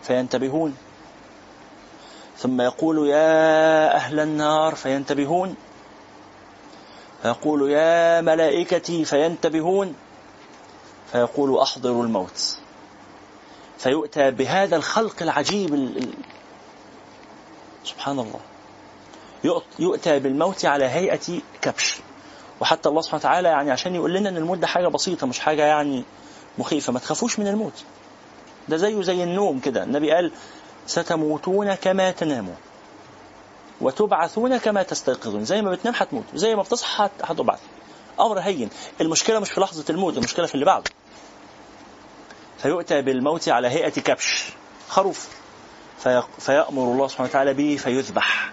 فينتبهون. ثم يقول يا أهل النار فينتبهون. فيقول يا ملائكتي فينتبهون. فيقول أحضروا الموت. فيؤتى بهذا الخلق العجيب سبحان الله. يؤتى بالموت على هيئة كبش. وحتى الله سبحانه وتعالى يعني عشان يقول لنا إن الموت ده حاجة بسيطة مش حاجة يعني مخيفة. ما تخافوش من الموت. ده زيه زي النوم كده. النبي قال ستموتون كما تنامون. وتبعثون كما تستيقظون. زي ما بتنام هتموت وزي ما بتصحى هتبعث أمر هين. المشكلة مش في لحظة الموت المشكلة في اللي بعده. فيؤتى بالموت على هيئة كبش. خروف. فيأمر الله سبحانه وتعالى به فيذبح.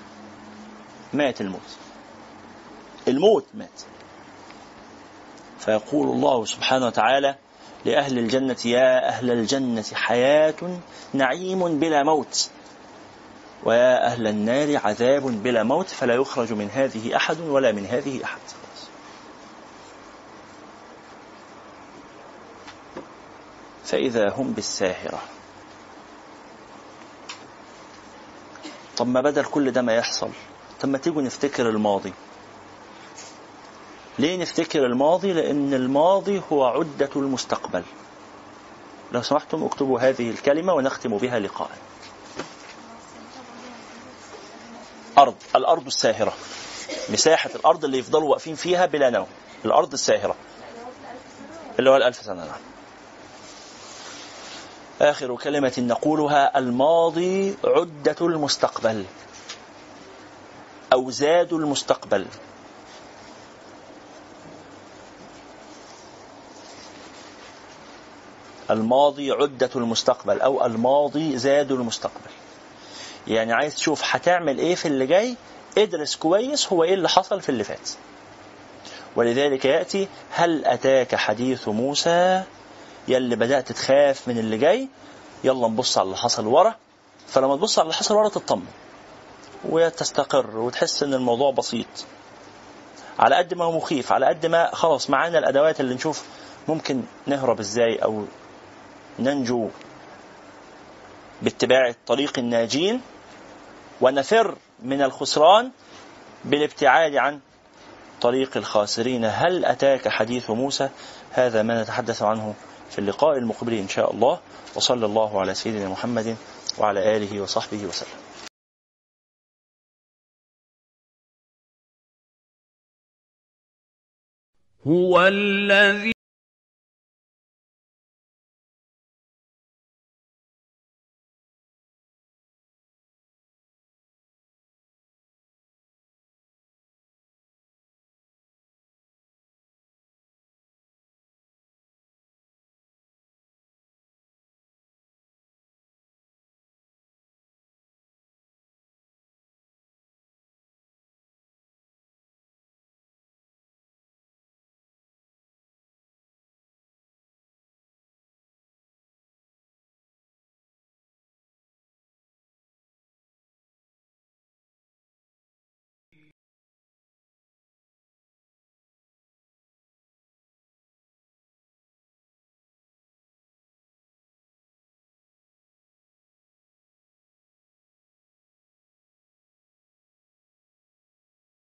مات الموت. الموت مات. فيقول الله سبحانه وتعالى لأهل الجنة يا أهل الجنة حياة نعيم بلا موت. ويا أهل النار عذاب بلا موت فلا يخرج من هذه أحد ولا من هذه أحد. فإذا هم بالساهرة. طب ما بدل كل ده ما يحصل؟ طب ما تيجوا نفتكر الماضي. ليه نفتكر الماضي؟ لأن الماضي هو عدة المستقبل. لو سمحتم اكتبوا هذه الكلمة ونختم بها لقاء. أرض الأرض الساهرة. مساحة الأرض اللي يفضلوا واقفين فيها بلا نوم. الأرض الساهرة. اللي هو الألف سنة. نعم. آخر كلمة نقولها الماضي عدة المستقبل. أو زاد المستقبل. الماضي عدة المستقبل أو الماضي زاد المستقبل. يعني عايز تشوف هتعمل إيه في اللي جاي ادرس كويس هو إيه اللي حصل في اللي فات. ولذلك يأتي هل أتاك حديث موسى؟ يلي بدأت تخاف من اللي جاي يلا نبص على اللي حصل ورا. فلما تبص على اللي حصل ورا تطمن وتستقر وتحس إن الموضوع بسيط. على قد ما هو مخيف على قد ما خلاص معانا الأدوات اللي نشوف ممكن نهرب إزاي أو ننجو باتباع الطريق الناجين ونفر من الخسران بالابتعاد عن طريق الخاسرين. هل أتاك حديث موسى؟ هذا ما نتحدث عنه في اللقاء المقبل إن شاء الله. وصلى الله على سيدنا محمد وعلى آله وصحبه وسلم. هو الذي